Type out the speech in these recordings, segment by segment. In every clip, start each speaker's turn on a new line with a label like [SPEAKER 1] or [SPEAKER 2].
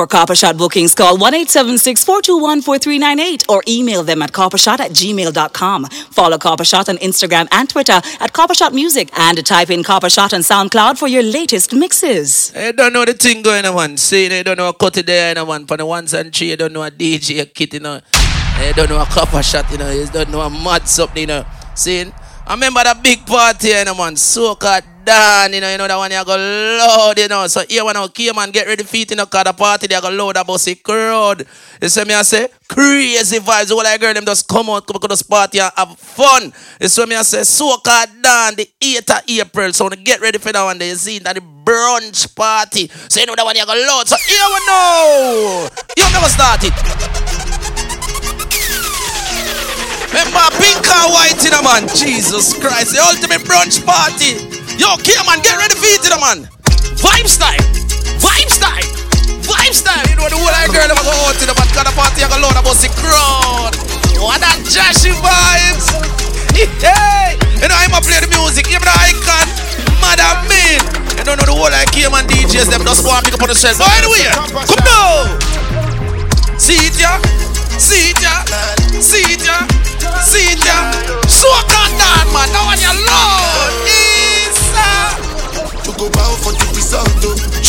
[SPEAKER 1] For Copper Shot bookings, call 1 421 4398 or email them at coppershot at gmail.com. Follow Copper Shot on Instagram and Twitter at Copper Shot Music and type in Copper Shot on SoundCloud for your latest mixes.
[SPEAKER 2] I don't know the thing going on, See, I don't know what cut there, man. For the ones and three, I don't know a DJ, a kit, you know. I don't know a Copper Shot, you know. You don't know a mad something, you know. See? I remember that big party, you know, man. Soca Dan, you know, you know that one you go loud, you know. So here when I came and get ready feet, you know, cause the party they go loud about the crowd. You see me I say? Crazy vibes. All I girl them just come out, come to this party and have fun. You see me I say? Soca Dan, the 8th of April. So when get ready for that one, they see that the brunch party. So you know that one you go loud. So here we know. You never started. Remember pink and white in a man. Jesus Christ, the ultimate brunch party. Yo, Kia man, get ready for it a man. Vibe style. Vibe style. Vibe style. You know the whole like girl ever go in the man. Cause the party I go load about the crowd. What that jazzy vibes. Hey. You know I'm a play the music. Even the icon. Madam Man. You don't know the whole like Kia man DJs. Them just go and pick up on the shelf. But anyway, come now. See it, yeah? See it, yeah? See it, yeah? See it, ya. So can down, man. Now when you load,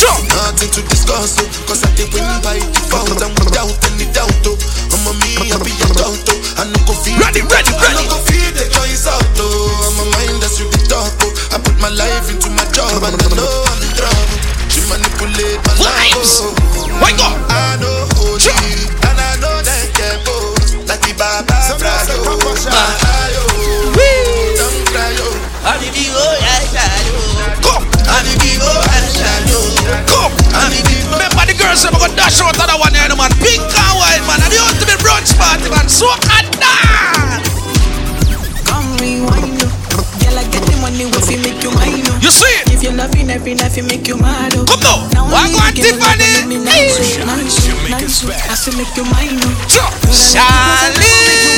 [SPEAKER 3] Sure. Nothing to discuss, oh. Cause I did win by default and without any doubt, oh. I'm a me, I be a doubt, oh. I no go feel
[SPEAKER 2] Ready, ready, ready.
[SPEAKER 3] I no go feel the choice out, oh. I'm a mind that's really dark, oh. I put my life into my job and I know I'm in trouble. She manipulate my life, oh.
[SPEAKER 2] Come. Remember the girls ever got dash out of that one here man. Pink and white man. And the ultimate brunch party man. So can dance.
[SPEAKER 4] Come rewind oh. Girl I get the money if you make you mine oh.
[SPEAKER 2] You see? It
[SPEAKER 4] If you love me every night you make you mad oh.
[SPEAKER 2] Come now One go on Tiffany?
[SPEAKER 4] Nice, nice, nice I still make you mine
[SPEAKER 2] Sure. Charlene.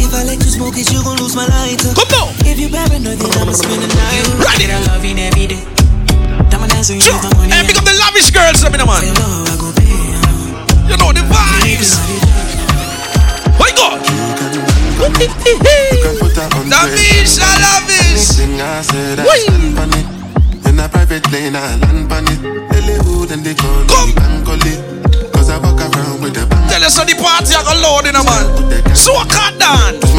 [SPEAKER 4] If I let you smoke it, you gon' lose my light.
[SPEAKER 2] Come on.
[SPEAKER 4] If you paranoid, then I'ma spend the night.
[SPEAKER 2] Ready?
[SPEAKER 4] Get a loving every day.
[SPEAKER 2] Sure.
[SPEAKER 4] give.
[SPEAKER 2] And pick up the lavish girls, I mean, man.
[SPEAKER 4] You know I go pay.
[SPEAKER 2] You know the vibes. Where you go? Lavish, lavish.
[SPEAKER 3] In a private plane, I land on it. Hollywood and they call
[SPEAKER 2] Come.
[SPEAKER 3] me Bangoli. Cause I walk around with a bang.
[SPEAKER 2] Tell us how the party I got load in a man. So I can't dance.
[SPEAKER 3] Push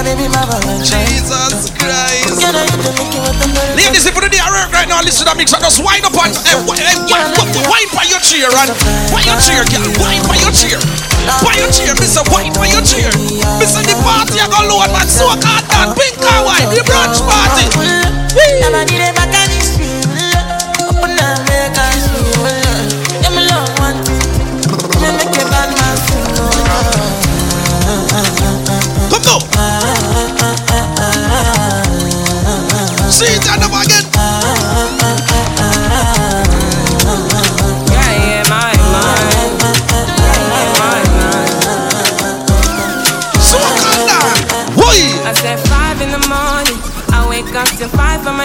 [SPEAKER 3] my over.
[SPEAKER 2] Jesus Christ. Ladies, if you do the work right now, listen to that mix just wind up on eh, eh, wi- wi- wind by your chair and wind your chair, girl. Wind by your chair. Wind your chair, Mister. Wind by your chair. Mister, the party I got load, man. So I can't dance. Pink and white, the brunch party. Come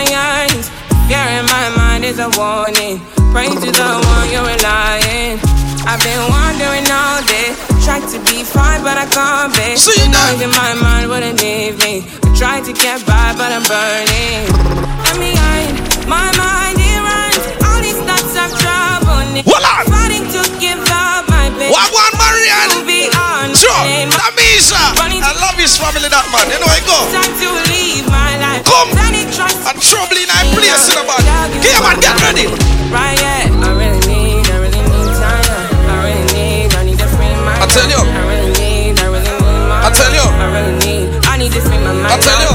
[SPEAKER 5] yearnings. Fear in my mind is a warning. Pray to the one you're relying. I've been wandering all day. Tried to be fine, but I can't be.
[SPEAKER 2] See
[SPEAKER 5] the
[SPEAKER 2] that?
[SPEAKER 5] noise in my mind wouldn't leave me. I tried to get by, but I'm burning. I'm behind. My mind it runs. All these thoughts of trouble.
[SPEAKER 2] Hold Wagwan Marian.
[SPEAKER 5] To be.
[SPEAKER 2] Sure. Tamisha. I love his family, that man. You know I go.
[SPEAKER 5] Time to leave my life.
[SPEAKER 2] Come.
[SPEAKER 5] Then it tries
[SPEAKER 2] And trouble in place in the man. Come on, get ready.
[SPEAKER 5] Right, yeah. I really need, I really need time. I really need, I need to free my
[SPEAKER 2] I tell you.
[SPEAKER 5] I really need, I really need my
[SPEAKER 2] I tell you.
[SPEAKER 5] I really need, I need to free my mind.
[SPEAKER 2] I tell you.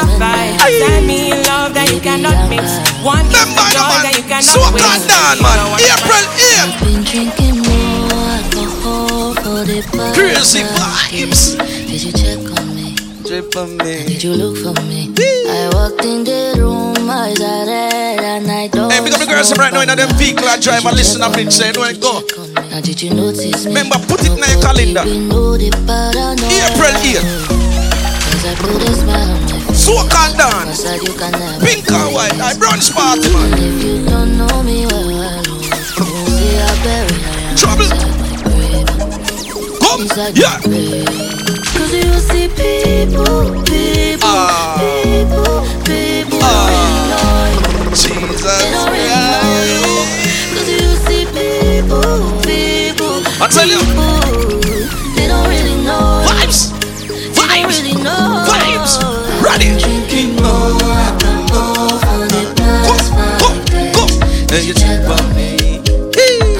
[SPEAKER 5] Cannot buy. Send me love that you cannot mix. One is
[SPEAKER 2] Remember,
[SPEAKER 5] the
[SPEAKER 2] the
[SPEAKER 5] joy
[SPEAKER 2] man.
[SPEAKER 5] that you cannot
[SPEAKER 2] So I
[SPEAKER 5] waste.
[SPEAKER 2] can't dance, man.
[SPEAKER 5] You know what?
[SPEAKER 2] April 8th.
[SPEAKER 6] Been drinking more alcohol for the bar.
[SPEAKER 2] Crazy vibes.
[SPEAKER 6] Did you check on me?
[SPEAKER 2] Drip on me.
[SPEAKER 6] Did you look for me? I walked in the room, eyes are red, and I don't.
[SPEAKER 2] Hey, pick up the girls right now in them vehicle I drive and listen to me say, uh, no, I go.
[SPEAKER 6] Check on me. Now did you notice me?
[SPEAKER 2] Remember, put it in your calendar. April 8th.
[SPEAKER 6] Cause I put a smile on my face.
[SPEAKER 2] Soak and
[SPEAKER 6] I
[SPEAKER 2] dance.
[SPEAKER 6] you can never
[SPEAKER 2] Pink and white. I brunch party, man.
[SPEAKER 6] if you don't know me well, well, see how buried I am
[SPEAKER 2] Trouble.
[SPEAKER 6] inside my grave.
[SPEAKER 2] Come. Yeah.
[SPEAKER 6] Cause you see people, people,
[SPEAKER 2] Ah.
[SPEAKER 6] people, people you.
[SPEAKER 2] Jesus
[SPEAKER 6] They don't really know you. Cause you see people, people,
[SPEAKER 2] I tell you. Go. You check on me.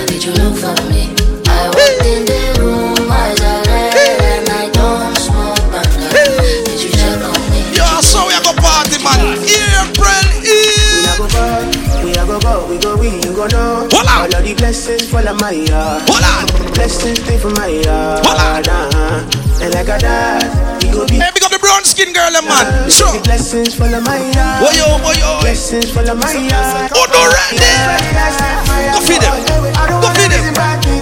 [SPEAKER 6] Did you look for me? I walked in the room, eyes are red, and I don't smoke banga. Did you check on me?
[SPEAKER 2] Yo, so we a go party, man. April
[SPEAKER 7] We a
[SPEAKER 2] 8th.
[SPEAKER 7] go go, we a go go, we go we, you go know.
[SPEAKER 2] Hold on.
[SPEAKER 7] All of the blessings fall on my yard.
[SPEAKER 2] Hold on.
[SPEAKER 7] Blessings stay for my yard.
[SPEAKER 2] Hold on.
[SPEAKER 7] Uh-huh. And like a dad, we go be.
[SPEAKER 2] Hey, big up the brown skin girl, eh, man.
[SPEAKER 7] The
[SPEAKER 2] Sure.
[SPEAKER 7] blessings fall on my yard.
[SPEAKER 2] Boy, yo, boy, yo.
[SPEAKER 7] Blessings fall on my yard.
[SPEAKER 2] Oh, no, ready. Go feed them. Go feed them.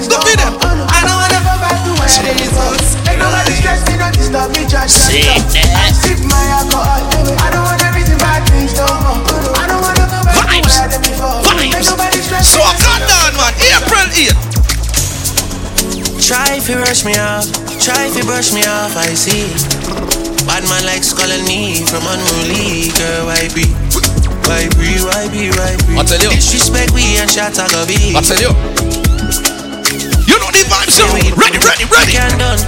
[SPEAKER 2] Go feed them.
[SPEAKER 7] I don't wanna go back to where I was. Ain't nobody stressing, not disturb me, just
[SPEAKER 2] See
[SPEAKER 7] I sip my alcohol. I don't want everything bad things no more. I don't wanna go back to where I was before. Ain't
[SPEAKER 2] Vibes.
[SPEAKER 7] nobody stressing.
[SPEAKER 2] So I cut down, man. April 8th.
[SPEAKER 8] Try if you rush me off, try if you brush me off, I see. Bad man likes calling me from unruly, girl, why be? Why be, why be, why be?
[SPEAKER 2] I tell you.
[SPEAKER 8] Disrespect we and shot I go be.
[SPEAKER 2] I tell you. You know the vibes, so ready, ready,
[SPEAKER 8] We
[SPEAKER 2] ready.
[SPEAKER 8] can done,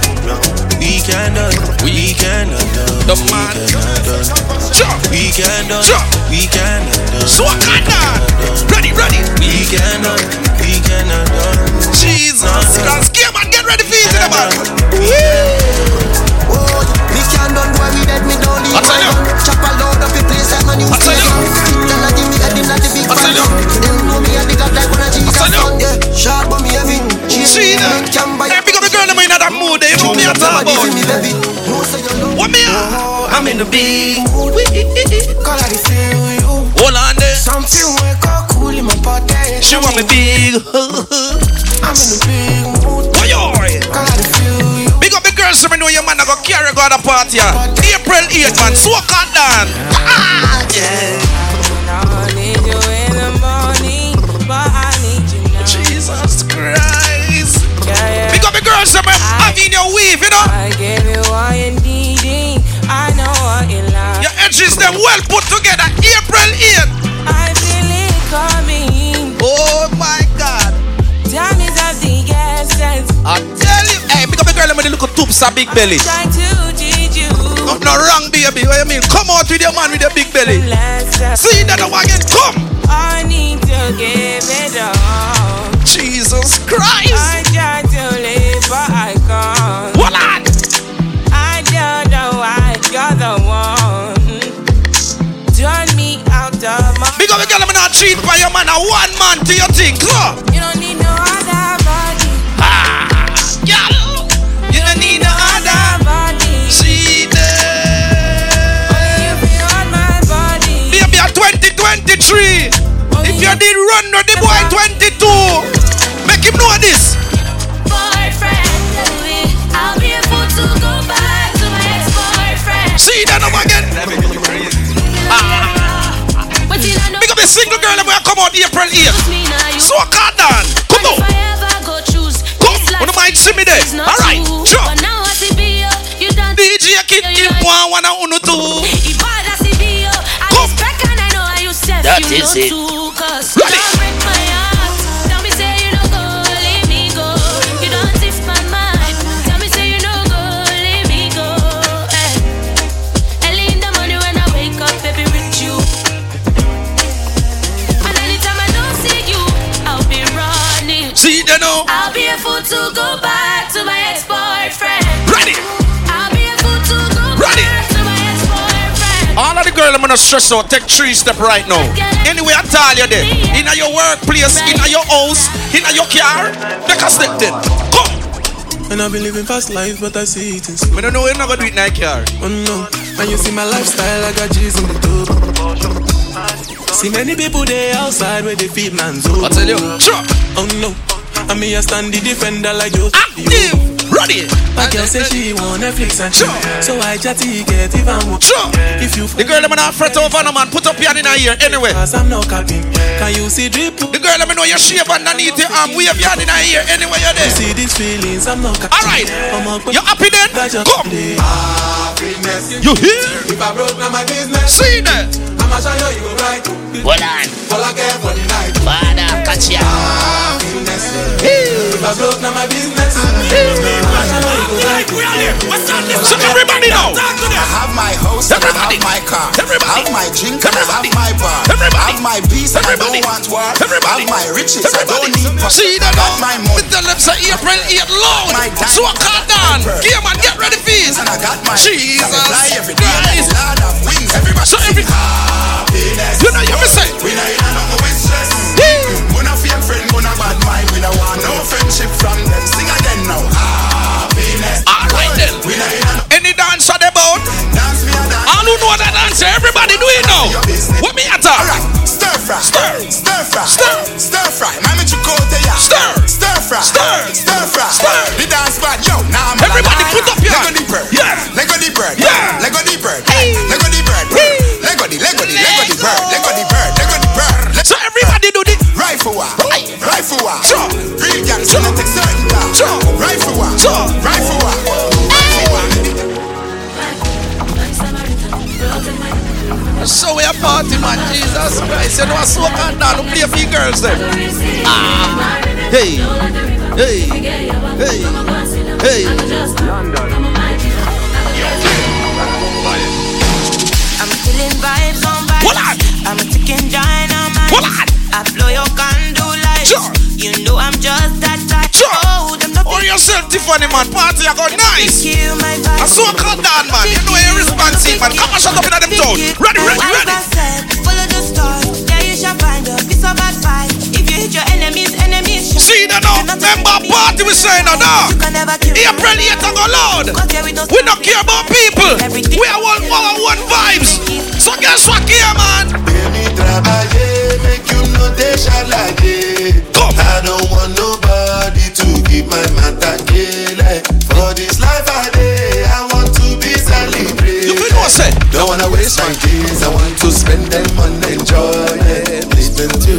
[SPEAKER 8] we can done, we can done,
[SPEAKER 2] The
[SPEAKER 8] we
[SPEAKER 2] man.
[SPEAKER 8] can done. We can done, we can done.
[SPEAKER 2] So I cut down. Ready, ready.
[SPEAKER 8] We can done, we can done.
[SPEAKER 2] Jesus Christ. Game man, get ready for it, eh, man.
[SPEAKER 9] Oh, me can't done boy, we dead, me don't leave
[SPEAKER 2] I tell you.
[SPEAKER 9] Chop a load up the place like my new
[SPEAKER 2] I tell you.
[SPEAKER 9] Tell her give me head in like the big
[SPEAKER 2] I tell you.
[SPEAKER 9] Them know me a big up like one of Jesus
[SPEAKER 2] tell you.
[SPEAKER 9] Yeah, sharp but me heavy.
[SPEAKER 2] See that? Hey, big up the girl, them in that mood. Eh? They know me a talk
[SPEAKER 9] me
[SPEAKER 2] about.
[SPEAKER 9] baby. No say you love.
[SPEAKER 2] What me a?
[SPEAKER 8] Oh, I'm in the big
[SPEAKER 9] Call I feel you.
[SPEAKER 2] Hold on there.
[SPEAKER 9] Something wake up cool in my body.
[SPEAKER 2] She want me big.
[SPEAKER 9] I'm in the big mood.
[SPEAKER 2] Boy, yo.
[SPEAKER 9] Call I feel you.
[SPEAKER 2] Big up the girls, me know your man a go carry go to party. April 8th, man. So I cut down. Ah, yeah.
[SPEAKER 5] I I.
[SPEAKER 2] Jesus Christ. Big up the girls, me have in your weave, you know.
[SPEAKER 5] I give you all you needing. I know what you like.
[SPEAKER 2] Your edges them well put together. Big up the girl with the little tubes and big belly.
[SPEAKER 5] Try to teach you.
[SPEAKER 2] No, wrong, baby. What you mean? Come out with your man with your big belly. See that now again. Come.
[SPEAKER 5] I need to give it all.
[SPEAKER 2] Jesus Christ.
[SPEAKER 5] I try to live, but I can't.
[SPEAKER 2] Hold on.
[SPEAKER 5] I don't know why you're the one. Turn me out of my.
[SPEAKER 2] Up the girl, I'm not cheat by your man. A one man to your thing. Come.
[SPEAKER 5] You don't need no
[SPEAKER 2] single girl that will come out April 8th.
[SPEAKER 6] me now, you
[SPEAKER 2] So I can't. Come on.
[SPEAKER 6] I ever
[SPEAKER 2] Come,
[SPEAKER 6] this life,
[SPEAKER 2] you don't mind see me there? Alright,
[SPEAKER 6] true.
[SPEAKER 2] sure.
[SPEAKER 6] But now I see be you, you done
[SPEAKER 2] DJ Kid Kid one one and uno two.
[SPEAKER 6] He bad as he be you. I
[SPEAKER 2] Come.
[SPEAKER 6] respect and I know you self you know
[SPEAKER 2] it.
[SPEAKER 6] too. Cause
[SPEAKER 2] Ready.
[SPEAKER 6] To go back to my ex-boyfriend.
[SPEAKER 2] Ready.
[SPEAKER 6] I'll be a fool to go
[SPEAKER 2] Ready.
[SPEAKER 6] back to my ex-boyfriend.
[SPEAKER 2] All of the girl I'm gonna stress out. Take three step right now. Anyway, I tell you there. In your workplace, in your house, in your car, make a step then. Come.
[SPEAKER 8] And I've been living fast life, but I see it in
[SPEAKER 2] We don't know we're not gonna do it in a car.
[SPEAKER 8] Oh no, and you see my lifestyle, I got G's in the tube. See many people there outside where they feed man's over.
[SPEAKER 2] I tell you. Sure.
[SPEAKER 8] Oh no,
[SPEAKER 4] And me a stand the defender like you.
[SPEAKER 2] Active, ready.
[SPEAKER 4] My girl say she want Netflix and chill. So I chatty get even more.
[SPEAKER 2] Sure.
[SPEAKER 4] If you
[SPEAKER 2] The girl, let me not fret over no man. Put up your hand in her ear anyway.
[SPEAKER 4] Cause I'm not capping. Can you see drip?
[SPEAKER 2] The girl, let me know your shape underneath your arm. Wave your hand in her ear anyway you're there.
[SPEAKER 4] See these feelings, I'm not capping.
[SPEAKER 2] All right.
[SPEAKER 4] I'm a
[SPEAKER 2] You happy then? Come.
[SPEAKER 4] Happiness.
[SPEAKER 2] You hear?
[SPEAKER 4] If I broke, now my business.
[SPEAKER 2] See that?
[SPEAKER 4] I'ma show you, you go right.
[SPEAKER 10] Hold on.
[SPEAKER 4] All I care for the night.
[SPEAKER 10] Father, catch ya.
[SPEAKER 4] I broke, now my business. I'ma show you, you go right.
[SPEAKER 2] So everybody know.
[SPEAKER 11] I have my house and I have my car.
[SPEAKER 2] Everybody.
[SPEAKER 11] I have my drink and I have my bar.
[SPEAKER 2] Everybody.
[SPEAKER 11] I have my peace
[SPEAKER 2] Everybody.
[SPEAKER 11] I don't want war.
[SPEAKER 2] Everybody.
[SPEAKER 11] I have my riches, I don't need power.
[SPEAKER 2] See that
[SPEAKER 11] I got my money.
[SPEAKER 2] Tell them say April 8 loud.
[SPEAKER 11] My time.
[SPEAKER 2] So I can't down. Game and get ready for this.
[SPEAKER 11] And I got my
[SPEAKER 2] Jesus
[SPEAKER 11] I fly every day.
[SPEAKER 2] Christ.
[SPEAKER 11] Lord of wings. Everybody
[SPEAKER 2] So every
[SPEAKER 11] happiness.
[SPEAKER 2] you know you me say.
[SPEAKER 11] We not in a no friendship from them. Sing again now. Happiness.
[SPEAKER 2] All right then.
[SPEAKER 11] We not in
[SPEAKER 2] Any dance on the boat?
[SPEAKER 11] dance. Me a dance.
[SPEAKER 2] All who know that dance, everybody do it now. What me at all?
[SPEAKER 11] Alright, stir fry,
[SPEAKER 2] Stir.
[SPEAKER 11] stir fry,
[SPEAKER 2] Stir.
[SPEAKER 11] stir fry. Rifle war, rifle.
[SPEAKER 2] Sure.
[SPEAKER 11] Real gangs gonna take certain down.
[SPEAKER 2] Sure.
[SPEAKER 11] Rifle war,
[SPEAKER 2] Sure.
[SPEAKER 11] rifle war.
[SPEAKER 2] So we a party man, Jesus Christ. You know a soak and down to play for you girls then. Ah. Hey. Hey. Hey. Hey.
[SPEAKER 12] I'm feeling vibes on vibes.
[SPEAKER 2] Hold on.
[SPEAKER 12] I'm a ticking dynamite.
[SPEAKER 2] Hold on.
[SPEAKER 12] I blow your candle light.
[SPEAKER 2] Sure.
[SPEAKER 12] You know I'm just that type.
[SPEAKER 2] Sure.
[SPEAKER 12] Oh, them not
[SPEAKER 2] Or yourself, Tiffany man. Party I got nice.
[SPEAKER 12] I my vibe.
[SPEAKER 2] A soak and down man. You know you're responsive man. Come and shut up in them town. Ready, ready,
[SPEAKER 12] As
[SPEAKER 2] ready.
[SPEAKER 12] I said, follow the stars. There you shall find a piece of advice. If you hit your enemies, enemies shall
[SPEAKER 2] See that now? Remember party we saying now,
[SPEAKER 12] You
[SPEAKER 2] dog.
[SPEAKER 12] can never kill me.
[SPEAKER 2] April 8 go loud.
[SPEAKER 12] We don't
[SPEAKER 2] We don't care about people. We are all our one vibes. So guess what here, man?
[SPEAKER 11] Baby, trabaye, make you know they shall like it.
[SPEAKER 2] Come.
[SPEAKER 11] I don't want nobody to keep my matter like For this life I day, I want to be celebrated.
[SPEAKER 2] You feel what I say?
[SPEAKER 11] Don't wanna waste my days, I want to spend them on enjoyment. Listen to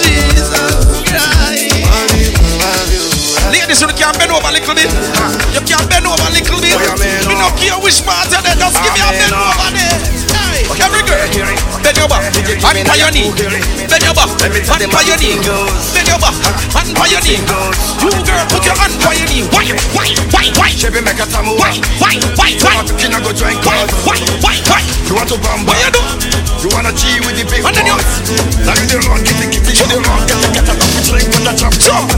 [SPEAKER 2] Jesus Christ. Ladies, you can bend over a little bit. You can bend over a little bit. You don't care which part. Just give me a bend over bend your back, hand by your knee. Bend your back, hand by your knee. Bend your back, hand by your knee. You girl, put your hand by your knee. Why, why, why, why?
[SPEAKER 3] Chevy make a tamu.
[SPEAKER 2] Why, why, why, why?
[SPEAKER 3] Kina go drink
[SPEAKER 2] Why, why, why, why?
[SPEAKER 3] You want to bamba?
[SPEAKER 2] What you do?
[SPEAKER 3] You wanna G with the big
[SPEAKER 2] And then you-?
[SPEAKER 3] Now you the wrong, kitty kitty, you the wrong, get a get a we drink with the chop chop.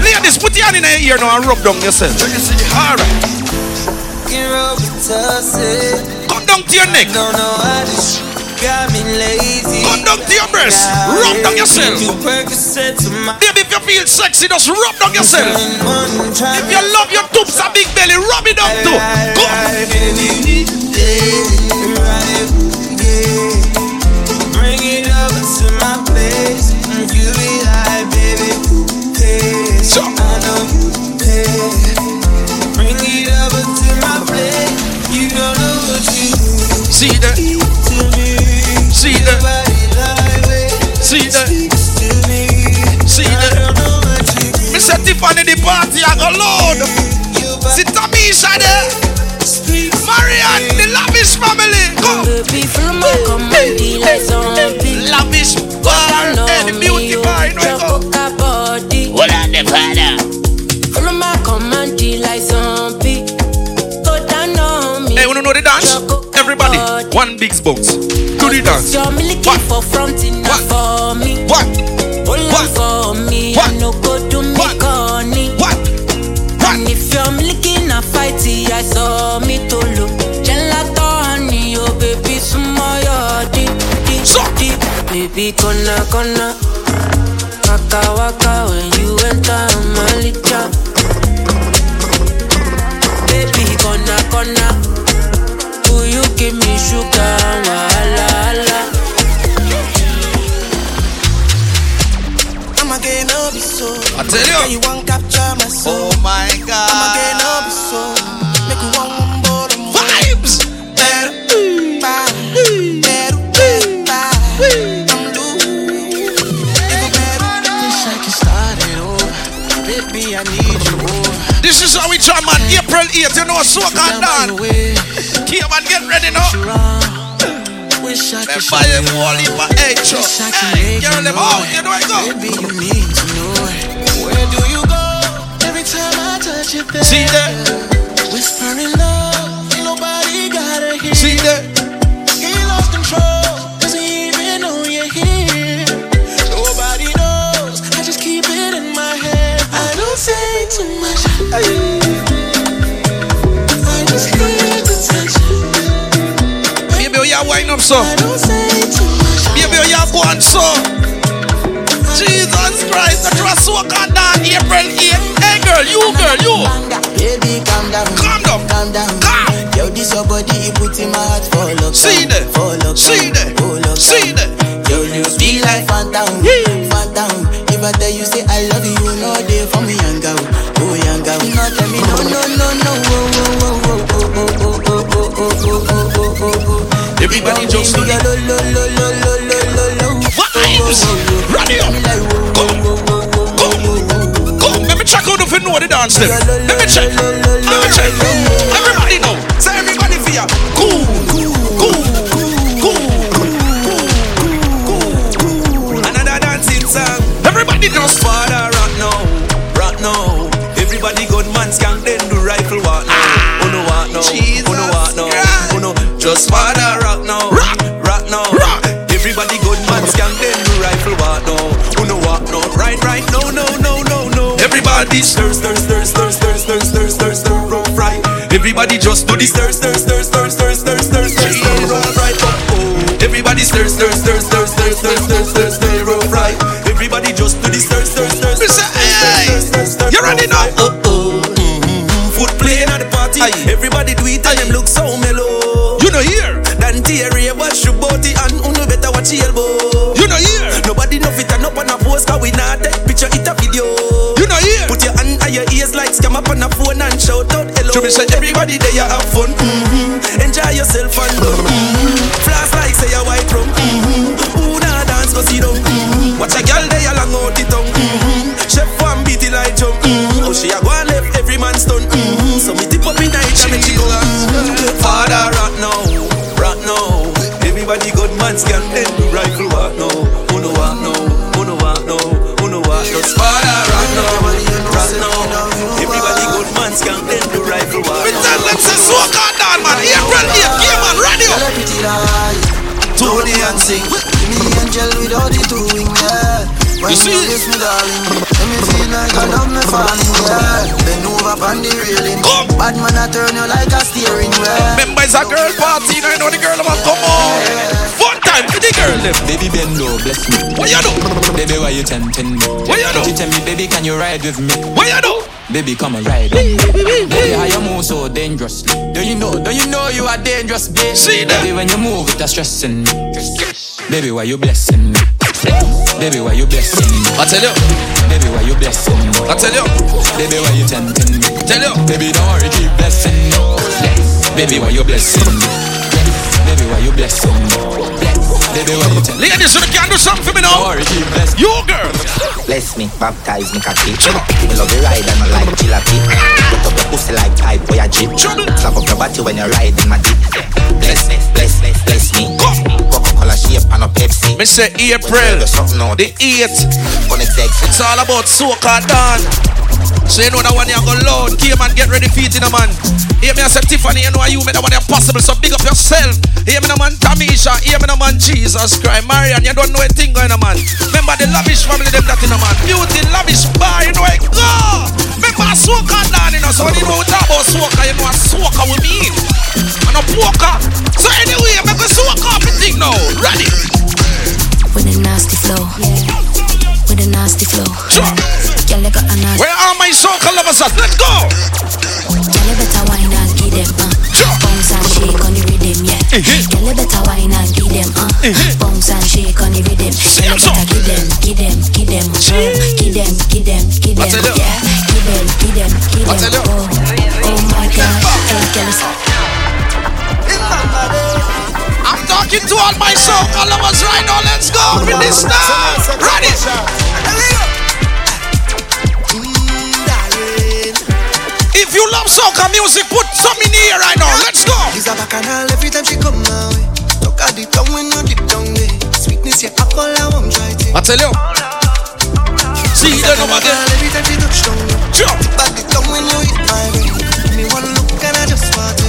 [SPEAKER 2] Ladies, put your hand in your ear now and rub down yourself.
[SPEAKER 3] So you see the
[SPEAKER 2] Alright,
[SPEAKER 4] Can rub it, toss it.
[SPEAKER 2] down to your neck.
[SPEAKER 4] Don't know how this got me lazy.
[SPEAKER 2] Come down to your breast. Rub down yourself.
[SPEAKER 4] You Percocet to my
[SPEAKER 2] Baby, if you feel sexy, just rub down yourself. If you love your tubes and big belly, rub it up too. Go.
[SPEAKER 4] Bring it over to my place. You
[SPEAKER 2] party, I go loud.
[SPEAKER 4] Your body
[SPEAKER 2] See there.
[SPEAKER 4] speaks
[SPEAKER 2] Marianne, the lavish family. Go.
[SPEAKER 12] Baby, follow my command, like zombie.
[SPEAKER 2] Lavish.
[SPEAKER 12] I know
[SPEAKER 2] Hey, the beauty
[SPEAKER 12] me,
[SPEAKER 2] bar, you know,
[SPEAKER 12] your
[SPEAKER 2] go.
[SPEAKER 12] coca
[SPEAKER 10] on the father.
[SPEAKER 12] Follow my command, like zombie. Go down on me.
[SPEAKER 2] Hey, wanna know the dance? Everybody, one big box. Do the dance.
[SPEAKER 12] You're me looking
[SPEAKER 2] What?
[SPEAKER 12] for front in
[SPEAKER 2] What?
[SPEAKER 12] for me.
[SPEAKER 2] What?
[SPEAKER 12] Hold
[SPEAKER 2] What?
[SPEAKER 12] on for me.
[SPEAKER 2] What?
[SPEAKER 12] I no go do me
[SPEAKER 2] What?
[SPEAKER 12] be gonna Waka waka when you enter my job Baby kona kona, gonna Do you give me sugar? Wala
[SPEAKER 9] ala I'ma gain up so
[SPEAKER 2] I tell you.
[SPEAKER 9] When you want capture my soul.
[SPEAKER 2] Oh my god. I'ma April 8th, you know, dance. Keep on get ready now.
[SPEAKER 9] Wish I could
[SPEAKER 2] buy
[SPEAKER 9] show
[SPEAKER 2] them
[SPEAKER 9] you
[SPEAKER 2] all in my head,
[SPEAKER 9] Wish I could
[SPEAKER 2] Hey,
[SPEAKER 9] make
[SPEAKER 2] girl,
[SPEAKER 9] you
[SPEAKER 2] them
[SPEAKER 9] know
[SPEAKER 2] out. You know I go.
[SPEAKER 9] Baby, you need to know it. Where do you go? Every time I touch you, baby.
[SPEAKER 2] See that?
[SPEAKER 9] Whispering love, ain't nobody gotta hear.
[SPEAKER 2] See that?
[SPEAKER 9] He lost control, doesn't even know you're here. Nobody knows, I just keep it in my head. I don't say too much. I
[SPEAKER 2] Baby, oh, you wind up so.
[SPEAKER 9] I don't say too much.
[SPEAKER 2] Baby, oh, you go on so. Jesus Christ, the trust soak and dance. April 8th. Hey, girl, you, girl, you.
[SPEAKER 4] Baby, calm down.
[SPEAKER 2] Calm down.
[SPEAKER 4] Calm down.
[SPEAKER 2] Calm.
[SPEAKER 4] Yo, this your body, it put in my heart for lockdown.
[SPEAKER 2] See that?
[SPEAKER 4] For lockdown.
[SPEAKER 2] See that?
[SPEAKER 4] For lockdown.
[SPEAKER 2] See that?
[SPEAKER 4] Yo, you be like phantom. Phantom. If I tell you, say
[SPEAKER 2] drums. Ready up. Go.
[SPEAKER 4] Go.
[SPEAKER 2] Go. Let me check out if you know the dance. Then. Let me check. Let me check. Let me check. Everybody
[SPEAKER 9] stir stir stir stir stir stir stir stir stir rough right. Everybody just do the stir stir stir stir stir stir stir stir stir. Oh oh. Everybody stir stir stir stir stir stir stir stir stir rough right. Everybody just do the stir stir stir stir
[SPEAKER 2] Mr.
[SPEAKER 9] stir
[SPEAKER 2] Hey,
[SPEAKER 9] stir stir stir.
[SPEAKER 2] you ready now?
[SPEAKER 9] Oh oh. Foot
[SPEAKER 2] To me say
[SPEAKER 9] everybody there you have fun. Mm-hmm. Enjoy yourself and love. Mm-hmm. Flash like say a white rum. Mm-hmm. Who nah dance go see down. Mm-hmm. Watch a girl there long out the tongue. Mm-hmm. Chef one beat it like jump. Mm-hmm. Oh she a go and left every man stun. Mm-hmm. So me tip up in night and make she go. Father rock now, rock now. Everybody good man scan then do rifle walk now,
[SPEAKER 4] Tony and sing Me angel without the two wing, yeah When
[SPEAKER 2] You see?
[SPEAKER 4] you kiss me, darling Let me feel like I love me falling, yeah Bend over on the railing
[SPEAKER 2] Come.
[SPEAKER 4] Bad man, I turn you like a steering wheel
[SPEAKER 2] Remember, it's a girl party. Now you know the girl want come on. Fun time for the girl. Them.
[SPEAKER 13] Baby bend low, bless me.
[SPEAKER 2] What you do?
[SPEAKER 13] Baby, why you tempting me?
[SPEAKER 2] What you
[SPEAKER 13] Don't you tell me, baby, can you ride with me?
[SPEAKER 2] What you do?
[SPEAKER 13] Baby, come and ride on me. Baby, how you move so dangerously? Don't you know? Don't you know you are dangerous, baby?
[SPEAKER 2] See that?
[SPEAKER 13] Baby, when you move, it's stressing me. Baby, why you blessing me? Baby, why you blessing me?
[SPEAKER 2] I tell you.
[SPEAKER 13] Baby, why you blessing me?
[SPEAKER 2] I tell you.
[SPEAKER 13] Baby, why you tempting me?
[SPEAKER 2] Tell you.
[SPEAKER 13] Baby, don't worry, keep blessing me. Baby, why you blessing me? Baby, why you blessing me? Baby, why you tempting me?
[SPEAKER 2] Ladies, you can do something for me
[SPEAKER 13] Don't
[SPEAKER 2] now.
[SPEAKER 13] worry, keep blessing
[SPEAKER 2] You girl.
[SPEAKER 14] Bless me, baptize me cocky Me love you ride and I like jalopy ah. Put up your pussy like pipe or your jeep Slap up your body when you ride in my deep Bless me, and a Pepsi
[SPEAKER 2] Me say April
[SPEAKER 14] There's something out
[SPEAKER 2] the 8th. It's all about soca dance. So you know that one you go loud. Came and get ready for it in a man. Hear me I say Tiffany, you know you make that one impossible. So big up yourself. Hear me no man Tamisha. Hear me no man Jesus Christ. Marian, you don't know a thing going on man. Remember the lavish family them that in a man. Beauty lavish bar, you know it go. Remember soca dance, you know. So when you know talk about soca, you know what soca we mean. And a poker. So anyway, make a soca up the thing now. Ready?
[SPEAKER 15] With a nasty flow. With a nasty flow.
[SPEAKER 2] Sure.
[SPEAKER 15] Girl, got a nasty.
[SPEAKER 2] Where are my soca lovers at? Let's go.
[SPEAKER 15] Girl, you better wine and give them, uh. Bounce and shake on the rhythm, yeah. Girl, you better wine and give them, uh. Bounce and shake on the rhythm. Girl, you better give them, give them, give them, uh. Give them, give them, give them, yeah. Give them, give them, give them, oh. Oh my God, hey, girl, it's-
[SPEAKER 2] I'm talking to all my soca lovers right now. Let's go with this now. Ready? If you love soca music, put some in here right now. Let's go.
[SPEAKER 16] She's a bacchanal every time she come my way. Look at the tongue when you dip down there. Sweetness, yeah, apple, I won't try to.
[SPEAKER 2] I tell you. See, you don't know.
[SPEAKER 16] Every time she touch down,
[SPEAKER 2] Jump.
[SPEAKER 16] Back the tongue when you hit my way. Me one look and I just want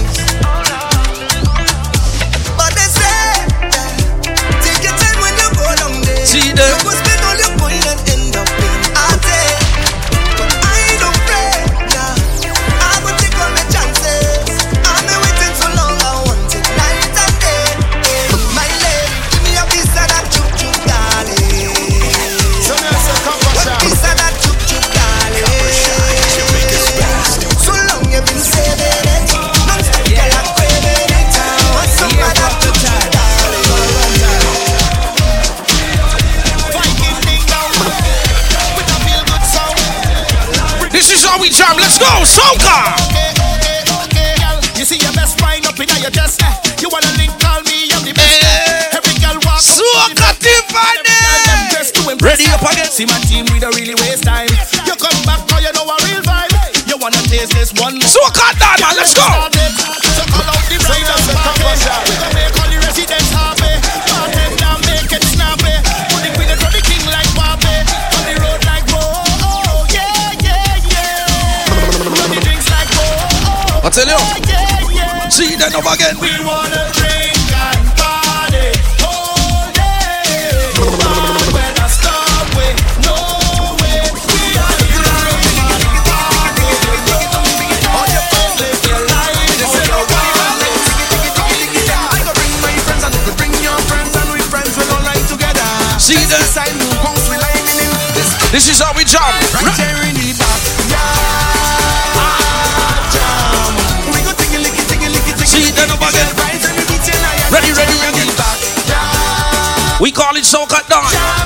[SPEAKER 2] we jam. Let's go, soca.
[SPEAKER 11] You see your best wine up in your chest. eh? You wanna link, call me, I'm the best. Every girl walk up.
[SPEAKER 2] Soca Tiffany.
[SPEAKER 11] Ready up again. See my team, we don't really waste time. You come back, cause you know a real vibe. You wanna taste this one more.
[SPEAKER 2] Soca done, man. Let's go.
[SPEAKER 11] So call out the riders and party. We gon' make all the
[SPEAKER 2] Over again.
[SPEAKER 11] We wanna drink and party all day. When I stop, we no way. We are the room party. All your friends live your life. This is our
[SPEAKER 16] I go bring my friends and you go bring your friends and we friends we don't like together.
[SPEAKER 2] See that?
[SPEAKER 16] Side move bounce we lining in this
[SPEAKER 2] This is how we jam. Call it soca done.
[SPEAKER 16] jam.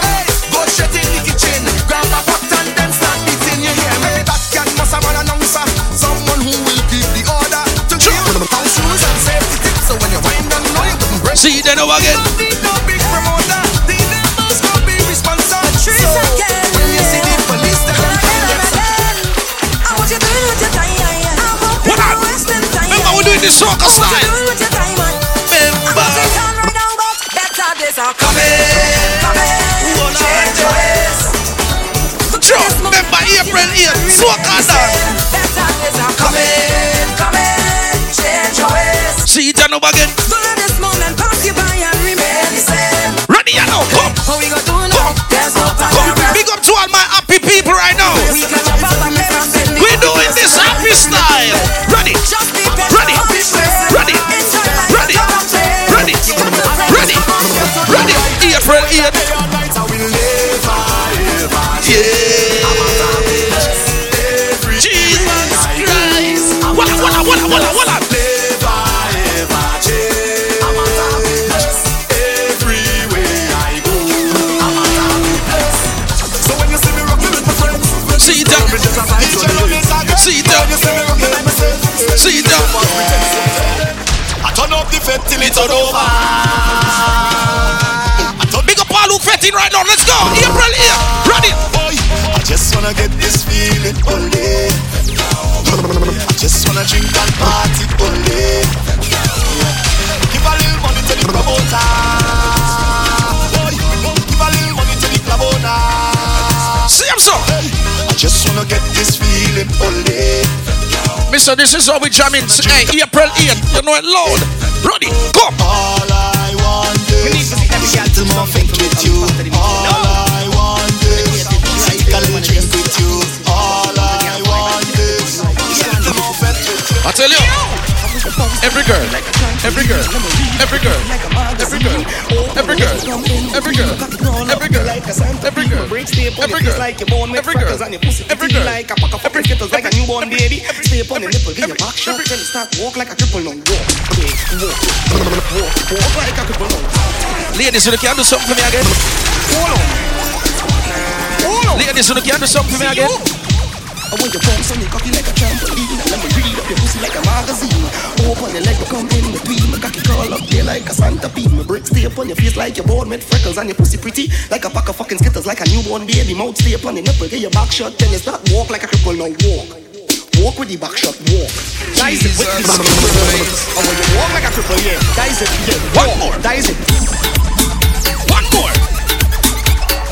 [SPEAKER 16] Hey, go straight in the kitchen. Grab a pot and then start beating. You hear me? That can must have an announcer. Someone who will give the order to give house rules and. So when you down, know you.
[SPEAKER 2] See that over again.
[SPEAKER 16] No big promoter. Be. So when you see the police, they're gonna come get
[SPEAKER 2] What up? Remember we're doing this soca style. April 8th. Soca done. See it over again. Ready, you know. Come. Come. Big up to all my happy people right now. We're doing this happy style. Ready. Ready. Ready. Ready. Ready. Ready. Ready. April 8th. Go. April 8th. Ready.
[SPEAKER 11] Boy, I just wanna get this feeling only. I just wanna drink and party only. Give a little money to the promoter. Boy, give a little money to the promoter.
[SPEAKER 2] See him so.
[SPEAKER 11] I just wanna get this feeling only.
[SPEAKER 2] Mister, this is how we jam in. Hey, April 8th. You know it loud. Ready. Come.
[SPEAKER 11] All I want is
[SPEAKER 2] Every girl. every girl, every girl, every girl, every girl, every girl, every girl, every girl, every girl,
[SPEAKER 16] like you're born with
[SPEAKER 2] every girl,
[SPEAKER 16] freckles and your pussy
[SPEAKER 2] every
[SPEAKER 16] pretty
[SPEAKER 2] girl,
[SPEAKER 16] like a pack of fucking skittles like a newborn baby. Stay upon the nipple, give your back shot, then start walk like a cripple now. Walk, walk, walk, walk, like a cripple now.
[SPEAKER 2] Ladies, you can do something for me again.
[SPEAKER 16] On. Hold on.
[SPEAKER 2] Ladies, you can do something for me again.
[SPEAKER 16] I want your bones on your cocky like a trampoline. And me read up your pussy like a magazine. Open your leg, come in between My cocky curl up there like a Santa bean My bricks stay up on your face like you're born with freckles And your pussy pretty. Like a pack of fucking skittles Like a newborn baby. Mouth stay up on the nipple Get your back shot Then you start walk like a cripple Now walk. Walk with the back shot, walk. That is it, with the back shot I want you walk like a cripple, yeah. That is it, yeah.
[SPEAKER 2] One more.
[SPEAKER 16] That is it.
[SPEAKER 2] One more.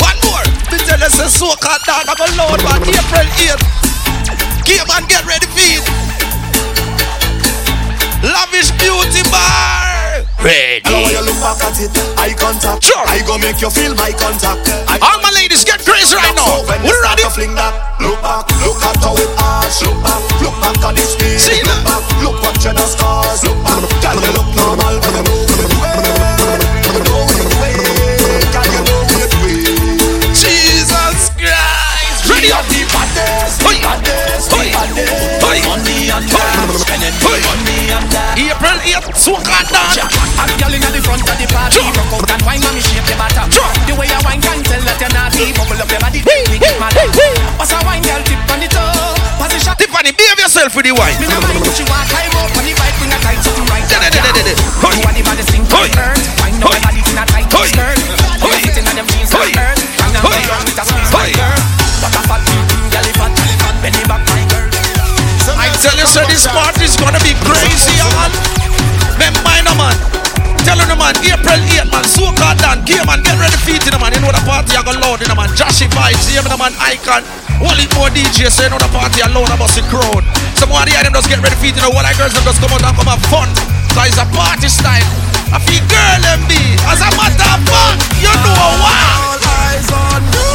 [SPEAKER 2] One more. Tell us a so-called dog of a load man. April 8th. Game and get ready it. Lavish beauty bar. Ready.
[SPEAKER 11] You look back at it, eye contact.
[SPEAKER 2] Sure.
[SPEAKER 11] I go make you feel my contact. I
[SPEAKER 2] All my ladies get crazy right now.
[SPEAKER 11] So
[SPEAKER 2] We
[SPEAKER 11] you start
[SPEAKER 2] ready?
[SPEAKER 11] fling that, look back, look at how it arch. Look back, look back at this speed.
[SPEAKER 2] See
[SPEAKER 11] look
[SPEAKER 2] that?
[SPEAKER 11] back, look what you the scars. Look back, you look normal
[SPEAKER 2] April 8th. So-called dog.
[SPEAKER 16] A girl inna the front of the party. Rock out and wine, mommy shape your bottom. The way you wine can tell that you're naughty. Bubble up your body, we get mad. What's a wine, girl, tip on the toe Position,
[SPEAKER 2] Tiffany, behave yourself with the wine.
[SPEAKER 16] me no mind if she want climb up on the bike Bring a tight something right. You want the sing
[SPEAKER 2] Hoi.
[SPEAKER 16] from earth Wine up your body in a tight skirt.
[SPEAKER 2] Hoi.
[SPEAKER 16] You sitting on them jeans from earth up
[SPEAKER 2] Hoi.
[SPEAKER 16] your with a squeeze, my girl. What a fat, girl, fat, belly back, my girl.
[SPEAKER 2] I tell you, sir, this party's gonna be crazy, Remember, no man. Tell you, no man, April 8th, man, so called done. Game, man, get ready it, you know, man. You know the party, I go loud, you know, man. Joshy vibes, you know, man, icon. Only more DJ, so you know the party alone about the crowd. Some of the items just get ready it, you know, what I girls them just come out and come have fun. So it's a party style. I feel girl be, as a matter of fact, you know what?
[SPEAKER 11] All eyes on you.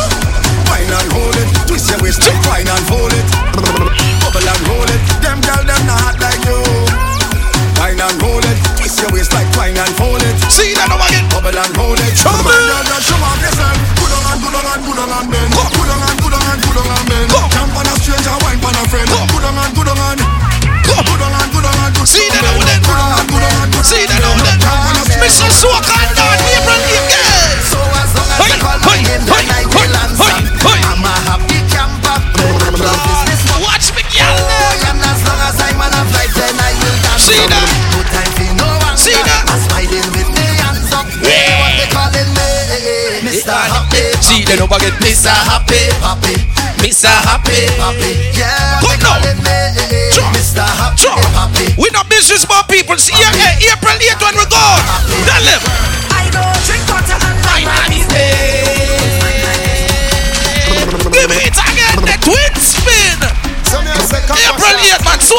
[SPEAKER 11] Wine and hold it, twist your waist, wine and hold it. Bubble and roll twist your waist like wine and fold it.
[SPEAKER 2] See that now again.
[SPEAKER 11] Bubble and roll it.
[SPEAKER 2] Trouble.
[SPEAKER 11] Girl, just show off yourself. Good on and good on and good on and bend.
[SPEAKER 2] Go.
[SPEAKER 11] Good on and good on and good on and bend.
[SPEAKER 2] Go.
[SPEAKER 11] Jump on a stranger, wine on a friend.
[SPEAKER 2] Go.
[SPEAKER 11] Good on and good on and.
[SPEAKER 2] Go.
[SPEAKER 11] Good on and good on and.
[SPEAKER 2] See that
[SPEAKER 11] and
[SPEAKER 2] now then.
[SPEAKER 11] Good on and good on and.
[SPEAKER 2] See that
[SPEAKER 11] and
[SPEAKER 2] now then.
[SPEAKER 11] Jump on a stranger.
[SPEAKER 2] Mr. So called done, April 8th, yes.
[SPEAKER 11] So as long as you call my name, then I will answer. I'm a happy camper. Love business for
[SPEAKER 2] Watch me, girl.
[SPEAKER 11] and as long as I'm on a flight, then I will dance.
[SPEAKER 2] See that?
[SPEAKER 11] They
[SPEAKER 2] don't forget
[SPEAKER 11] Mr. Happy, Happy,
[SPEAKER 2] Mr. Happy.
[SPEAKER 11] Happy. Yeah,
[SPEAKER 2] Come now.
[SPEAKER 11] me
[SPEAKER 2] Sure.
[SPEAKER 11] Mr. Happy. Happy.
[SPEAKER 2] We not business for people. See, yeah, yeah, April 8th when we go. Tell them.
[SPEAKER 17] I go drink water and
[SPEAKER 2] My man is Give me it again. The twin spin.
[SPEAKER 11] So me a say, come on,
[SPEAKER 2] April
[SPEAKER 11] sir.
[SPEAKER 2] 8th, man. So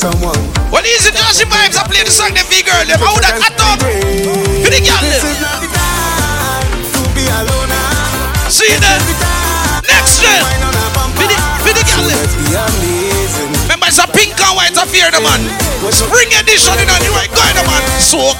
[SPEAKER 18] someone.
[SPEAKER 2] Well, easy Jersey vibes. I play the song, the big girl, them. That hot up? For the girl,
[SPEAKER 18] This is not the time to be alone.
[SPEAKER 2] See that? Next trend. For the, girl, them.
[SPEAKER 18] Let's be amazing.
[SPEAKER 2] Remember, it's a pink and white affair, the man. Spring edition, you know, you ain't going, the man. So
[SPEAKER 18] Oh,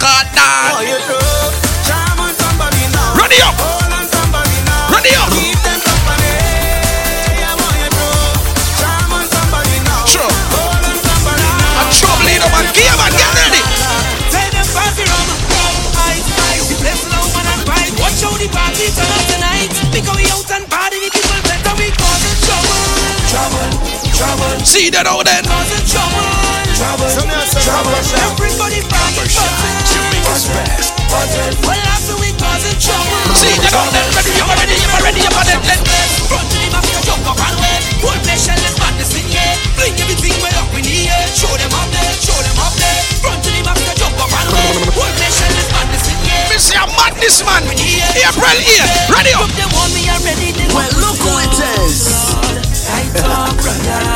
[SPEAKER 2] trouble, See that out then.
[SPEAKER 19] causing trouble, trouble, trouble. Everybody party buzzing, buzzing, buzzing. Well after we causing trouble.
[SPEAKER 2] See that out then. Ready, you ready, you ready, you ready. Let-
[SPEAKER 19] Front to the back, you jump up and wait. Full pleasure, let's madness in here. Bring everything way up in the air. Show them up there, show them up there. Front to the back, you jump up and wait. Full pleasure, let's madness in here.
[SPEAKER 2] Me say I'm mad this man. April here. Ready up.
[SPEAKER 19] They want me already. They
[SPEAKER 16] Well, look who it is.
[SPEAKER 19] I talk, brother.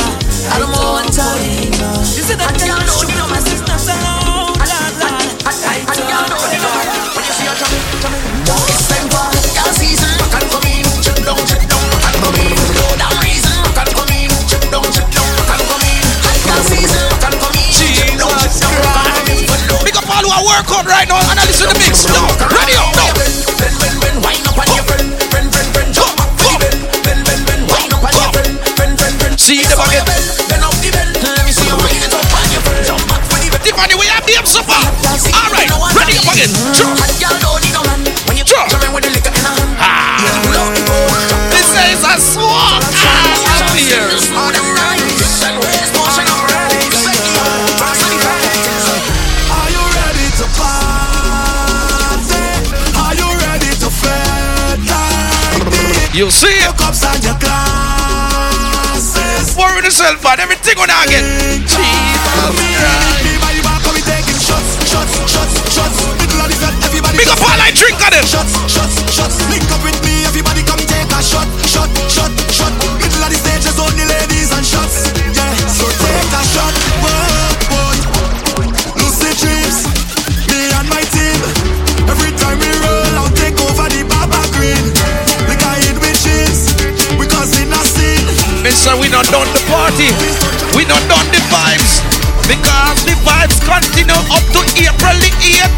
[SPEAKER 16] Of rights. Pass on the rights.
[SPEAKER 11] Are you ready to party? Are you ready to flirt?
[SPEAKER 2] You see
[SPEAKER 11] Your cups and your glasses.
[SPEAKER 2] Worry yourself, man. Everything on again.
[SPEAKER 11] Shots, shots, shots, shots. Of the everybody.
[SPEAKER 2] Big up all I drink them.
[SPEAKER 11] Shots, shots, shots. Link up with me, everybody come take a shot, shot, shot, shot. Middle of the stage, there's only ladies and shots. Yeah, so take a shot, boy, boy. Lucid dreams, me and my team. Every time we roll take over the Baba Green. Like I hit with cheese, because in a scene.
[SPEAKER 2] Mister, we not done the party. We not done the vibes. Vibes continue up to April the 8th.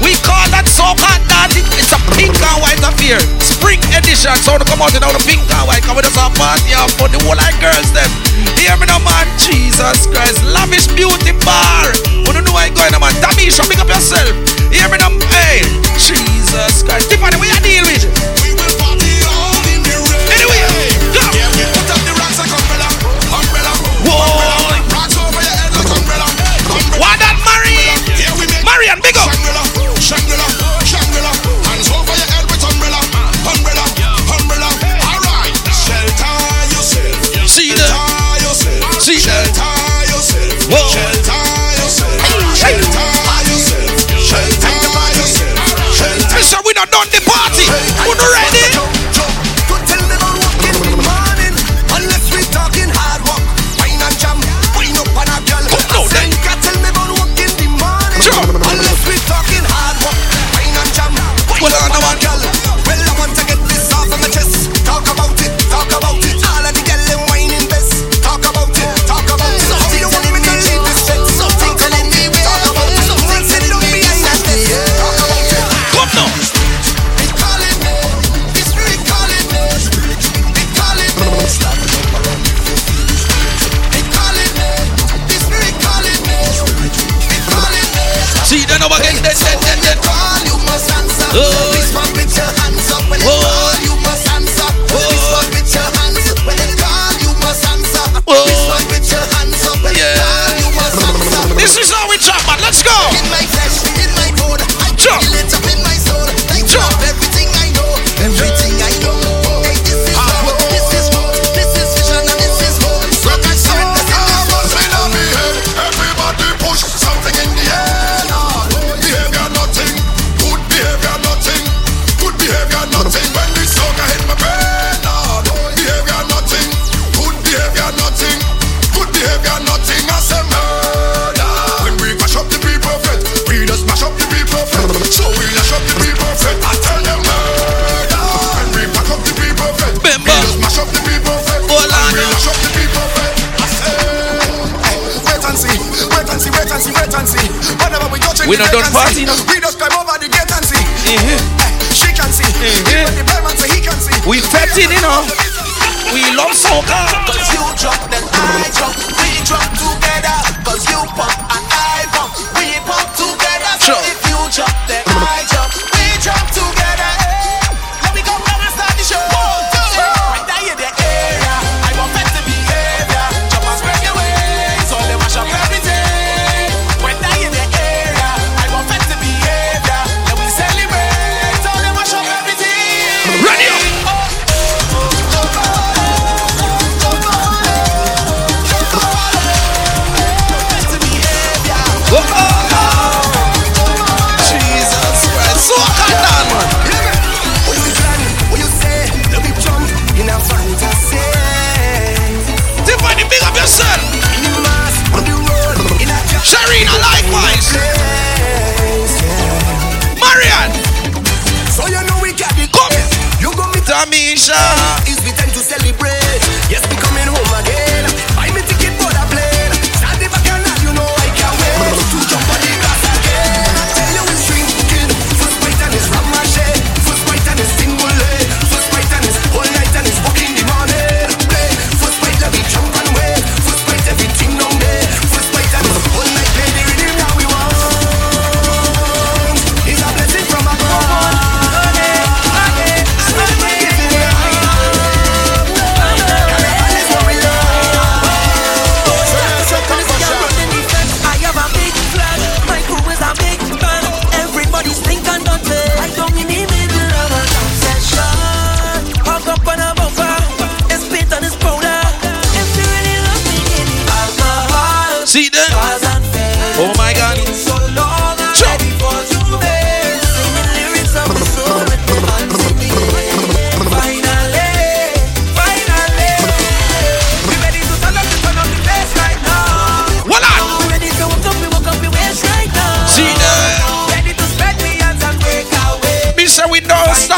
[SPEAKER 2] We call that so-called daddy. It's a pink and white affair. Spring edition. So to come out all the pink and white. Come with us a party out for the whole like girls them. Hear me now, man. Jesus Christ. Lavish beauty bar. We don't know why going on, man. Tamisha, pick up yourself. Hear me now. Hey. Jesus Christ. Tiffany, what you deal with?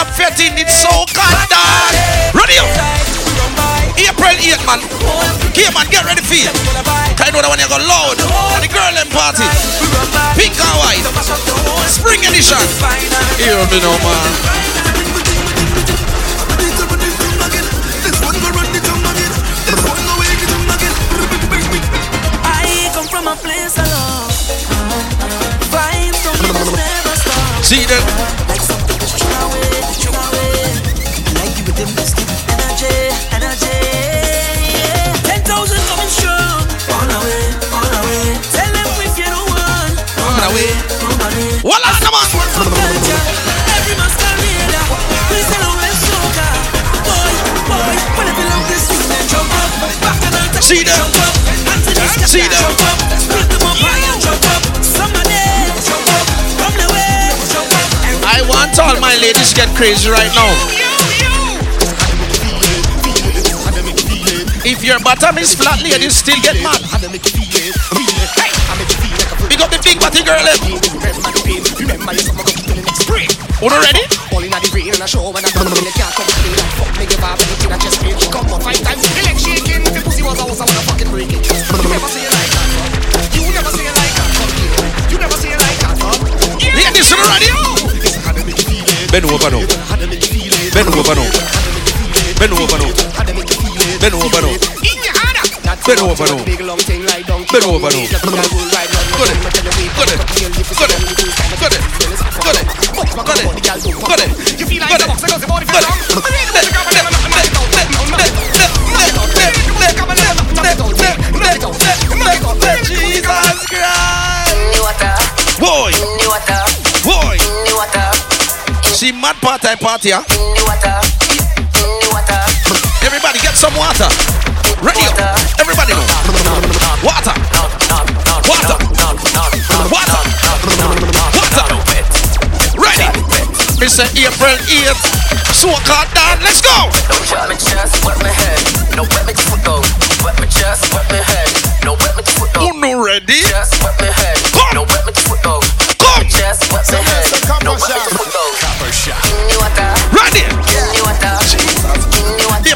[SPEAKER 2] Stop fetting. It's soca, dog. Ready up. April 8, man. Okay, man, get ready for it. Cause you know that when you go loud. And the girl them party. Pink and white. Spring edition. Hear me now, man. See them?
[SPEAKER 20] Like you with them best energy, energy. yeah. Ten thousand coming strong. On our way, on our way. Tell them if you don't want.
[SPEAKER 2] On our way.
[SPEAKER 20] On our way.
[SPEAKER 2] Voila, come on.
[SPEAKER 20] For culture, every man's career. We sell our best. Boy, boy, whenever you love this, then jump up. Back and out,
[SPEAKER 2] See them?
[SPEAKER 20] jump up. Hands in
[SPEAKER 2] See them?
[SPEAKER 20] jump up. Split them up high and jump up. Somebody, jump up. From the way, jump up.
[SPEAKER 2] I want all my ladies to get crazy right now. If your bottom is flat, ladies still get mad. Big up the big body girl. Eh? them. Uno ready?
[SPEAKER 16] All inna the rain and a show when I come in the car come clean and fuck me give up anything I just paid. Come on five times, the leg shaking. If your pussy was a house, I wanna fucking break it. You never say it like that, fuck. You never say it like that, fuck. You never say it like that, fuck.
[SPEAKER 2] Ladies to the radio. Bend over now. Bend over now. Bend over now. Bend over now.
[SPEAKER 16] In your hand, that's
[SPEAKER 2] Bend over now.
[SPEAKER 16] big long thing like donkey.
[SPEAKER 2] Bend over now.
[SPEAKER 16] Just like a bull ride round the
[SPEAKER 2] Got it.
[SPEAKER 16] corner, tell you we
[SPEAKER 2] Got it.
[SPEAKER 16] fuck up, kill you for
[SPEAKER 2] Got it.
[SPEAKER 16] selling the food,
[SPEAKER 2] Got it.
[SPEAKER 16] Got it.
[SPEAKER 2] Got it.
[SPEAKER 16] Got it.
[SPEAKER 2] Got it.
[SPEAKER 16] Got it. You feel like the
[SPEAKER 2] it.
[SPEAKER 16] box because the body
[SPEAKER 2] Got
[SPEAKER 16] feels
[SPEAKER 2] it.
[SPEAKER 16] strong. But ain't no sugar, but never knock it out, knock it out, knock it out.
[SPEAKER 2] Jesus Christ. Boy. Boy. See mad party party, huh? Everybody get some water. Ready up. Everybody know. Water. Water. Water. Water. Ready. Mr. April 8th. Soca down. Let's go.
[SPEAKER 21] Don't wet me chest, wet me head. No wet me though. Wet me chest, wet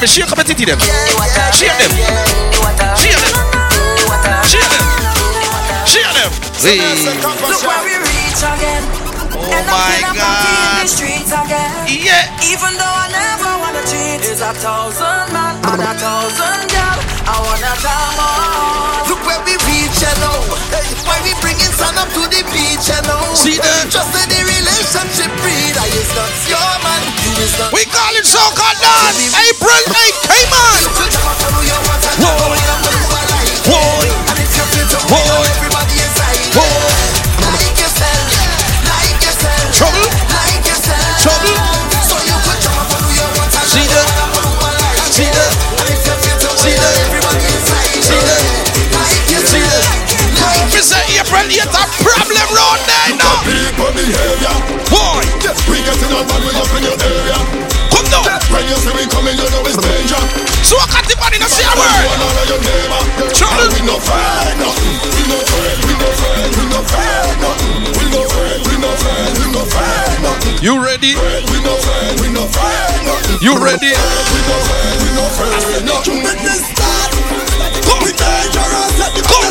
[SPEAKER 21] Inni water.
[SPEAKER 2] Baby, shake up a titty them. Shake them.
[SPEAKER 21] Inni.
[SPEAKER 2] Shake them.
[SPEAKER 21] Inni.
[SPEAKER 2] Shake them. Shake them. Hey.
[SPEAKER 20] Look where we reach again.
[SPEAKER 2] Oh
[SPEAKER 20] and
[SPEAKER 2] my
[SPEAKER 20] I'm in a party in
[SPEAKER 2] God.
[SPEAKER 20] again.
[SPEAKER 2] Yeah.
[SPEAKER 20] Even though I never wanna cheat, it's a thousand man and a thousand girl. I wanna come on.
[SPEAKER 16] Look where we reach, you know. Hey, why we bringing sun up to the beach, you know.
[SPEAKER 2] See that?
[SPEAKER 16] Just in the relationship breed. I is not your man. You is not.
[SPEAKER 2] We call it so-called dance. April 8, come on. Whoa. Whoa. Whoa.
[SPEAKER 16] Everybody inside.
[SPEAKER 2] Whoa.
[SPEAKER 16] Like yourself. Like yourself.
[SPEAKER 2] Trouble.
[SPEAKER 16] Like yourself.
[SPEAKER 2] Trouble.
[SPEAKER 16] So you could jump up and do your one time.
[SPEAKER 2] See that? See that? See that? See that? See that? Me say April 8 a problem round there now.
[SPEAKER 11] People behavior. See we coming, you know it's danger.
[SPEAKER 2] So I got the body to say a word.
[SPEAKER 11] all of your neighbor.
[SPEAKER 2] Trouble.
[SPEAKER 11] We no friend, nothing. We no friend, we no friend, we no friend, nothing. We no friend, we no friend, we no friend, nothing.
[SPEAKER 2] You ready?
[SPEAKER 11] We no friend, we no friend, nothing.
[SPEAKER 2] You ready?
[SPEAKER 11] We no friend, we no friend, nothing. Make this start.
[SPEAKER 2] Come.
[SPEAKER 11] We dangerous, let the fire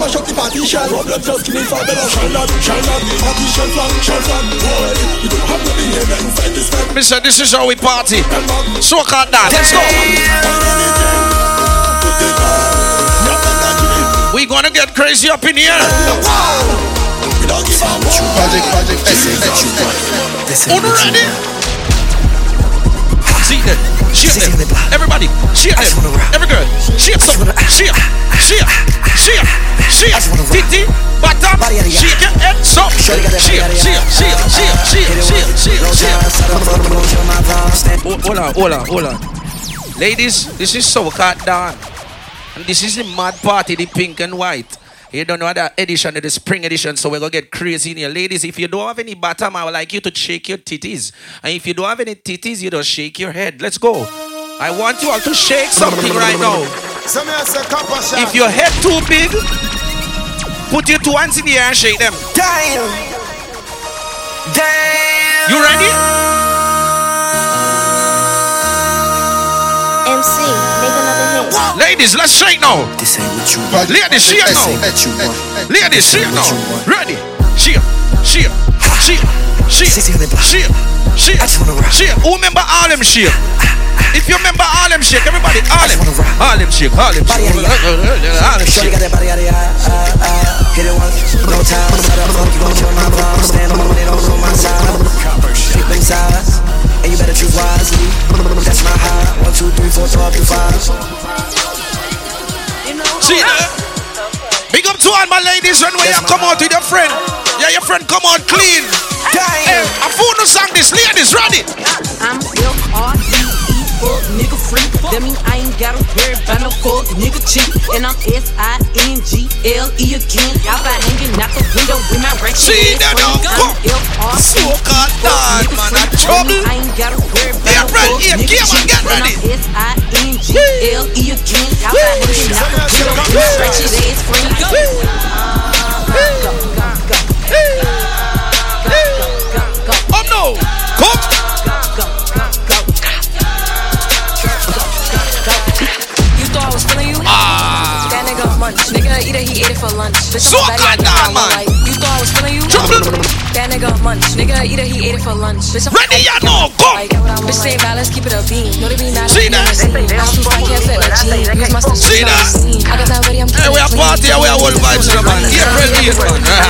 [SPEAKER 11] mash up the party shell. Problem just killing for better. Shall not, shall not. The party shall flag, shall flag. Boy, you don't have no behavior inside this man.
[SPEAKER 2] Me say this is how we party. So-called dance. Let's go. We gonna get crazy up in here.
[SPEAKER 11] Project, project, essay,
[SPEAKER 2] On ready? See Shake them. Everybody, shake them. Every girl, shake some. Shake, shake, shake, shake. Titi, bottom, shake your head, so. Shake, shake, shake, shake, shake, shake, shake. Oh, Hold on, hold on, hold on. Ladies, this is so-called dawn. And this is the mad party, the pink and white. You don't know that edition of the spring edition, so we're gonna get crazy in here. Ladies, if you don't have any bottom, I would like you to shake your titties. And if you don't have any titties, you don't shake your head. Let's go. I want you all to shake something right now.
[SPEAKER 11] So me I say copper shot.
[SPEAKER 2] If your head too big, put your two hands in the air and shake them.
[SPEAKER 20] Damn. Damn.
[SPEAKER 2] You ready?
[SPEAKER 6] MC, make another hit.
[SPEAKER 2] Ladies, let's shake now.
[SPEAKER 11] This ain't what you want.
[SPEAKER 2] Ladies, shake now. Ladies, shake now. Ready? Shake, shake, shake, shake, shake, shake, shake. Who remember Harlem shake? If you remember Harlem shake, everybody Harlem, Harlem shake, Harlem shake, Harlem
[SPEAKER 20] Shorty
[SPEAKER 2] shake.
[SPEAKER 20] got that body out of ya. Uh, uh, hit it once, no time. Set up, fuck, you gon' kill my vibe. Stand on my money, don't on my side. Pick them sides, and you better choose wisely. That's my high. One, two, three, four, five, two, five.
[SPEAKER 2] See that? Big up to all my ladies when you come out with your friend. Yeah, your friend come out clean. Hey, eh, a fool no song this. Ladies, ready?
[SPEAKER 22] I'm F-R-E-E, fuck nigga free. That mean I ain't gotta worry about no fuck nigga cheap. And I'm S-I-N-G-L-E again. Y'all by hanging out the window with my ratchet
[SPEAKER 2] See
[SPEAKER 22] ass
[SPEAKER 2] that
[SPEAKER 22] ring.
[SPEAKER 2] now?
[SPEAKER 22] I'm F-R-E-E,
[SPEAKER 2] So-called
[SPEAKER 22] fuck
[SPEAKER 2] dog,
[SPEAKER 22] nigga
[SPEAKER 2] man,
[SPEAKER 22] free.
[SPEAKER 2] a
[SPEAKER 22] That
[SPEAKER 2] trouble.
[SPEAKER 22] mean I ain't gotta worry about
[SPEAKER 2] Get
[SPEAKER 22] no
[SPEAKER 2] ready,
[SPEAKER 22] fuck
[SPEAKER 2] yeah,
[SPEAKER 22] nigga
[SPEAKER 2] get
[SPEAKER 22] cheap.
[SPEAKER 2] get
[SPEAKER 22] And
[SPEAKER 2] ready.
[SPEAKER 22] I'm S-I-N-G-L-E again. Out by hanging out the window with my ratchet ass ring. For lunch. Bitch,
[SPEAKER 2] So
[SPEAKER 22] I'm a
[SPEAKER 2] I got
[SPEAKER 22] I
[SPEAKER 2] that, man.
[SPEAKER 22] Like, you thought I was feeling you? That nigga munch. Nigga either he ate it for lunch. Bitch, I'm
[SPEAKER 2] Ready, ya know, go!
[SPEAKER 22] Like, bitch, say bad, let's keep it a beam. No, they be not
[SPEAKER 2] See that?
[SPEAKER 22] I'm too fine, can't fit a jean. Use my stuff,
[SPEAKER 2] See that?
[SPEAKER 22] I got that ready, I'm
[SPEAKER 2] Hey, we are party, we are all vibes, you know, man. April 8, man.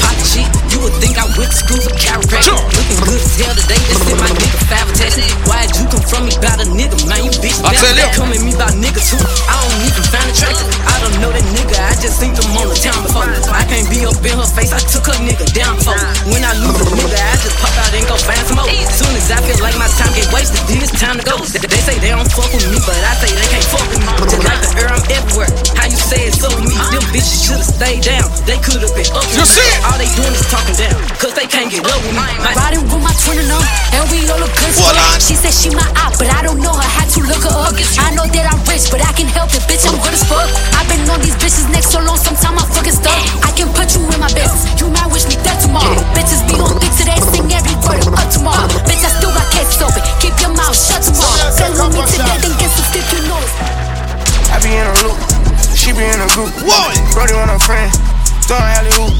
[SPEAKER 22] Pop shit, you would think I went to school for chiropractic. Looking good as hell today, just in my nigga five attachment. Why'd you come from me about a nigga, man? You bitch,
[SPEAKER 2] I tell you.
[SPEAKER 22] Come at me about niggas too. I don't even find attractive. I don't know that nigga, I just seen them on the town before. I can't be up in her face, I took her nigga down for. When I lose a nigga, I just pop out and go find some more. Soon as I feel like my time get wasted, then it's time to go. They they say they don't fuck with me, but I say they can't fuck with me. Just like the air, I'm everywhere. How you say it so me? Them bitches should've stayed down. They could've been up.
[SPEAKER 2] You see it?
[SPEAKER 22] All they doing is talking down, cause they can't get up with me. My
[SPEAKER 6] Riding with my twin and um, and we all look good. She said she my op, but I don't know her. Had to look hug. I know that I'm rich, but I can help it, bitch. I'm good as fuck. I've been on these bitches next so long, sometimes I'm fucking stuck. I can put you in my bed. You might wish me dead tomorrow. Bitches be on dick today, sing every word up tomorrow. Bitch, I still got cases open.
[SPEAKER 23] Keep your mouth shut tomorrow. Send me today, then get some stick, you know it.
[SPEAKER 24] I be in a loop, she be in a group. One, Brody on her friend, throwing alley hoop.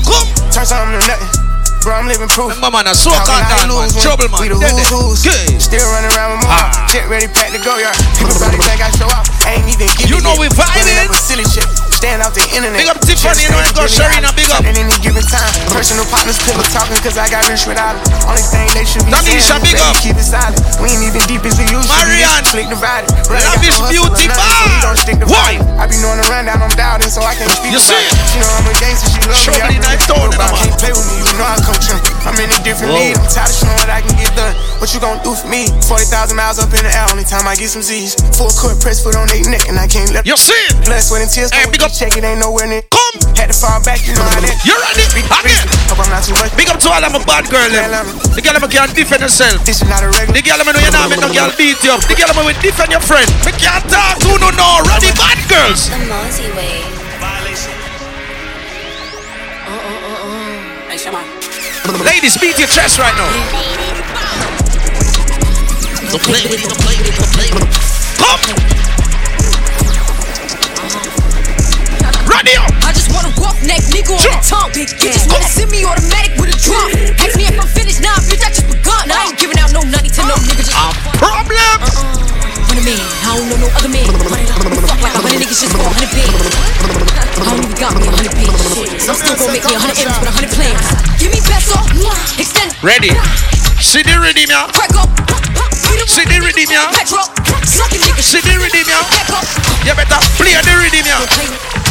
[SPEAKER 24] Turn something to nothing. Bro, I'm living proof.
[SPEAKER 2] Remember, man, a soca
[SPEAKER 24] How can I
[SPEAKER 2] down, man.
[SPEAKER 24] lose
[SPEAKER 2] Trouble, man.
[SPEAKER 24] We the who's who's. Still running around with more.
[SPEAKER 2] Ah.
[SPEAKER 24] Jet ready, pack to go, yard. People probably think I show up. I ain't even give
[SPEAKER 2] You know we vibing.
[SPEAKER 24] Running up a silly shit. Stand out the internet.
[SPEAKER 2] Big up Tiffany, you know, and go Sharina, big up.
[SPEAKER 24] And any given time. Personal partners, pillow talking, cause I got rich without it. Only thing they should be
[SPEAKER 2] Tanisha,
[SPEAKER 24] saying
[SPEAKER 2] big up.
[SPEAKER 24] keep it silent. We ain't even deep as we used to be.
[SPEAKER 2] Marianne.
[SPEAKER 24] Just Click divided. Got
[SPEAKER 2] Lavish beauty
[SPEAKER 24] or nothing, so
[SPEAKER 2] bar.
[SPEAKER 24] we don't stick to
[SPEAKER 2] Why?
[SPEAKER 24] I be knowing the rundown, I'm doubting, so I can't speak
[SPEAKER 2] You
[SPEAKER 24] about
[SPEAKER 2] see
[SPEAKER 24] it. She know I'm a gangster, she love
[SPEAKER 2] Show
[SPEAKER 24] me. I
[SPEAKER 2] me that
[SPEAKER 24] really
[SPEAKER 2] tone,
[SPEAKER 24] feel about
[SPEAKER 2] man.
[SPEAKER 24] Can't play with me, you know I coach him. I'm in a different
[SPEAKER 2] Whoa.
[SPEAKER 24] league. I'm tired of showing what I can get done. What you gon' do for me? 40,000 miles up in the air, only time I get some Z's. Full court press foot on their neck, and I can't let
[SPEAKER 2] You see?
[SPEAKER 24] Blood, sweat, and tears. Hey, big up. Check it ain't nowhere near.
[SPEAKER 2] Come.
[SPEAKER 24] Had to fall back, you know how that.
[SPEAKER 2] You ready? Again.
[SPEAKER 24] Hope I'm not too much.
[SPEAKER 2] Big up to all of my bad girl. Eh. The girl them can't defend herself.
[SPEAKER 24] This is not a regular.
[SPEAKER 2] The girl them know you not make no girl beat you up. The girl them will defend your friend. We can't talk to no no. Ready bad girls.
[SPEAKER 6] The Mosey way.
[SPEAKER 22] Hey, uh, Shama.
[SPEAKER 2] Uh, uh, Ladies, beat your chest right now.
[SPEAKER 12] Don't play with it, don't play with it, don't play with it.
[SPEAKER 2] Come. Ready up.
[SPEAKER 23] I just want a rough neck nigga on the tongue. You just wanna send me automatic with a drum. Ask me if I'm finished, nah, bitch, I just begun. I ain't giving out no nutty to no nigga. Just uh,
[SPEAKER 2] problem. Uh-uh.
[SPEAKER 23] Hundred man, I don't know no other man. Fuck like a hundred niggas just for a hundred bands. I don't even got me a hundred bands. Shit, I'm still gonna make me a hundred M's with a hundred plans. Give me peso, extend.
[SPEAKER 2] Ready. See the rhythm, yeah.
[SPEAKER 23] Crack up.
[SPEAKER 2] See the rhythm, yeah.
[SPEAKER 23] Petro, sucking niggas.
[SPEAKER 2] See the. You better play the rhythm, yeah.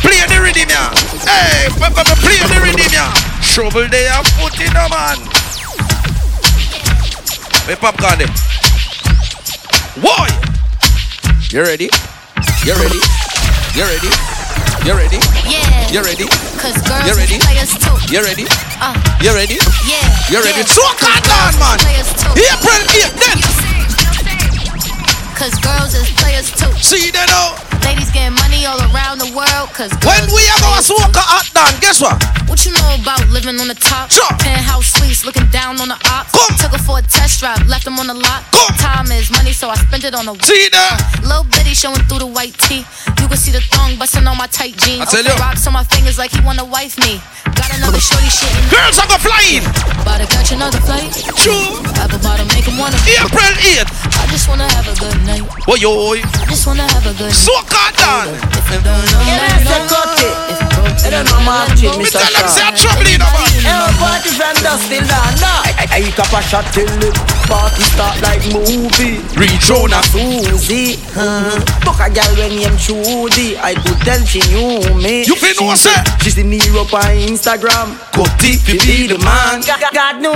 [SPEAKER 2] Play the rhythm, yeah. Hey, p- p- p- play the rhythm, yeah. Shovel there, put in a man. Hey, popcorn them. Boy. You ready? You ready? You ready? You ready?
[SPEAKER 6] Yeah.
[SPEAKER 2] You ready?
[SPEAKER 6] Cause girls
[SPEAKER 2] You ready?
[SPEAKER 6] is players too.
[SPEAKER 2] You ready?
[SPEAKER 6] Uh,
[SPEAKER 2] You ready?
[SPEAKER 6] yeah.
[SPEAKER 2] You ready?
[SPEAKER 6] yeah.
[SPEAKER 2] So calm down, man.
[SPEAKER 6] Too.
[SPEAKER 2] April 8th, then.
[SPEAKER 6] Cause girls is players too.
[SPEAKER 2] See that now?
[SPEAKER 6] Ladies getting money all around the world. Cause
[SPEAKER 2] When we are
[SPEAKER 6] going to
[SPEAKER 2] smoker hot down, guess what?
[SPEAKER 6] What you know about living on the top? Penthouse suites, looking down on the ops. Took her for a test drive, left them on the lot. Time is money, so I spent it on a
[SPEAKER 2] See that?
[SPEAKER 6] Little bitty showing through the white tee. You can see the thong busting on my tight jeans.
[SPEAKER 2] I tell you.
[SPEAKER 6] Rocks on my fingers like he wanna wife me. Got another shorty shit
[SPEAKER 2] Girls are going flying.
[SPEAKER 6] About to catch another flight.
[SPEAKER 2] True.
[SPEAKER 6] Apple bottom make him wanna.
[SPEAKER 2] April 8th.
[SPEAKER 6] I just wanna have a good night.
[SPEAKER 2] Boy, yo.
[SPEAKER 6] I just wanna have a good
[SPEAKER 2] So calm down.
[SPEAKER 4] I don't know Mark Chin, Mr.
[SPEAKER 2] tell them say I'm
[SPEAKER 4] Sean.
[SPEAKER 2] troubling, man.
[SPEAKER 4] Eh, from dust till dawn. I, I, I a shot till the party start like movie.
[SPEAKER 2] Reach on a
[SPEAKER 4] Susie, huh? Fuck a girl when name I could tell she knew me.
[SPEAKER 2] You feel no say?
[SPEAKER 4] She see me up on Instagram.
[SPEAKER 2] Deep, you be the man.
[SPEAKER 4] God, God no.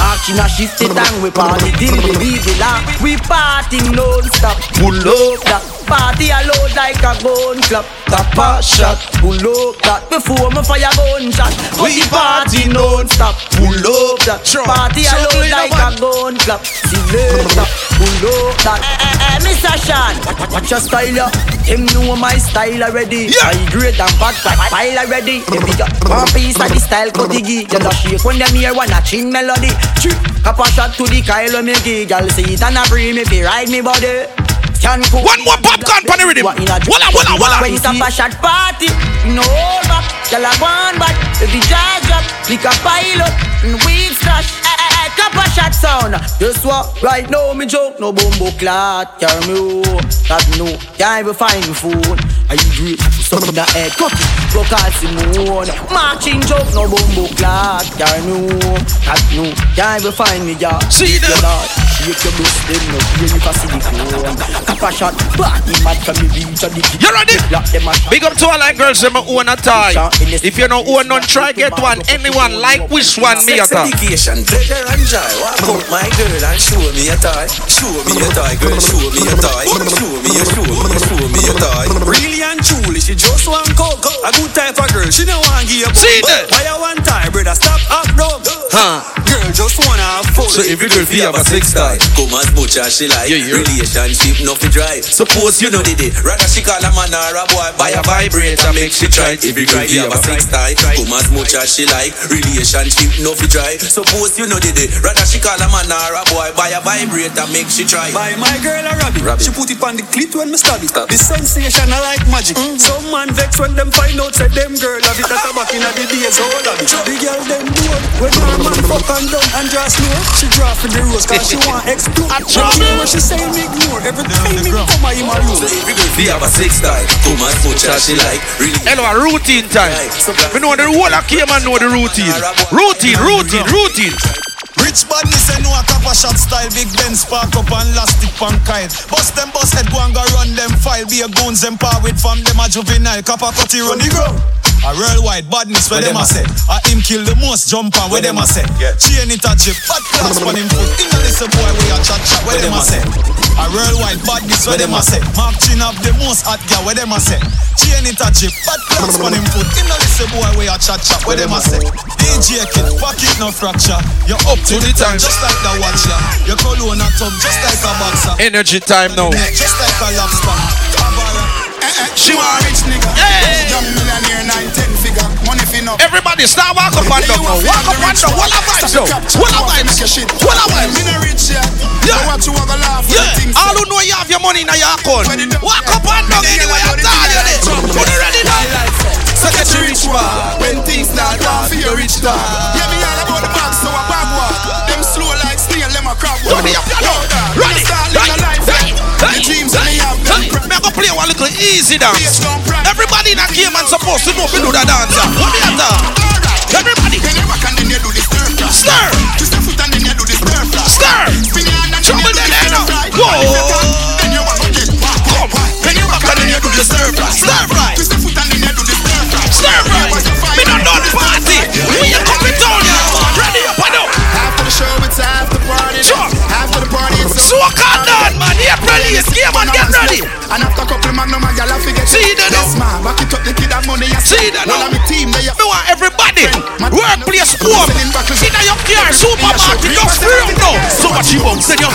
[SPEAKER 4] Action a shift it and we party till we leave the land. We party non-stop. Pull up that party a load like a gun clap. Tap a shot. Pull up that before me fire gun shot. We party non-stop. Pull up that party a load like a gun clap. See later. Pull up that. Eh, eh, eh, Mr. Sean, watch your style ya. Him know my style already. I great and bad like pile already. We got one piece of the style cut diggy. You know shake when them hear one a chin melody. Chip, a shot to the Kyle me gig. Y'all see it and a free me fi ride me body. Can cook.
[SPEAKER 2] One more popcorn for the rhythm. Walla, walla, walla.
[SPEAKER 4] When it's a shot party, no hold back. Y'all a one back. Every jazz drop, lick a pile up, and weed stash. Eh, eh, eh, a shot sound. Just what? Right now me joke, no bumbo clot. Carry me. That no, can't even find phone. I great, something that head cut it. Go call Simone. Marching joke, no bumbo clot. Carry me home. That no, can't even find me yeah.
[SPEAKER 2] See
[SPEAKER 4] that? Shake your bust, them no fear you can see the phone. Cap a shot, body mad from me reach a the
[SPEAKER 2] You ready?
[SPEAKER 4] Block them a
[SPEAKER 2] Big up to all like girls them own a tie. If you don't own none, try get one. Anyone like which one me a
[SPEAKER 9] Sex
[SPEAKER 2] tie.
[SPEAKER 9] education, pleasure and joy. Walk out my girl and show me a toy. Show me a toy, girl. Show me a toy. Show me a show me show me a toy. Really and truly, she just want coke. A good type of girl, she don't want give up.
[SPEAKER 2] See that?
[SPEAKER 9] Why you want tie, brother? Stop up, no.
[SPEAKER 2] Huh?
[SPEAKER 9] Girl just wanna have fun.
[SPEAKER 25] So every girl feel have a sex style.
[SPEAKER 9] Come as much as she like. Relationship nothing dry. Suppose you know did it. Rather she call a man or a boy buy a vibrator make she try. Every girl feel have a sex style. Come as much as she like. Relationship nothing dry. Suppose you know did it. Rather she call a man or a boy buy a vibrator make she try.
[SPEAKER 26] Buy my girl a rabbit.
[SPEAKER 9] Rabbit.
[SPEAKER 26] She put it on the clit when me stab it. The sensation I like magic. Mm. Some man vex when them find out say them girl have it. That's a back in the days old of it. The girl them bored when her man fuck and down and just know she draw for the rose cause she want explode. I
[SPEAKER 9] try me.
[SPEAKER 26] When she say me ignore every time me come I in my room.
[SPEAKER 9] Every girl have a sex style. Come as much as she like. Really
[SPEAKER 2] Hello, a routine time. We know the whole of Cayman know the routine. Routine, routine, routine.
[SPEAKER 27] Rich badness and no a copper shot style. Big Ben spark up and elastic pan Kyle Bust them bust head go and go run them file. Be a goons empower with from them a juvenile. Copper cutty run. The ground a real white badness where them a say A him kill the most jump on where them a say Chain it a chip, fat class on him foot. In a boy where a chat chat where them a say A real white badness where them a say Mark chin up the most hot girl where them a say Chain it a chip, fat class on him foot. In a boy where a chat chat where them a say DJ kid, fuck it no fracture. You up to the time. just like the watch ya Your cologne a tub just like a boxer.
[SPEAKER 2] Energy time now.
[SPEAKER 27] Just like a lobster She want rich nigga Young millionaire, nine, ten figure Money fin up
[SPEAKER 2] Everybody start walk up and down. Walk up and down. What a vibes though. What a vibes. What a vibes.
[SPEAKER 27] Me rich yet
[SPEAKER 2] Yeah.
[SPEAKER 27] What you wanna laugh
[SPEAKER 2] Yeah, all who know you have your money in your account. Walk up and down anyway. I'm tired of it. Put it ready now.
[SPEAKER 27] So get you rich one When things start off for your rich dog Yeah, me all about the bag so I bag walk Them slow like snail, them a crab walk
[SPEAKER 2] up, you
[SPEAKER 27] Yo,
[SPEAKER 2] play one little easy dance. Everybody in a game and supposed to know if you do the dance. What the other? Everybody.
[SPEAKER 27] Stir.
[SPEAKER 2] Stir. Trouble then, eh,
[SPEAKER 27] you know. Go. Come. Then you and then you do the stir fry.
[SPEAKER 2] Stir fry.
[SPEAKER 27] Stir fry.
[SPEAKER 2] Me not done party. We are coming down. Man. Is game and get ready.
[SPEAKER 27] And after couple magnum, I gal forget.
[SPEAKER 2] See that?
[SPEAKER 27] Yes, man. Back it up, the kid have money.
[SPEAKER 2] See that now?
[SPEAKER 27] A team. They
[SPEAKER 2] Me want everybody. Workplace home. In your car, supermarket, just free up now. So much you want, then you.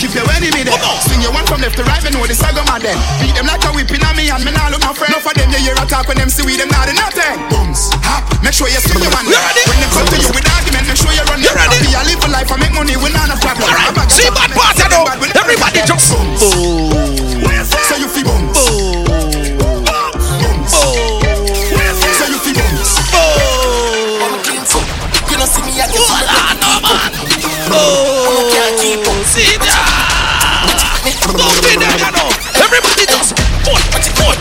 [SPEAKER 27] Skip your enemy
[SPEAKER 2] on.
[SPEAKER 27] Swing your one from left to right, me know the saga man then. Beat them like a whipping on me and me nah look my friend. Enough of them you hear a talk when them see we them not do nothing. Booms, hop. Make sure you swing your one.
[SPEAKER 2] You ready?
[SPEAKER 27] When they come to you with argument, make sure you run.
[SPEAKER 2] You ready?
[SPEAKER 27] Happy, I live a life, I make money, we not a problem.
[SPEAKER 2] Alright, see bad party now. Everybody just boom.
[SPEAKER 27] So you feel bums. Bums. So you feel bums.
[SPEAKER 19] You don't see me, I get
[SPEAKER 2] on, no man. Oh, see that? Don't be there, you. Everybody just put, put, put.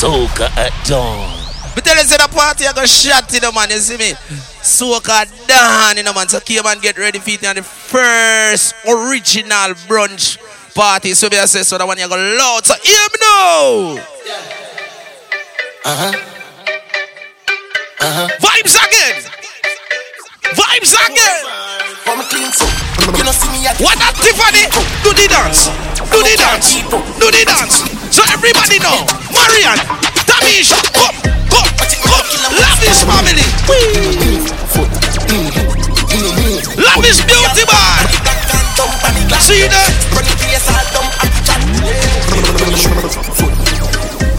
[SPEAKER 2] Soca at dawn. But tell you, say the party I go shot in the man, you see me? Soca at dawn in the man. So keep man get ready for it on the first original brunch party. So be I say so that one you go loud. So hear me now.
[SPEAKER 19] Uh-huh. Uh-huh.
[SPEAKER 2] Vibes again. Vibes again.
[SPEAKER 19] Clean don't see me,
[SPEAKER 2] What that Tiffany? Do the dance. Do the dance. Do the dance. So everybody know. Marian, Tamish, come, come, come. Love is family. Love is beauty, man. See that?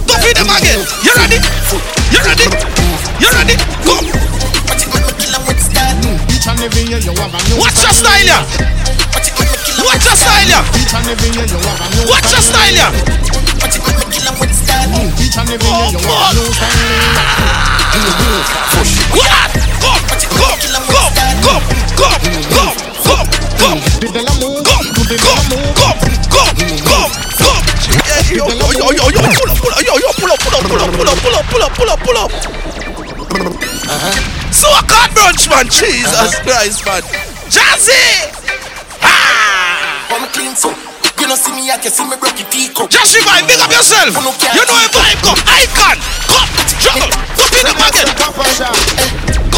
[SPEAKER 2] Go feed them again. You ready? You ready? You ready? Come.
[SPEAKER 27] Each and every year you have a new
[SPEAKER 2] Watch your style, yeah. Watch your style, yeah.
[SPEAKER 27] Each and every year you have a new
[SPEAKER 2] Watch your style, yeah.
[SPEAKER 27] Each and every year you have a new
[SPEAKER 2] What? Come, come, come, come, come, come, come, come. Come, come, come, come, come, come. Yeah, Yo, yo, yo, yo, yo, pull up, pull up, yo, yo, pull up, pull up, pull up, pull up, pull up, pull up, pull up, pull up. Uh-huh. So I can't brunch, man. Jesus uh-huh. Christ, man. Jazzy!
[SPEAKER 19] Ah! Come clean, so. You know, see me, I can see me broke your teacup.
[SPEAKER 2] Just revive, big up yourself. You know, a vibe go. Icon. Come, juggle. Up in the market. Come, come, come, come,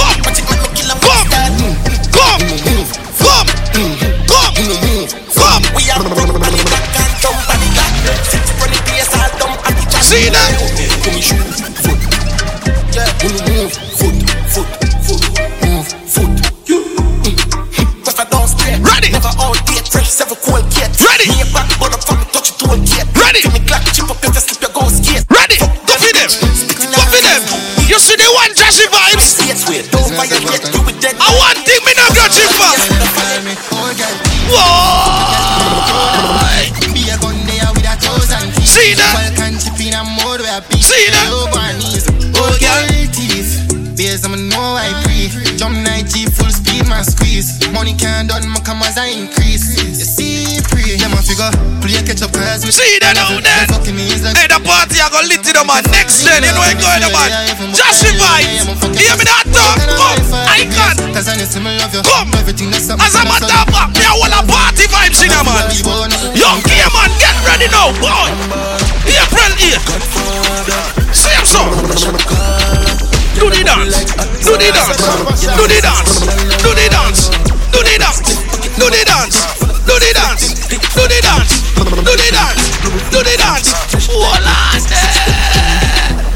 [SPEAKER 2] come, come.
[SPEAKER 19] We are running back and down, running back. Six running PS, I'll dump.
[SPEAKER 2] See that?
[SPEAKER 19] Come, you. Yeah. French cool kid.
[SPEAKER 2] Ready.
[SPEAKER 19] Me a back but I'm from touch you to a kid.
[SPEAKER 2] Ready.
[SPEAKER 19] Give me clock, chip up your slip your goals kid.
[SPEAKER 2] Ready. Go feed them. Go feed them. You see the one trashy vibes. I want thing me not got you for. See that? See that?
[SPEAKER 28] Oh, girl, teeth. Bears, I'm know I Jump night G, full speed, man squeeze. Money can't done, my commas I increase. You see, pre. Yeah, man, figure. Play catch up cause we
[SPEAKER 2] See that out there?
[SPEAKER 28] Fucking like.
[SPEAKER 2] Hey, the party I gonna lit it up man. Next gen, you know where going man. Joshy vibes. Hear me that talk? Come, I can.
[SPEAKER 28] Cause I need to love you.
[SPEAKER 2] Come.
[SPEAKER 28] Everything that's up.
[SPEAKER 2] As a matter of fact, me I want a party vibes in a man. Young gear man, get ready now, boy. April 8. See him so. Do the dance. Do the dance. Do the dance. Do the dance. Do the dance. Do the dance. Do the dance. Do the dance. Do the dance. Do the dance. Voila.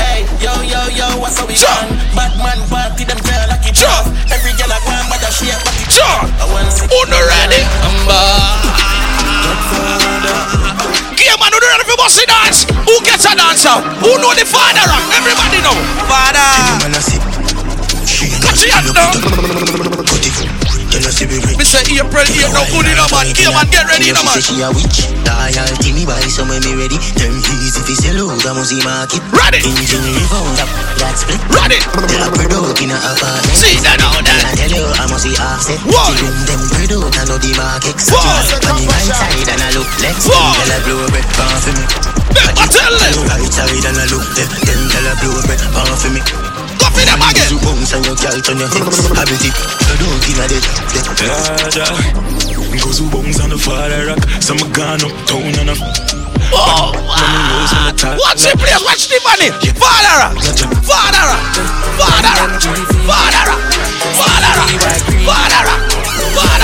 [SPEAKER 4] Hey, yo, yo, yo, what's up, we done? Batman party, them girl like it. Every girl I want, but I shake back it
[SPEAKER 2] Sure. Who no ready? Gear man, who no ready for bossy dance? Who gets a dancer? Who know the father? Everybody know. Father. Cut your hand Me say April 8 no good in a man. Gear man, get ready in a man.
[SPEAKER 29] She a witch, loyalty me buy some when me ready. Them if you sell out, I must see market.
[SPEAKER 2] Ready.
[SPEAKER 29] Engine revound up, that split.
[SPEAKER 2] Ready.
[SPEAKER 29] Tell a bird out in a apartment.
[SPEAKER 2] See that now, that.
[SPEAKER 29] I tell you, I must see offset.
[SPEAKER 2] What?
[SPEAKER 29] See them them bird out, I know the market.
[SPEAKER 2] What?
[SPEAKER 29] On the right side and I look left.
[SPEAKER 2] What?
[SPEAKER 29] Tell a blow bread pan for me.
[SPEAKER 2] I tell them.
[SPEAKER 29] Right side and I look left. Then tell a blow bread pan for me.
[SPEAKER 2] Go for them again.
[SPEAKER 29] You bounce and your girl turn your hips. Habit it, bird out in a dead.
[SPEAKER 30] Ja, ja. Goes who bones on the father rock. Some gone up town and a.
[SPEAKER 2] Oh, Watch the place, watch the money. Father rock. Father rock. Father rock. Father rock. Father rock. Father rock. Father rock.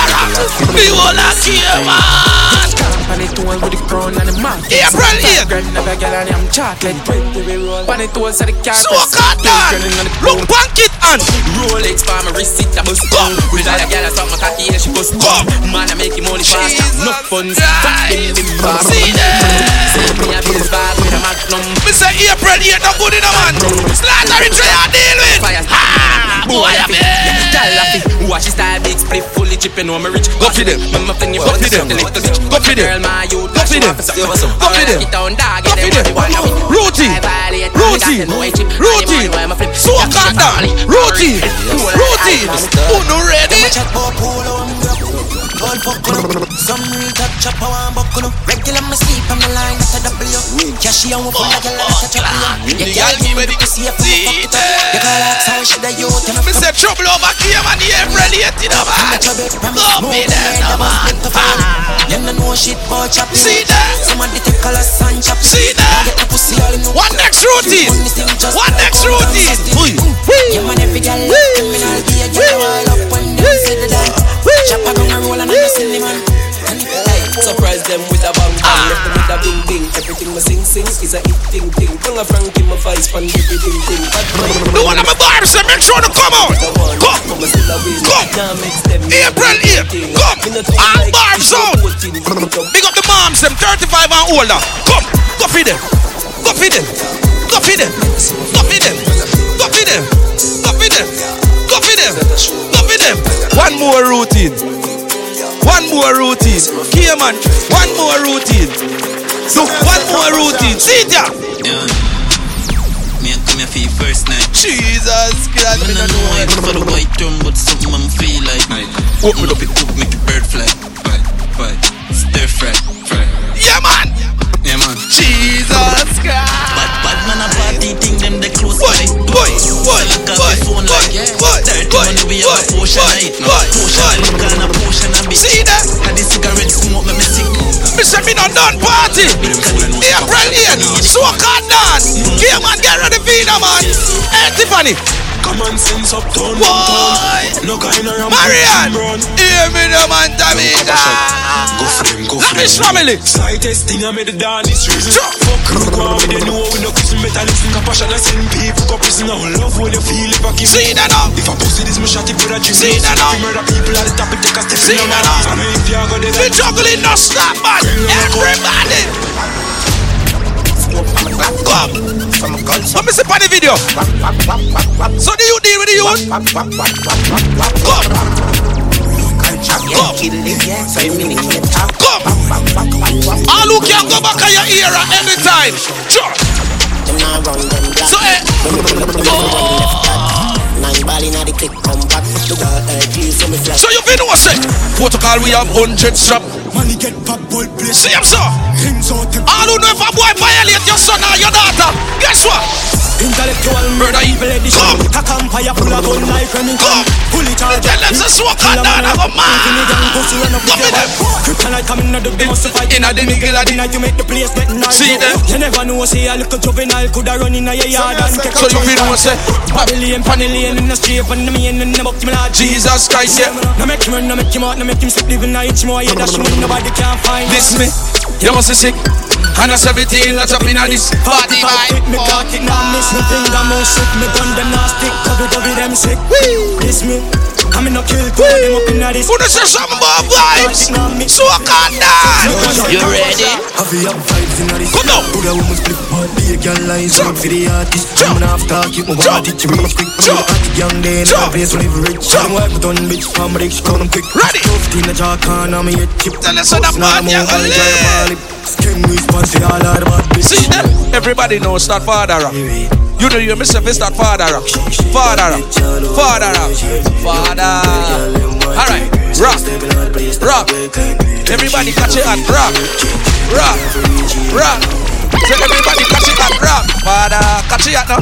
[SPEAKER 2] We will not care, man.
[SPEAKER 31] Pan it with the crown and the mark.
[SPEAKER 2] April 8.
[SPEAKER 31] Girl, never girl and I'm chocolate. Pan it all so the car.
[SPEAKER 2] So cut down. Look, bank it on.
[SPEAKER 31] Rolex for my wrist, it a bust down. With all the girl, I stop my cocky, yeah, she bust down. Man, I make him money fast, enough funds. Fuck him, the bar.
[SPEAKER 2] See that?
[SPEAKER 31] Send me a bills bag with a magnum.
[SPEAKER 2] Me say April 8 no good in a man. Slaughter it, try and deal with. Ah, boy, I mean.
[SPEAKER 31] Tell her fi Watch his style big split fully chipping on my rich
[SPEAKER 2] Go for them.
[SPEAKER 31] Mama fling you
[SPEAKER 2] Go for them.
[SPEAKER 31] Go
[SPEAKER 2] Go for them.
[SPEAKER 31] Girl my youth
[SPEAKER 2] Go for them. Go for them.
[SPEAKER 31] Get down dog
[SPEAKER 2] Go for them. Routine. Routine. Routine. So calm down. Routine. Routine. Who no ready?
[SPEAKER 32] gold up Some real top chopper one buckle. Regular me sleep on the line, that's a W. Cash you out for like a lot of trouble. You girl give me the safe from the fuck it up. You call out sound shit that you turn up.
[SPEAKER 2] Me say trouble over here, man. You ain't ready yet, you know The air related, no man. Don't be there, no man.
[SPEAKER 32] Them no know shit about chopping.
[SPEAKER 2] See that?
[SPEAKER 32] Somebody take colors and chop.
[SPEAKER 2] See that?
[SPEAKER 32] Get the pussy all in
[SPEAKER 2] the. What next routine? What next routine?
[SPEAKER 32] Yeah, man, every girl like criminal. Be a girl all up when them see the. Chop a gun and roll and I see the man.
[SPEAKER 4] Surprise them with a bang bang ah. Left them with a bing bing Everything me sing sing is a hit ting ting Tongue a frank in my vice Pan every ding ding
[SPEAKER 2] The one of my barbs, say make sure to come out. Come.
[SPEAKER 4] Come still a win
[SPEAKER 2] Come.
[SPEAKER 4] Now mix them
[SPEAKER 2] April 8. Come. And ah, bar zone. Big up the moms, them 35 and older. Come. Go feed them. Go feed them. Go feed them. Go feed them. Go feed them. Go feed them. Go feed them. Go feed them. One more routine. One more routine. Here, man. One more routine. So one more routine. See ya.
[SPEAKER 29] Yeah. Me and come here for your first night.
[SPEAKER 2] Jesus Christ.
[SPEAKER 29] Me no know it for the white drum, but something I'm feel like. Open up it cook, make the bird fly. Fly, fly. Stir fry, fry.
[SPEAKER 2] Yeah, man.
[SPEAKER 29] Yeah, man.
[SPEAKER 2] Jesus Christ.
[SPEAKER 29] Bad, bad man a party thing, them they close
[SPEAKER 2] Boy, boy, boy, boy,
[SPEAKER 29] phone
[SPEAKER 2] boy,
[SPEAKER 29] like, yeah.
[SPEAKER 2] boy,
[SPEAKER 29] Dirty
[SPEAKER 2] boy,
[SPEAKER 29] money, we
[SPEAKER 2] boy,
[SPEAKER 29] have a portion
[SPEAKER 2] boy,
[SPEAKER 29] of it now.
[SPEAKER 2] boy,
[SPEAKER 29] Portion
[SPEAKER 2] boy.
[SPEAKER 29] Of liquor and a portion of bit.
[SPEAKER 2] See that?
[SPEAKER 29] And the cigarette smoke, me me sick.
[SPEAKER 2] Me say me not done party. April 8, so can't dance. Yeah, man, get ready for it, man. Hey, Tiffany.
[SPEAKER 30] Common sense up town,
[SPEAKER 2] Boy.
[SPEAKER 30] No kind of
[SPEAKER 2] Marian. Hear me, no man, Tamika.
[SPEAKER 30] Go for them, go for
[SPEAKER 2] Lavish
[SPEAKER 30] them.
[SPEAKER 2] family.
[SPEAKER 30] Slightest thing I made the dance reason. Fuck you, go on with the know we no kissing better listen. Compassion I send people go prison. I love when you feel it back in
[SPEAKER 2] See that now?
[SPEAKER 30] If I pussy this, me shot it with a drink.
[SPEAKER 2] See that now?
[SPEAKER 30] You murder people at the top, it take a step
[SPEAKER 2] See that
[SPEAKER 30] now.
[SPEAKER 2] now?
[SPEAKER 30] I know if you go there,
[SPEAKER 2] Fit juggling, no stop, man. Everybody. Come. Let me see on the video. So do you deal with the youth? Come. Come. Come. All who can go back on your era anytime. Sure. So, eh. So you been what's it? Protocol we have hundred strap.
[SPEAKER 27] Money get bad boy place.
[SPEAKER 2] See him sir. All who know if a boy violate your son or your daughter, guess what?
[SPEAKER 27] Intellectual murder evil edition. A campfire full of gun like Remington. It all.
[SPEAKER 2] Tell them to smoke on down. I go mad.
[SPEAKER 27] Go with them. Kryptonite coming out the must fight.
[SPEAKER 2] In the middle of the
[SPEAKER 27] night you make the place get nice.
[SPEAKER 2] See them.
[SPEAKER 27] You never know say a little juvenile coulda run in your yard and take a
[SPEAKER 2] So you feel what say?
[SPEAKER 27] Babylon, Panellian in the street and me and them up to me lad.
[SPEAKER 2] Jesus Christ, yeah.
[SPEAKER 27] No make him run, no make him out, no make him sleep living night. More yeah, that's when nobody can find.
[SPEAKER 2] This me. You must be sick. And a 17 that's up in this party vibe.
[SPEAKER 27] Me oh. got it now, miss me finger more sick. Me gun them now stick, cover cover them sick. This me. I'm in a kill, two of them up in a this.
[SPEAKER 2] Who say some more vibes? So I can't dance.
[SPEAKER 27] You
[SPEAKER 2] ready?
[SPEAKER 27] Have you have vibes in a this?
[SPEAKER 2] Come on.
[SPEAKER 27] Put a woman's split, be a girl line, so for the artist. I'm gonna have to keep my body to reach quick. I'm a hot young day, never place when live rich. I'm wipe done bitch, from rich, come quick.
[SPEAKER 2] Ready?
[SPEAKER 27] Tough in the jar, can I'm a chip.
[SPEAKER 2] Tell us on party, I'm gonna live.
[SPEAKER 27] Skin response, all out of bad bitch.
[SPEAKER 2] See that? Everybody knows that father rock. You know you myself is that father rock. Father rock. Father rock. Father. Alright. Rock. Rock. Everybody catch it and rock. Rock. Rock. Tell everybody catch it and rock. Father. Catch it now.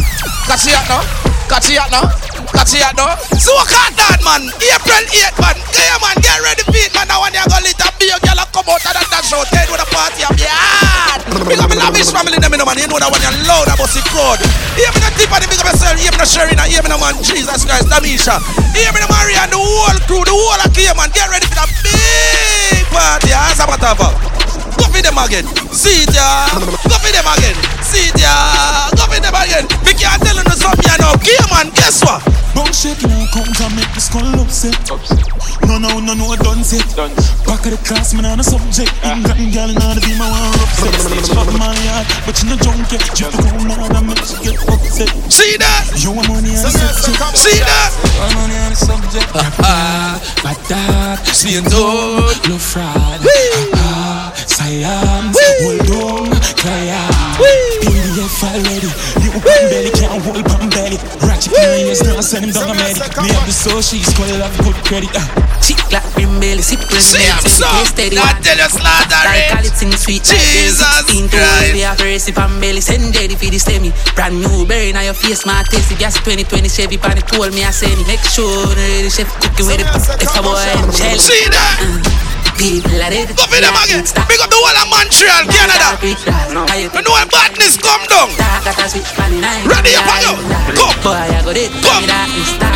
[SPEAKER 2] Catch it now. Catch it now. Catch it now. So can't that man? April 8 man. Yeah man. Get ready it man. Now when you go lit up, a girl come out of that show. Tell you the party of your heart. Big up my lavish family, them, you know, man. You know that when you're loud about the crowd. Hear me the tip and the big up yourself. Hear me the Sherry, hear me the man. Jesus Christ, Damisha. Hear me the Maria and the whole crew, the whole of Kia, man. Get ready for that big party. As a matter of. Go for them again. See it, ya. Go for them again. See it, ya. Go for them again. We can't tell you something, you know. Kia, man. Guess what?
[SPEAKER 30] Bounce shake now comes and make the skull upset. No, no, no, no, done set. Back of the class, man, on a subject. Ain't got girl in order to be my one upset. Fuck my yard, but you no junk yet. Just go now and make you get upset.
[SPEAKER 2] See that?
[SPEAKER 30] You want money on the subject.
[SPEAKER 2] See that?
[SPEAKER 30] You Want money on the subject. Ah, but that, see you don't love fraud. Ratchet players now send him down a medic. Me have the soul, she's called love good credit. Ah.
[SPEAKER 22] Chick like brim belly, sip
[SPEAKER 2] See I'm so. Not tell you slaughter
[SPEAKER 22] Like
[SPEAKER 2] it.
[SPEAKER 22] call it sing sweet
[SPEAKER 2] Jesus Christ.
[SPEAKER 22] They have recipe and belly Send ready for the semi Brand new berry Now your face my taste. tasty Gas 2020 Chevy Pan it told me I send it Make sure the chef cooking with it It's a boy and jelly
[SPEAKER 2] See that?
[SPEAKER 22] People are ready
[SPEAKER 2] Go for them again. Big up the whole of Montreal, Canada. You know when badness come down. Ready up you. Come. Come.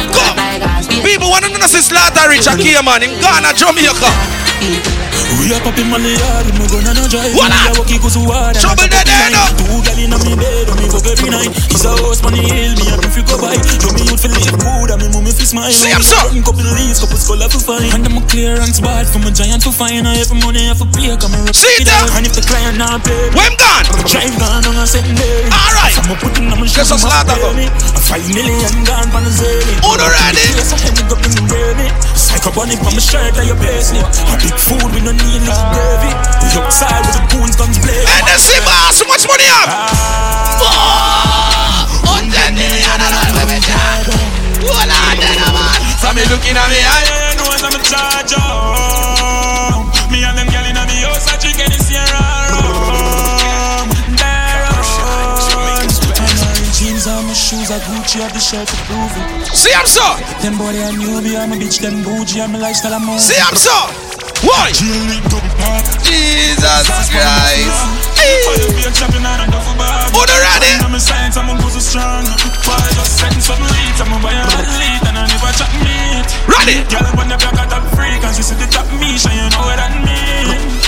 [SPEAKER 2] Come. People want to know this slaughter rich a key man in Ghana, Jamaica.
[SPEAKER 30] We are popping money hard, me gonna no drive.
[SPEAKER 2] What up?
[SPEAKER 30] a walkie we hard.
[SPEAKER 2] Trouble there, there, no.
[SPEAKER 30] Two gal inna me bed, me fuck every night. He's a horse money hill, me a fi go by. Show me youth fi live good, and me mummy fi smile.
[SPEAKER 2] See, I'm so-
[SPEAKER 30] Couple leaves, couple skull fi find. And them a clearance bad from a giant to find. I every money I fi pay, come and
[SPEAKER 2] See
[SPEAKER 30] it
[SPEAKER 2] that?
[SPEAKER 30] And if the client not pay,
[SPEAKER 2] When gone?
[SPEAKER 30] drive gone on a secondary.
[SPEAKER 2] Alright.
[SPEAKER 30] So I'm putting on my shoes, must
[SPEAKER 2] later,
[SPEAKER 30] pay. A five million gone from the zany.
[SPEAKER 2] Who the ready?
[SPEAKER 30] Yes, I had me go in the baby. Psychobonic from my shirt like your paisley. A big food we no need little gravy. We outside with the goons guns blazing.
[SPEAKER 2] And the see boss, how much money you ah. have? Hundred million dollars, baby. Hold on, man. So me looking at me
[SPEAKER 30] you know I'm a charger. And on my shoes, I Gucci have the shirt to prove it.
[SPEAKER 2] See I'm so.
[SPEAKER 30] Them boy they a newbie, I'm a bitch, them bougie, I'm a lifestyle, I'm.
[SPEAKER 2] See I'm so. Why? Jesus Christ. Who the ready?
[SPEAKER 30] I'm a science, I'm a go so strong. Why just setting some leads, I'm a buy a athlete, and I never meat.
[SPEAKER 2] Ready?
[SPEAKER 30] Girl, when the black at top freak, and she see the top me, so you know what that mean.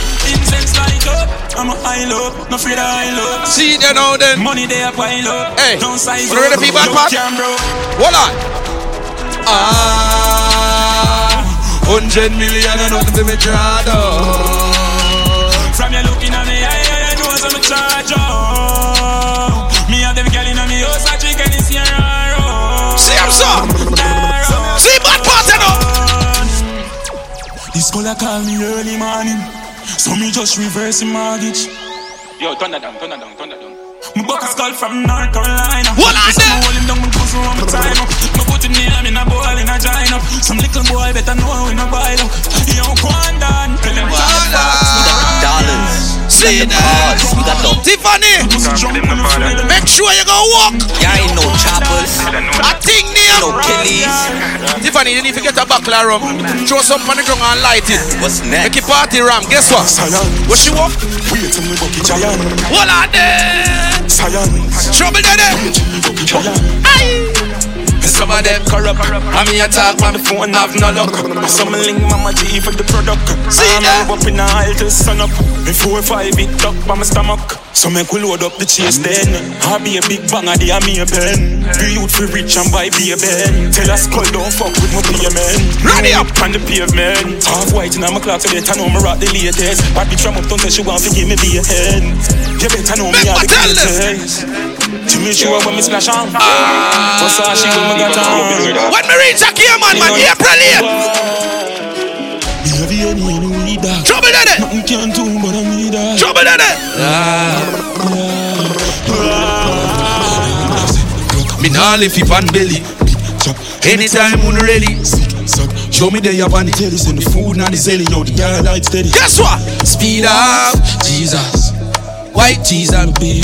[SPEAKER 30] Incense light up, I'm a high low, no of high low.
[SPEAKER 2] See it now then.
[SPEAKER 30] Money they a pile up,
[SPEAKER 2] Hey,
[SPEAKER 30] don't size
[SPEAKER 2] you ready for feedback,
[SPEAKER 30] Look,
[SPEAKER 2] Pat?
[SPEAKER 30] cam, bro.
[SPEAKER 2] Hold on. Ah, hundred
[SPEAKER 30] million and nothing for me charge. From you looking at me, I, I know some charge on. Me and them girl in me house, I drink and it's here
[SPEAKER 2] See him so. See bad part you know.
[SPEAKER 30] This a call me early morning, so me just reverse the mortgage. Yo, turn that down, turn that down, turn that down. My buck a skull from North Carolina.
[SPEAKER 2] What on
[SPEAKER 30] there? Hold him down, my pussy on my time up. Me put him name in a bowl in a giant up. Some little boy better know we no buy up. Yo, Kwandan, tell him
[SPEAKER 2] Dollars. See that? Tiffany, make sure you go walk.
[SPEAKER 33] Yeah, ain't no choppers.
[SPEAKER 2] I think near.
[SPEAKER 33] No killies.
[SPEAKER 2] Tiffany, you need to get a buckle of rum. Throw some on the ground and light it.
[SPEAKER 33] What's next?
[SPEAKER 2] Make it party ram. Guess what? What she walk?
[SPEAKER 30] Wait till me bucky giant.
[SPEAKER 2] What are they?
[SPEAKER 30] Science.
[SPEAKER 2] Trouble there. Aye.
[SPEAKER 30] Some of them corrupt. I mean, I talk on the phone, I have no luck. Some link Mama G for the product.
[SPEAKER 2] See
[SPEAKER 30] I'm up in the aisle till sun up. Before five, it tuck by my stomach. So make we load up the chase then. I be a big bang of the army pen. Be youth for rich and buy be a ben. Tell us skull don't fuck with my payment.
[SPEAKER 2] Ready up
[SPEAKER 30] on the pavement. Half white in my clock so better know me rock the latest. Bad bitch from uptown say she want to give me be a hen. You better know me all
[SPEAKER 2] my
[SPEAKER 30] the me sure when me splash on. What's all she when me got on.
[SPEAKER 2] When me reach a key man, man, April 8.
[SPEAKER 30] Me have you any any weed dog.
[SPEAKER 2] Trouble there.
[SPEAKER 30] Nothing can do but I need that.
[SPEAKER 2] Trouble there.
[SPEAKER 30] Me nah lift it on belly. Anytime when ready. Show me the your body telly, send the food and the zelly, yo, the girl light steady.
[SPEAKER 2] Guess what?
[SPEAKER 30] Speed up, Jesus. White tees and beam.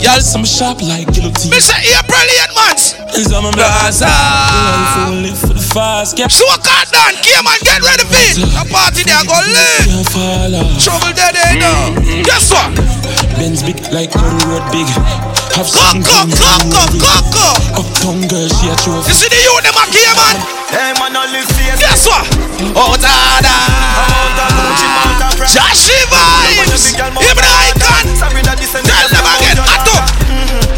[SPEAKER 30] Y'all some sharp like guillotine.
[SPEAKER 2] Me say April 8 months.
[SPEAKER 30] Is I'm a blazer. Live for the fast, get
[SPEAKER 2] So what got done? Key man, get ready for it. A party there go lit. Trouble there, they know. Guess what?
[SPEAKER 30] Benz big like Murray Road big. Have
[SPEAKER 2] Coco, Coco, Coco.
[SPEAKER 30] Uptown girl, she a trophy.
[SPEAKER 2] You see the youth, them a key man.
[SPEAKER 4] Hey man, I live face.
[SPEAKER 2] Guess what? Oh, tada. Joshy vibes. Him the icon. Tell them again. Ato.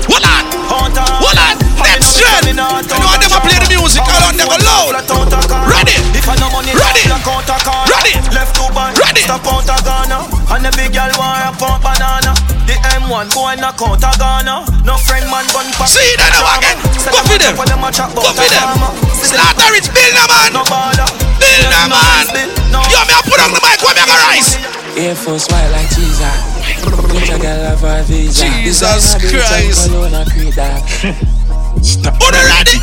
[SPEAKER 2] Hold on. Hold on. Them straight. You know how them a play the music. All on them go loud. Ready. Ready. Ready.
[SPEAKER 4] Left two band,
[SPEAKER 2] Ready.
[SPEAKER 4] stop out a Ghana And the big girl want a pump banana The M1 boy knock out a Ghana No friend man gun pa
[SPEAKER 2] See that now again. Go for them. Go for them. Slaughter rich. Bill no man.
[SPEAKER 4] No bother
[SPEAKER 2] Bill no man. Yo, me a put on the mic. Where me a go rise?
[SPEAKER 34] Air Force white like Jesus. Put a girl have a visa.
[SPEAKER 2] Jesus
[SPEAKER 34] and
[SPEAKER 2] Christ.
[SPEAKER 34] cologne and creed dog.
[SPEAKER 2] Who the ready?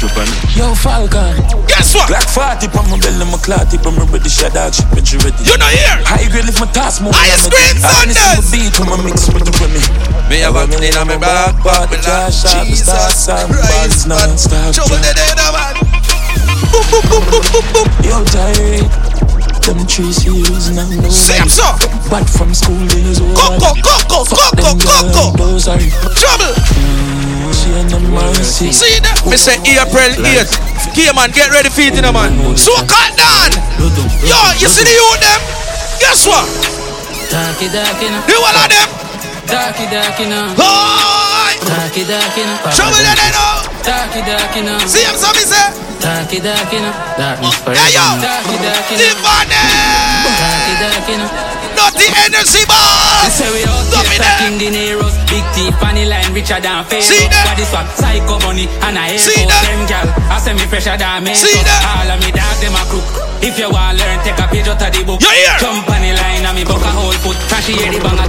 [SPEAKER 34] Yo, Falcon.
[SPEAKER 2] Guess what?
[SPEAKER 30] Black 40 on my belly, my clot tip on my ready, shut out, shit, bitch, you ready.
[SPEAKER 2] You know here.
[SPEAKER 30] High grade lift my task more.
[SPEAKER 2] High screen Sundays.
[SPEAKER 30] I beat when I mix with the women.
[SPEAKER 2] Me have a million on my back, but me like Jesus Christ, man. Trouble the day, no man. Boop, boop, boop, boop, boop, boop.
[SPEAKER 34] Yo, tired. Them trees she using and no
[SPEAKER 2] Same so.
[SPEAKER 34] Bad from school days. oh,
[SPEAKER 2] Coco, Coco, Coco, Coco.
[SPEAKER 34] Those are
[SPEAKER 2] Trouble.
[SPEAKER 34] she and them mercy.
[SPEAKER 2] See that? Me say April 8th. Key man, get ready for it, you know, man. So cut down. Yo, you see the youth them? Guess what?
[SPEAKER 35] Darky darky no.
[SPEAKER 2] The one of them.
[SPEAKER 35] Darky darky no. Oh!
[SPEAKER 2] Boy.
[SPEAKER 35] Darky darky no.
[SPEAKER 2] Trouble the day, no.
[SPEAKER 35] Darky darky no.
[SPEAKER 2] See him, so me say.
[SPEAKER 35] Darky darky no. Darkness forever.
[SPEAKER 2] Hey, yo.
[SPEAKER 35] Darky darky no.
[SPEAKER 2] Tiffany.
[SPEAKER 35] Darky darky no.
[SPEAKER 2] Naughty energy boss.
[SPEAKER 35] They say we out here stacking dineros Big T, funny line, richer than Pharaoh
[SPEAKER 2] See that?
[SPEAKER 35] Body swag, psycho bunny, and I air
[SPEAKER 2] See that?
[SPEAKER 35] them gal I say me fresher than me
[SPEAKER 2] See that?
[SPEAKER 35] All of me dog, them a crook If you want learn, take a page out of the book
[SPEAKER 2] You hear?
[SPEAKER 35] Jump on the line, and me buck a whole foot Cause she hear the bang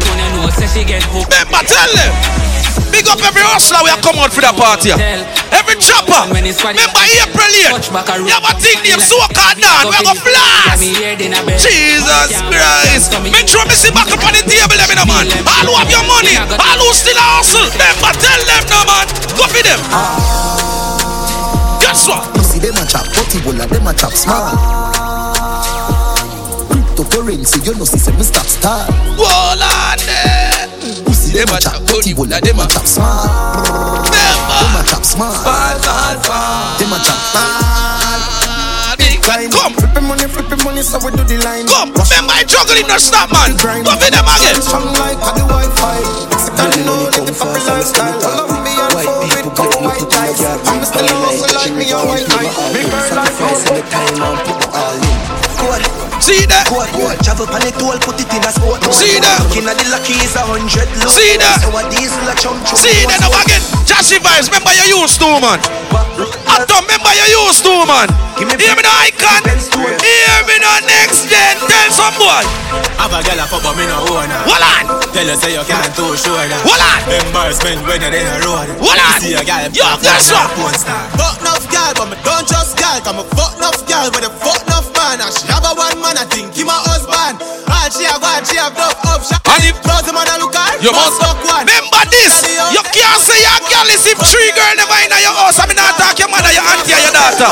[SPEAKER 35] she get hooked
[SPEAKER 2] Remember, tell them. Big up every hustler we have come out for that party. Every chopper. Remember April 8th. You have a thing named Soca down. We go blast. Jesus Christ. Make sure me see back up on the table, them, no man. All who have your money. All who still a hustle. Remember, tell them, no man. Go for them. Guess what?
[SPEAKER 19] You see them a chop portable and them a chop small. Cryptocurrency, you know, see them stop star.
[SPEAKER 2] Hold on there.
[SPEAKER 19] You see them a chop portable and them a chop small. Them a chop small. Them a chop small.
[SPEAKER 2] Come.
[SPEAKER 19] Flipping money, flipping money, so we do the line.
[SPEAKER 2] Come. Remember, I juggling no stop, man. Go for them again.
[SPEAKER 19] Strong like a the Wi-Fi. Mexican know that the fucking lifestyle. Colombian food with couple white ties. I'm still a hustle like me a white eye. Me burn like gold.
[SPEAKER 2] See See that?
[SPEAKER 4] Boy, boy, travel pan it all, put it in a sport.
[SPEAKER 2] See that?
[SPEAKER 4] Looking at the lucky is a hundred low.
[SPEAKER 2] See that?
[SPEAKER 4] So a diesel a chum chum.
[SPEAKER 2] See that now again. Jazzy vibes, remember you used to, man. I don't remember you used to, man. Hear me now, icon. Hear me now, next gen. Tell some boy.
[SPEAKER 26] Have a girl a fuck but me no own her.
[SPEAKER 2] Hold on.
[SPEAKER 26] Tell her say you can't too sure that.
[SPEAKER 2] Hold on.
[SPEAKER 26] Embarrassment when you're in a road.
[SPEAKER 2] Hold on.
[SPEAKER 26] You see a girl
[SPEAKER 2] Yo,
[SPEAKER 26] pop
[SPEAKER 2] guess what?
[SPEAKER 27] Fuck enough girl, but me don't trust girl. Cause me fuck enough girl with a fuck enough man. And she have a one man, I think he my husband. All she have, all she have, enough up.
[SPEAKER 2] And if
[SPEAKER 27] close man and look at
[SPEAKER 2] you must
[SPEAKER 27] fuck one.
[SPEAKER 2] remember this. You can't say your girl is if three girl never in your house. I mean, not talk your mother, your auntie, or your daughter.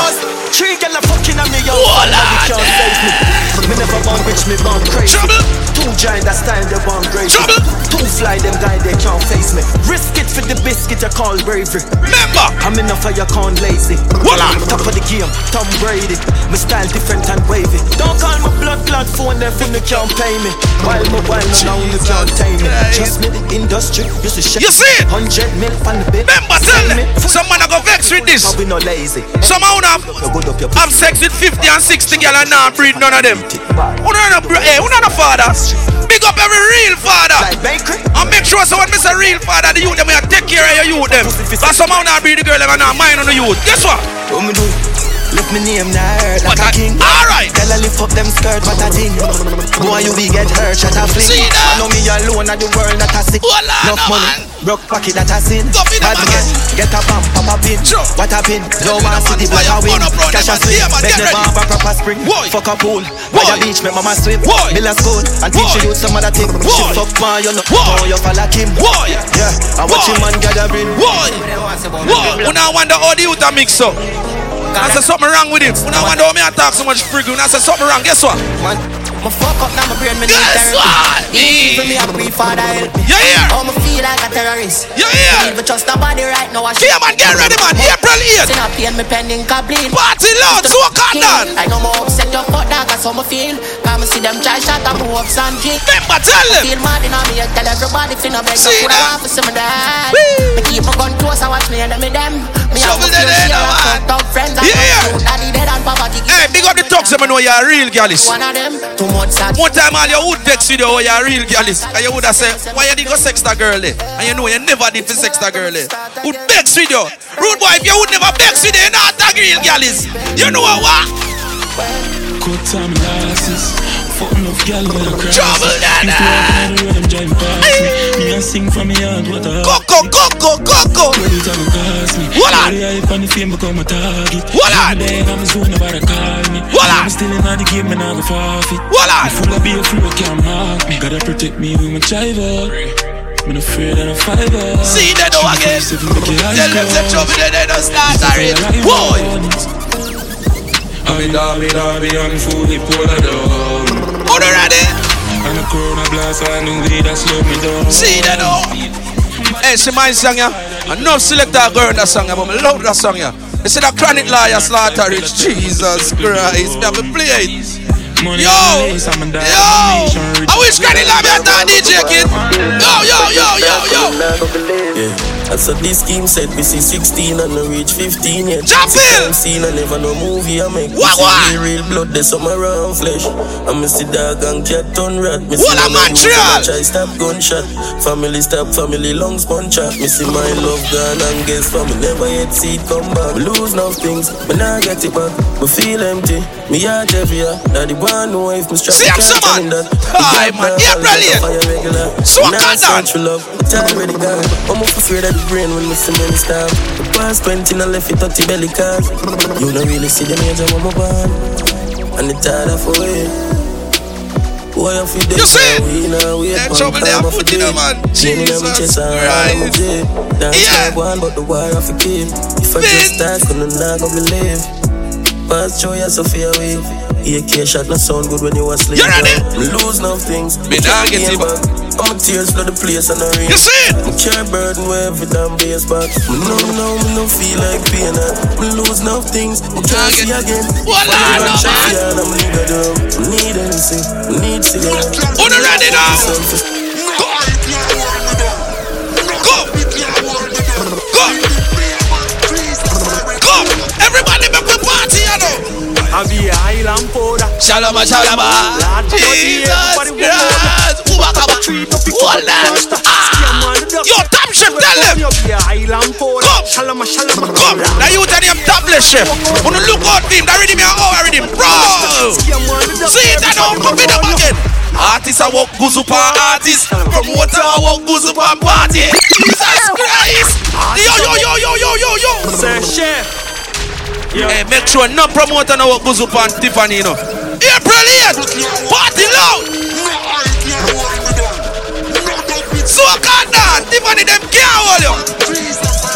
[SPEAKER 4] Three girl a fucking on me, yo.
[SPEAKER 2] Hold on,
[SPEAKER 4] Nobody can't save me. Me never born rich, me born crazy.
[SPEAKER 2] Trouble.
[SPEAKER 4] Two giant that style, they born crazy.
[SPEAKER 2] Trouble.
[SPEAKER 4] Two fly, them guy, they can't face me. Risk it for the biscuit, you call bravery.
[SPEAKER 2] Remember.
[SPEAKER 4] I'm enough for you can't lazy.
[SPEAKER 2] On.
[SPEAKER 4] Top of the game, Tom Brady. My style different and wavy. Don't call my blood clot phone, they feel you can't pay me. While my while now you can't tame me. Trust me, the industry used to shit.
[SPEAKER 2] You see it?
[SPEAKER 4] Hundred mil on the bit.
[SPEAKER 2] Remember, tell me. Some man a go vex with this.
[SPEAKER 4] How we no lazy.
[SPEAKER 2] Some man have,
[SPEAKER 4] You good up your
[SPEAKER 2] have sex with 50 and 60 girl and not breed none of them. Who not a, bro- eh, hey, who not a father? Big up every real father.
[SPEAKER 4] Like bakery.
[SPEAKER 2] And make sure so when me say real father, the youth them will take care of your youth them. But some man not breed the girl them and not mind on the youth. Guess what?
[SPEAKER 4] What me do? Lift me name now hurt like
[SPEAKER 2] What a-
[SPEAKER 4] a king.
[SPEAKER 2] Alright.
[SPEAKER 4] Tell her lift up them skirt, what a thing. Boy, you be get hurt, shut a fling.
[SPEAKER 2] See that?
[SPEAKER 4] I know me alone at the world that I sick.
[SPEAKER 2] Hold on,
[SPEAKER 4] Enough
[SPEAKER 2] no,
[SPEAKER 4] money,
[SPEAKER 2] man.
[SPEAKER 4] broke pocket that I sin.
[SPEAKER 2] Go be the
[SPEAKER 4] Bad
[SPEAKER 2] man.
[SPEAKER 4] get, get a bump, pop a pin.
[SPEAKER 2] Sure.
[SPEAKER 4] What a pin. No
[SPEAKER 2] the
[SPEAKER 4] see the
[SPEAKER 2] man. Fire,
[SPEAKER 4] a win.
[SPEAKER 2] burn up, burn
[SPEAKER 4] Cash a swing.
[SPEAKER 2] yeah, man,
[SPEAKER 4] Beg
[SPEAKER 2] get
[SPEAKER 4] the
[SPEAKER 2] ready.
[SPEAKER 4] bar, proper spring.
[SPEAKER 2] Boy.
[SPEAKER 4] Fuck a pool.
[SPEAKER 2] Boy.
[SPEAKER 4] By the beach, make mama swim.
[SPEAKER 2] Boy.
[SPEAKER 4] Mill a school and teach you some other thing.
[SPEAKER 2] Boy.
[SPEAKER 4] She fuck man, you know.
[SPEAKER 2] Boy.
[SPEAKER 4] Oh, you fall like him.
[SPEAKER 2] Boy.
[SPEAKER 4] Yeah, I watch
[SPEAKER 2] Boy.
[SPEAKER 4] him man gathering.
[SPEAKER 2] Why? When I wonder how the youth a mix up. I say something wrong with him. When I wonder how me I talk so much freak. When I say something wrong, guess what?
[SPEAKER 4] Man, my fuck up now, my brain, me need
[SPEAKER 2] Guess
[SPEAKER 4] therapy.
[SPEAKER 2] what?
[SPEAKER 4] Even me, I pray father help me.
[SPEAKER 2] You hear?
[SPEAKER 4] Oh, me feel like a terrorist.
[SPEAKER 2] You hear?
[SPEAKER 4] Even trust nobody right now. I
[SPEAKER 2] Yeah, man, get ready, man. April 8th.
[SPEAKER 4] Sin up pain, me pending complete.
[SPEAKER 2] Party loud, so can't done.
[SPEAKER 4] I know more upset your fuck dog, that's how me feel. Come see them try shot and move up some kick.
[SPEAKER 2] Remember, tell them.
[SPEAKER 4] Feel mad in me, I tell everybody finna beg
[SPEAKER 2] See
[SPEAKER 4] up when I
[SPEAKER 2] that?
[SPEAKER 4] want for some of that.
[SPEAKER 2] Woo.
[SPEAKER 4] Me keep my gun close, I watch me and them with them. Me have a few
[SPEAKER 2] the dead,
[SPEAKER 4] share of
[SPEAKER 2] man.
[SPEAKER 4] friends.
[SPEAKER 2] Yeah.
[SPEAKER 4] know daddy dead and poverty.
[SPEAKER 2] Hey, big up the talks, them know you're a real gallus.
[SPEAKER 4] One of them, too much sad.
[SPEAKER 2] One time all you would vex with you, oh, you're a real gallus. And you would have said, why you did go sex that girl there? And you know you never did for sex that girl eh? there. Would vex with you. Rude boy, if you would never vex with you, you're not a real gallus. You know what?
[SPEAKER 30] Cut time losses. Enough gal when I cry.
[SPEAKER 2] Trouble,
[SPEAKER 30] the I'm driving me. And sing from me heart, what a
[SPEAKER 2] Coco, coco, coco.
[SPEAKER 30] Credit time will cost me.
[SPEAKER 2] Hold on.
[SPEAKER 30] Every hype the fame become a target.
[SPEAKER 2] Hold on.
[SPEAKER 30] I'm zone, nobody call me.
[SPEAKER 2] Hold on.
[SPEAKER 30] I'm still in the game, and I go forfeit.
[SPEAKER 2] Hold on.
[SPEAKER 30] Full of beer, flow can't me. Gotta protect me with my driver. I'm not afraid of a fiver.
[SPEAKER 2] See that now again. Tell them say trouble, they don't start a race. Boy.
[SPEAKER 30] I'm in Derby, Derby, I'm fully pulled down.
[SPEAKER 2] Hold on, ready?
[SPEAKER 30] And a corona blast, I knew it, that slowed me down.
[SPEAKER 2] See that now? Hey, she my song, yeah. Enough select that girl in that song, yeah, but I love that song, yeah. You see that chronic liar slaughter rich. Jesus Christ. Me have to play it.
[SPEAKER 30] Money
[SPEAKER 2] Yo,
[SPEAKER 30] on the lace, I'm a
[SPEAKER 2] yo.
[SPEAKER 30] I'm a nation rich.
[SPEAKER 2] I wish Granny Love had that DJ kid. Yo, yo, yo, yo, yo.
[SPEAKER 36] Yeah. And so this scheme said we see 16 and no reach 15 yet.
[SPEAKER 2] Jump in!
[SPEAKER 36] Seen I never no movie I make.
[SPEAKER 2] What, what?
[SPEAKER 36] real blood, there's some around flesh. I miss the dog and cat on rat. Me
[SPEAKER 2] What a
[SPEAKER 36] no
[SPEAKER 2] Montreal!
[SPEAKER 36] Try stop gunshot. Family stop, family lungs punch up. Me my love gone and guess for me never yet see it come back. Me lose now things, me nah get it back. Me feel empty, me heart heavier. Daddy want know if me strap
[SPEAKER 2] See, I'm someone. Aye, man, April here. So I can't done.
[SPEAKER 36] True love, I already gone. I'm afraid the brain when me see stop. The past 20 and left it 30 belly cars. You don't really see the major when I'm born. And the tired of away. Boy, I feel
[SPEAKER 2] You see?
[SPEAKER 36] We now wait
[SPEAKER 2] That trouble they are
[SPEAKER 36] a
[SPEAKER 2] putting them on. Jesus
[SPEAKER 36] every chest and arm of
[SPEAKER 2] Christ. Yeah.
[SPEAKER 36] one, but the off a keep. If I just start, couldn't not go believe. Past joy, I wave. AK shot not sound good when you asleep.
[SPEAKER 2] You ready?
[SPEAKER 36] Lose now things.
[SPEAKER 2] Me nah get it
[SPEAKER 36] back. I'm a tears flood the place and I rain.
[SPEAKER 2] You see it?
[SPEAKER 36] Me carry burden where every damn base back. Know now, me no feel like pain. uh. Me lose now things. Me can't see again.
[SPEAKER 2] What I know, man?
[SPEAKER 36] I'm nigga dumb. Need anything. Need cigarette.
[SPEAKER 2] On the ready now. Go. Go. Go. Everybody make
[SPEAKER 4] I be a island powder.
[SPEAKER 2] Shalama, shalama. Jesus Christ. Ubakaba. Hold them. Ah. Yo, top chef, tell.
[SPEAKER 4] You powder.
[SPEAKER 2] Come.
[SPEAKER 4] Shalama, shalama.
[SPEAKER 2] Come. Now you tell them topless chef. Wanna look out him. That ready me a hour ready. Bro. See it now. Come it up again. Artists are walk goose up on artists. Promoter are walk goose up on party. Jesus Christ. Yo, yo, yo, yo, yo, yo, yo.
[SPEAKER 4] Say chef.
[SPEAKER 2] Hey, make sure no promoter no walk goose up on Tiffany, you know. April 8th. Party loud. So can that. Tiffany them can't hold you.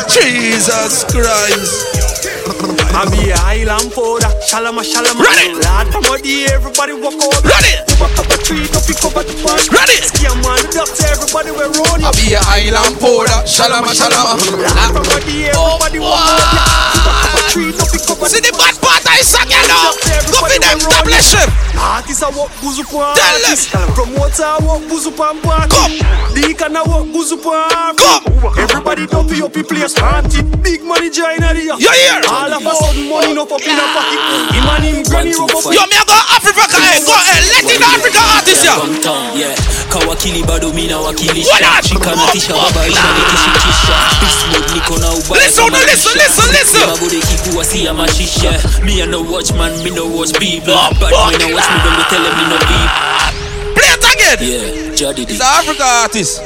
[SPEAKER 2] Jesus Christ.
[SPEAKER 4] I be a island powder. Shalama, shalama.
[SPEAKER 2] Ready.
[SPEAKER 4] Lord, come on, the everybody walk out.
[SPEAKER 2] Ready.
[SPEAKER 4] Walk up a tree, don't pick up at the park.
[SPEAKER 2] Ready.
[SPEAKER 4] Scam man, the doctor, everybody we run.
[SPEAKER 2] I be a island powder. Shalama, shalama.
[SPEAKER 4] Lord, come on, the everybody oh, walk out. Walk up a tree, don't pick up
[SPEAKER 2] See the bad part I suck you now. Go for them establish him.
[SPEAKER 4] Artists a walk buzu pan
[SPEAKER 2] Tell them.
[SPEAKER 4] Promoter a walk buzu pan party.
[SPEAKER 2] Come.
[SPEAKER 4] Deacon a walk buzu pan
[SPEAKER 2] Come.
[SPEAKER 4] Everybody dumpy up the place. Big money join the
[SPEAKER 2] You hear?
[SPEAKER 4] All of a sudden money no up in a pocket. Him and him granny rub up.
[SPEAKER 2] Yo, me a go Africa, eh, go, eh, let it Africa artist ya.
[SPEAKER 30] Downtown, yeah. Kawakili bado mina wakilisha
[SPEAKER 2] What?
[SPEAKER 30] shikanatisha babaisha nikishikisha Bismod niko na ubaya
[SPEAKER 2] Listen,
[SPEAKER 30] kama
[SPEAKER 2] listen, listen, listen.
[SPEAKER 30] Magode kikuwa si ya mashisha Me a no watchman, me no watch people But me no watch me when they tell them me no beep
[SPEAKER 2] Play it again.
[SPEAKER 30] Yeah, Jaddy
[SPEAKER 2] He's an Africa artist.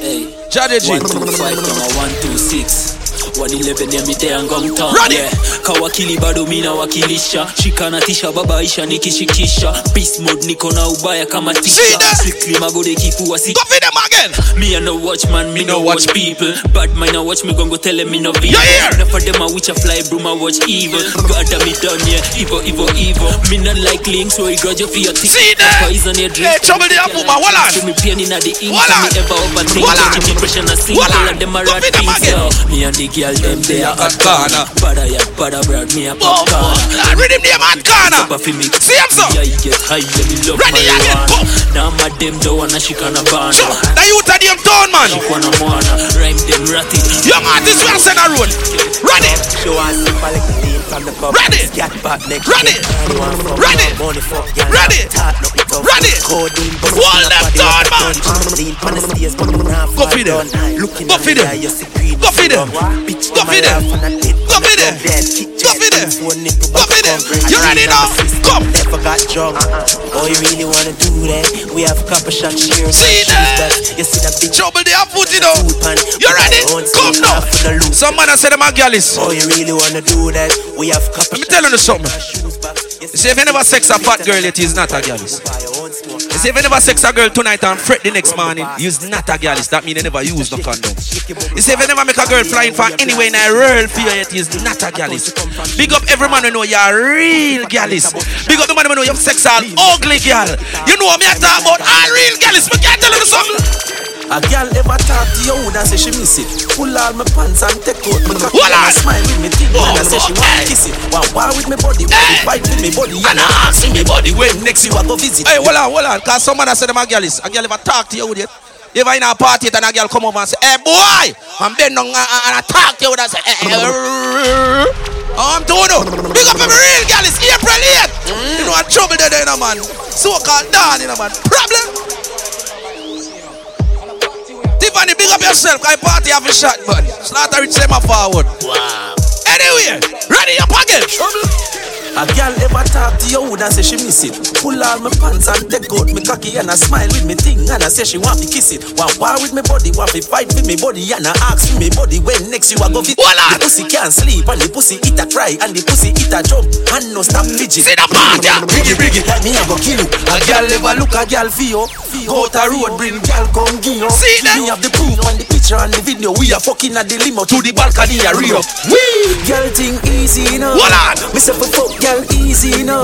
[SPEAKER 30] Hey,
[SPEAKER 2] Jaddy G.
[SPEAKER 30] one two five kama one two six 111 ya mitea ngomtown
[SPEAKER 2] Ready.
[SPEAKER 30] yeah. Kawakili bado mina wakilisha shikana tisha babaisha nikishikisha mode niko na ubaya kama
[SPEAKER 2] See
[SPEAKER 30] tisha
[SPEAKER 2] that?
[SPEAKER 30] Strictly magode kifua si
[SPEAKER 2] Go for them again.
[SPEAKER 30] Me a no watchman, me no watch people. Bad mind a watch me gon' go tell them me no evil.
[SPEAKER 2] Yeah, yeah.
[SPEAKER 30] Enough of them a witch a fly broom watch evil. God damn me done yeah, evil, evil, evil. Me not like links where you grudge you for your teeth.
[SPEAKER 2] See that?
[SPEAKER 30] Poison your drink.
[SPEAKER 2] Hey, trouble the apple, man. On.
[SPEAKER 30] To me pain inna the ink.
[SPEAKER 2] On.
[SPEAKER 30] Me ever overthink.
[SPEAKER 2] On.
[SPEAKER 30] Give me pressure and.
[SPEAKER 2] Hold on.
[SPEAKER 30] All of them a
[SPEAKER 2] Go
[SPEAKER 30] rat things. Me and the girl them they a hot corner. Bada ya, bada brad me a
[SPEAKER 2] Oh,
[SPEAKER 30] pop ah, corner.
[SPEAKER 2] I read him name at corner.
[SPEAKER 30] Papa fi me.
[SPEAKER 2] See him, sir?
[SPEAKER 30] Yeah, get high, yeah, me love
[SPEAKER 2] Ready again.
[SPEAKER 30] Now my them don't wanna shikana bana.
[SPEAKER 2] Sure. Now you tell them town, man.
[SPEAKER 30] Shikwana mwana, rhyme them ratty.
[SPEAKER 2] Young artist, we are send a road. Ready.
[SPEAKER 9] Show us the lean from the cup.
[SPEAKER 2] Ready.
[SPEAKER 9] Get back next
[SPEAKER 2] Ready.
[SPEAKER 9] You want from
[SPEAKER 2] Ready.
[SPEAKER 9] Money fuck girl.
[SPEAKER 2] Ready.
[SPEAKER 9] Tart up it up.
[SPEAKER 2] Ready. Hold
[SPEAKER 9] in
[SPEAKER 2] them down, man.
[SPEAKER 9] Lean from the stairs, but you not
[SPEAKER 2] Go feed them. Go
[SPEAKER 9] at
[SPEAKER 2] feed them.
[SPEAKER 9] yeah, you see green.
[SPEAKER 2] Go feed them.
[SPEAKER 9] Bitch,
[SPEAKER 2] Go
[SPEAKER 9] I'm
[SPEAKER 2] feed
[SPEAKER 9] a
[SPEAKER 2] them.
[SPEAKER 9] laugh and a dead.
[SPEAKER 2] Go feed them. Go
[SPEAKER 9] jet,
[SPEAKER 2] them. Go
[SPEAKER 9] back
[SPEAKER 2] them. You ready now?
[SPEAKER 9] on
[SPEAKER 2] Come.
[SPEAKER 9] Never got drunk. Oh, you really wanna do that? We have a couple shots, cheers.
[SPEAKER 2] See that?
[SPEAKER 9] You see that bitch?
[SPEAKER 2] Trouble the foot, you know.
[SPEAKER 9] Food.
[SPEAKER 2] You ready? Come now.
[SPEAKER 9] half of the loot.
[SPEAKER 2] Some man I said them a gallus.
[SPEAKER 9] Oh, you really wanna do that? We have a couple
[SPEAKER 2] Let me tell you something.
[SPEAKER 9] You
[SPEAKER 2] see, if you never sex a fat girl, it is not a gallus. You see, if you never sex a girl tonight and fret the next morning, you's not a gallus. That means you never use no condom. You see, if you never make a girl flying from anywhere in a for you, it is not a gallus. Big up every man who know you're a real gallus. Big up the man who know you have sex all ugly girl. You know me I talk about all real gallus. Me can't tell you something.
[SPEAKER 9] A girl ever talk to you and say she miss it. Pull all my pants and take out my
[SPEAKER 2] Hold on.
[SPEAKER 9] and smile with me
[SPEAKER 2] Oh,
[SPEAKER 9] and say she want kiss it. Want war with me body,
[SPEAKER 2] Hey.
[SPEAKER 9] fight with me body
[SPEAKER 2] And I ask me body when
[SPEAKER 9] next you a go visit.
[SPEAKER 2] Hey, hold on, hold on. Cause someone has said them a girl is. A girl ever talk to you with it. You ever in a party and a girl come over and say, hey boy, I'm bend down and, and I talk to you and I say, hey, hey, oh, I'm doing it. Big up every real girl, it's April 8th. You know what trouble there, you know, man. So-called down, you know, man. Problem? Tiffany, big up yourself, cause party have a shot, man. Slaughter it, my forward. Wow. Anyway, ready up again.
[SPEAKER 9] A girl ever talk to you and say she miss it. Pull all my pants and take out me cocky and I smile with me thing and I say she want to kiss it. Want war with me body, want to fight with me body and I ask for me body when next you a go.
[SPEAKER 2] Hold on.
[SPEAKER 9] The pussy can't sleep and the pussy eat a cry and the pussy eat a jump and no stop fidget.
[SPEAKER 2] See the part, yeah.
[SPEAKER 9] Biggie, biggie, me a go kill you. A girl ever look a girl you. Go a road, bring girl come give you.
[SPEAKER 2] See that?
[SPEAKER 9] Me have the proof and the picture and the video. We are fucking at the limo to the balcony a rio. Wee, girl thing easy now.
[SPEAKER 2] Hold on.
[SPEAKER 9] Me say for fuck girl easy now.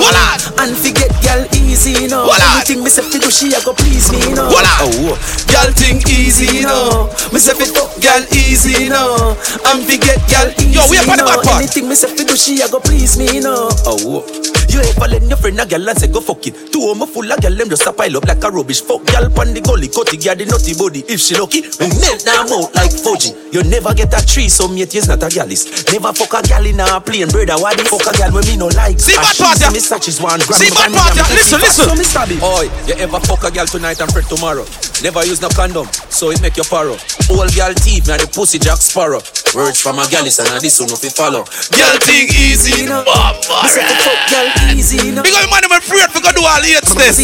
[SPEAKER 9] And forget girl easy now. Anything me say fi do she a go please me now. Oh, girl thing easy now. Oh. Me say for fuck girl easy now. And forget girl easy
[SPEAKER 2] Yo, we up on the back part.
[SPEAKER 9] Anything me say fi do she a go please me now. Oh, You ever let your friend a gal and say go fuck it? Two of me full of gal, them just a pile up like a rubbish. Fuck gal pon the gully, cut the gal the nutty body. If she lucky, we melt down out like Fuji. You never get a tree, so mate is not a gallist. Never fuck a gal in a plane, brother. Why the fuck a gal when me no like?
[SPEAKER 2] See
[SPEAKER 9] And
[SPEAKER 2] bad
[SPEAKER 9] she
[SPEAKER 2] part,
[SPEAKER 9] see
[SPEAKER 2] yeah.
[SPEAKER 9] me such one.
[SPEAKER 2] See bad part. Listen, listen.
[SPEAKER 9] So me stab it. Oi, you ever fuck a gal tonight and fret tomorrow? Never use no condom, so it make you paro. Old gal teeth, now the pussy Jack Sparrow. Words from a gal is and this one if you follow. Gal think easy, no.
[SPEAKER 4] Me then.
[SPEAKER 2] Because man, I'm afraid we gonna do all eight steps.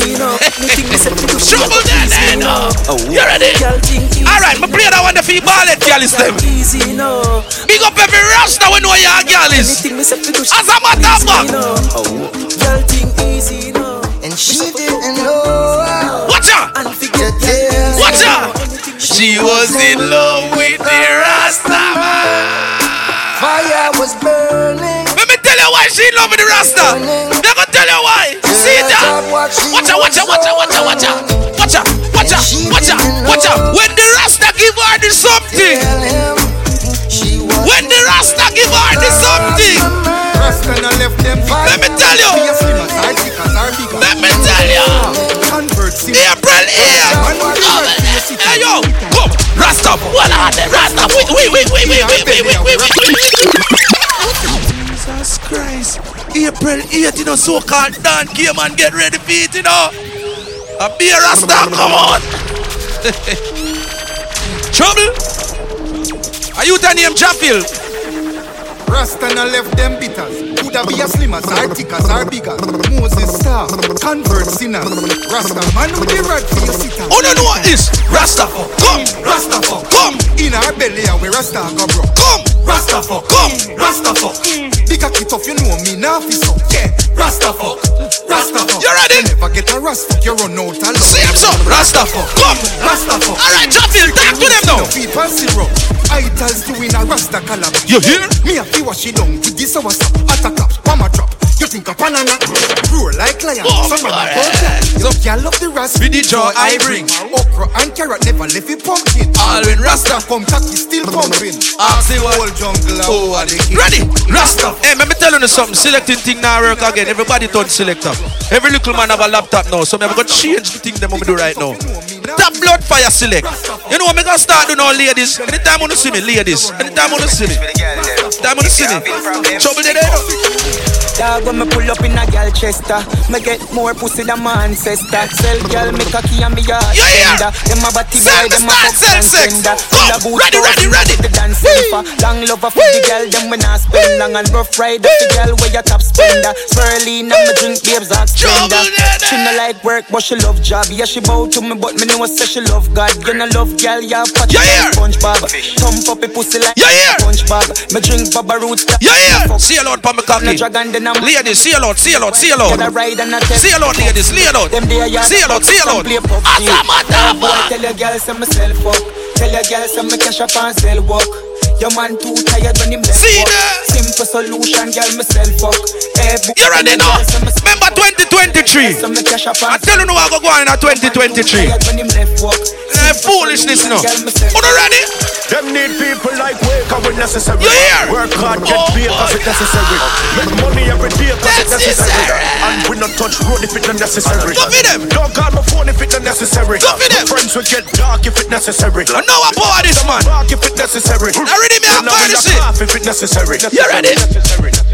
[SPEAKER 2] Trouble then, then. Oh. You ready? All right, my player, that want for you, ball it, girlies them. Big up every rush now we know you are girlies. As a matter of fact.
[SPEAKER 4] Girl, oh. think easy now. And she didn't know.
[SPEAKER 2] Watch out. Watch out. She was in love with the Rastaman.
[SPEAKER 4] Fire was burning.
[SPEAKER 2] You why she in love with the Rasta. Let me tell you why. See that? Watch out, watch out, watch out, watch out, watch out. Watch out, watch out, watch out, watch out. When the Rasta give her the something. When the Rasta give her the something. Let me tell you. Let me tell you. April 8th. Hey yo, come. Rasta, are they? Rasta, wait, wait, wait, wait, wait, wait, wait, wait, wait. Jesus Christ. April 8th, you know, so-called Dan came and get ready for it, you know. A beer Rasta, come on. Trouble? Are you the name Jaffield?
[SPEAKER 26] Rasta no left them bitters. Coulda be a slim as or thick as or bigger. Moses star, convert sinners. Rasta man with the rod for your sitter.
[SPEAKER 2] Oh no no what is Rasta for come
[SPEAKER 26] Rasta for
[SPEAKER 2] come
[SPEAKER 26] in our belly and we Rasta go bro.
[SPEAKER 2] Come
[SPEAKER 26] Rasta for come Rasta for Big a kit off you know me now fi so yeah. Rasta for Rasta for
[SPEAKER 2] You ready?
[SPEAKER 26] You never get a Rasta you run out alone.
[SPEAKER 2] See him so Rasta for come
[SPEAKER 26] Rasta for
[SPEAKER 2] Alright Jaffield talk to them now
[SPEAKER 26] No feet zero. Itals doing a Rasta collab.
[SPEAKER 2] You hear?
[SPEAKER 26] Me a fi wash it down with this our stop. Attack up, mama drop. Think a banana? Roar like lion.
[SPEAKER 2] Oh,
[SPEAKER 26] Some man
[SPEAKER 2] God.
[SPEAKER 26] go down. So girl love the Rasta.
[SPEAKER 2] With the joy I bring.
[SPEAKER 26] Okra and carrot never left it pumpkin.
[SPEAKER 2] All when Rasta
[SPEAKER 26] come tacky still pumping.
[SPEAKER 2] Ask the
[SPEAKER 26] Whole jungle over oh, the king.
[SPEAKER 2] Ready? Rasta. Hey, let me tell you something. Selecting thing now work again. Everybody turn selector. Every little man have a laptop now, so I'm gonna change the thing them I'm do right now. Tap blood fire select. You know what I'm gonna start doing all ladies. Anytime you see me, ladies. Anytime you see me. Anytime you see me. Trouble there.
[SPEAKER 4] Dog when me pull up in a gal chester Me get more pussy than my ancestor. Sell gal me cocky and me yard tender. Them a body boy, them a fuck. Contender Full of boots,
[SPEAKER 2] ready, ready, ready.
[SPEAKER 4] The dancing for Long lover for the gal, them we not spend long. And rough rider the gal where you top spender. Spirulina me drink babes ox splendor She no like work but she love job. Yeah she bow to me but me know say she love God. You no love gal, yeah patch
[SPEAKER 2] Yeah,
[SPEAKER 4] like SpongeBob. Thump up a pussy like SpongeBob. Me drink Baba Roots
[SPEAKER 2] Yeah, yeah. See a lot for me cocky.
[SPEAKER 4] No dragon then a
[SPEAKER 2] Ladies, see a lot, see a lot, see a lot. See a lot, ladies, see a lot. See a lot, see a lot. Asamata.
[SPEAKER 4] Tell your girls I'm a myself up. Tell your girls I'm a cash up and sell walk. Your man too tired when him left
[SPEAKER 2] See
[SPEAKER 4] fuck.
[SPEAKER 2] that?
[SPEAKER 4] Simple solution, girl me sell fuck. Hey,
[SPEAKER 2] You ready now? Remember 2023.
[SPEAKER 4] Some me cash up
[SPEAKER 2] I tell you now I go go on in a 2023.
[SPEAKER 4] tired when him left walk.
[SPEAKER 2] Eh, foolishness no. You not ready?
[SPEAKER 37] Them need people like wake up when necessary.
[SPEAKER 2] You hear?
[SPEAKER 37] Work hard, get
[SPEAKER 2] Oh,
[SPEAKER 37] paid cause
[SPEAKER 2] boy.
[SPEAKER 37] it necessary. Make money every day cause it necessary.
[SPEAKER 2] Necessary.
[SPEAKER 37] And we not touch road if it not necessary.
[SPEAKER 2] Go for them.
[SPEAKER 37] Don't call my phone if it not necessary.
[SPEAKER 2] Go for them.
[SPEAKER 37] My friends will get dark if it necessary.
[SPEAKER 2] I know I power this man.
[SPEAKER 37] Dark if it necessary.
[SPEAKER 2] Ready me a
[SPEAKER 37] I will
[SPEAKER 2] courtesy.
[SPEAKER 37] laugh if it necessary.
[SPEAKER 2] You ready?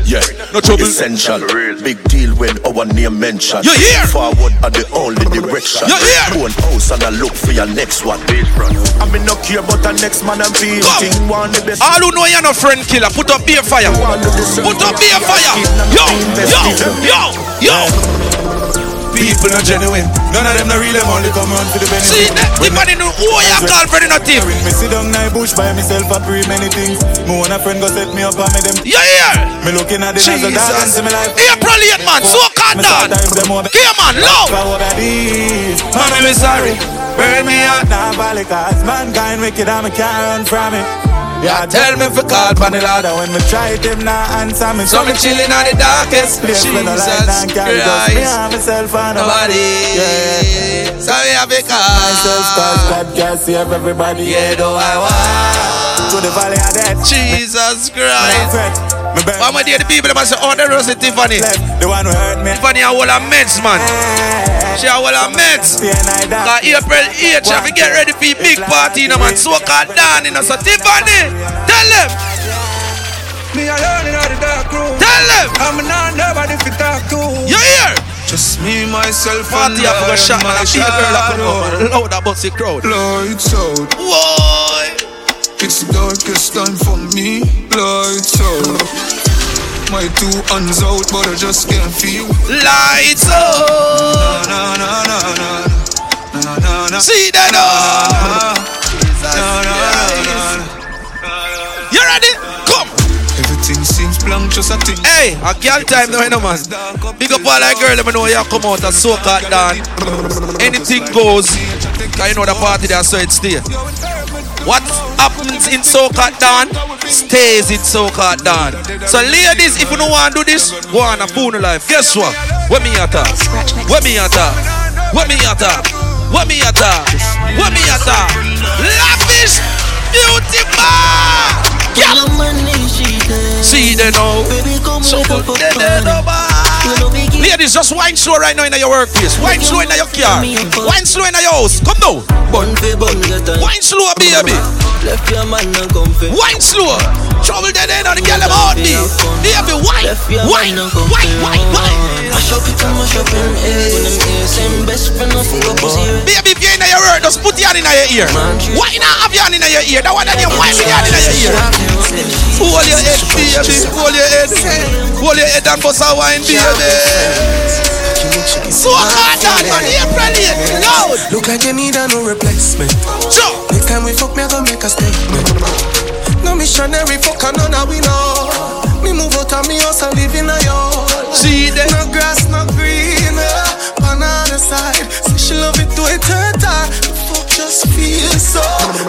[SPEAKER 37] Yeah, no trouble. Essential, big deal when our name mentioned.
[SPEAKER 2] You hear?
[SPEAKER 37] Forward are the only direction.
[SPEAKER 2] You hear?
[SPEAKER 37] Own house and I look for your next one. I mean, no care about the next man and feel.
[SPEAKER 2] Come.
[SPEAKER 37] One the best.
[SPEAKER 2] All who know you're no friend killer, put up beer fire. Put up beer fire. Yo, yo, yo, yo.
[SPEAKER 38] People not genuine. None of them not real. Them only come on for the benefit.
[SPEAKER 2] See, that, the man in the who you the native.
[SPEAKER 38] Me sit down in bush by myself a pre many things. Me want a friend go set me up and me them.
[SPEAKER 2] Yeah, yeah.
[SPEAKER 38] Me looking at the nazzle dog and see me life.
[SPEAKER 2] April 8 man, so calm down. Come on, low.
[SPEAKER 38] Mommy, me sorry. Burn me out now, valley, cause mankind wicked and me can't run from it. Yeah, tell me for call pan the ladder when me try it, him not answer me.
[SPEAKER 2] So me chilling on the darkest
[SPEAKER 38] place when the light and carry just me and myself and
[SPEAKER 2] Nobody.
[SPEAKER 38] Yeah.
[SPEAKER 2] So we have a call.
[SPEAKER 38] Myself, cause. God can save everybody.
[SPEAKER 2] Yeah, do I want
[SPEAKER 26] to the valley of death.
[SPEAKER 2] Jesus Christ. Mama dear the people must say, oh, the Rosie Tiffany.
[SPEAKER 26] The one who hurt me.
[SPEAKER 2] Tiffany a whole of meds, man. She a whole of meds. Cause April 8th, she have to get ready for a big party, you know, man. So called down, you know. So Tiffany, tell them.
[SPEAKER 3] Me alone in the dark room.
[SPEAKER 2] Tell them.
[SPEAKER 3] I'm not nobody fit talk to.
[SPEAKER 2] You hear?
[SPEAKER 3] Just me, myself,
[SPEAKER 2] Party
[SPEAKER 3] and
[SPEAKER 2] I forgot shot, man. I see a girl that come over. Loud about the crowd.
[SPEAKER 3] Lights out.
[SPEAKER 2] Why?
[SPEAKER 3] It's the darkest time for me. Lights out. My two hands out, but I just can't feel.
[SPEAKER 2] Lights out.
[SPEAKER 3] Na na na na na na na.
[SPEAKER 2] See that uh? now.
[SPEAKER 3] Na na.
[SPEAKER 2] You ready? Come.
[SPEAKER 3] Everything seems blank, just a thing.
[SPEAKER 2] Hey, a girl time now, you know, man. Big up all that girl, let me know you come out and soak out down. Anything goes. Cause you know the party there, so it stay. What happens in Soca Dawn stays in Soca Dawn. So ladies, if you don't want to do this, go on a phone life. Guess what? What me at What me at What me at What me at What me at Lavish beauty bar. Girl. See they know. So good. They, know. Ladies, just wine slow right now in your workplace. Wine slow in your car. Wine slow in your house. Come now. Wine slow, baby.
[SPEAKER 36] Left your man and come.
[SPEAKER 2] Wine slow. Trouble dead end on the girl about me. Baby, wine, wine, wine, wine, wine.
[SPEAKER 36] Mash up it and mash up him ears. When them ears, same best friend of full up his ear.
[SPEAKER 2] Baby, if you're in your ear, just put your hand in your ear. Why not have your hand in your ear? That one that you wine with your hand in your ear. Hold your head, baby. Hold your head. Hold your head and bust a wine, baby. So hard on man, April 8th, loud.
[SPEAKER 24] Look like you need a no replacement.
[SPEAKER 2] Sure.
[SPEAKER 24] Next time we fuck, me I gonna make a statement. No missionary fuck, and none of we know. Me move out of me house and live in a yard.
[SPEAKER 2] See that?
[SPEAKER 24] No grass, no green. uh, On the other side, say she love it to it third time. The fuck just feel so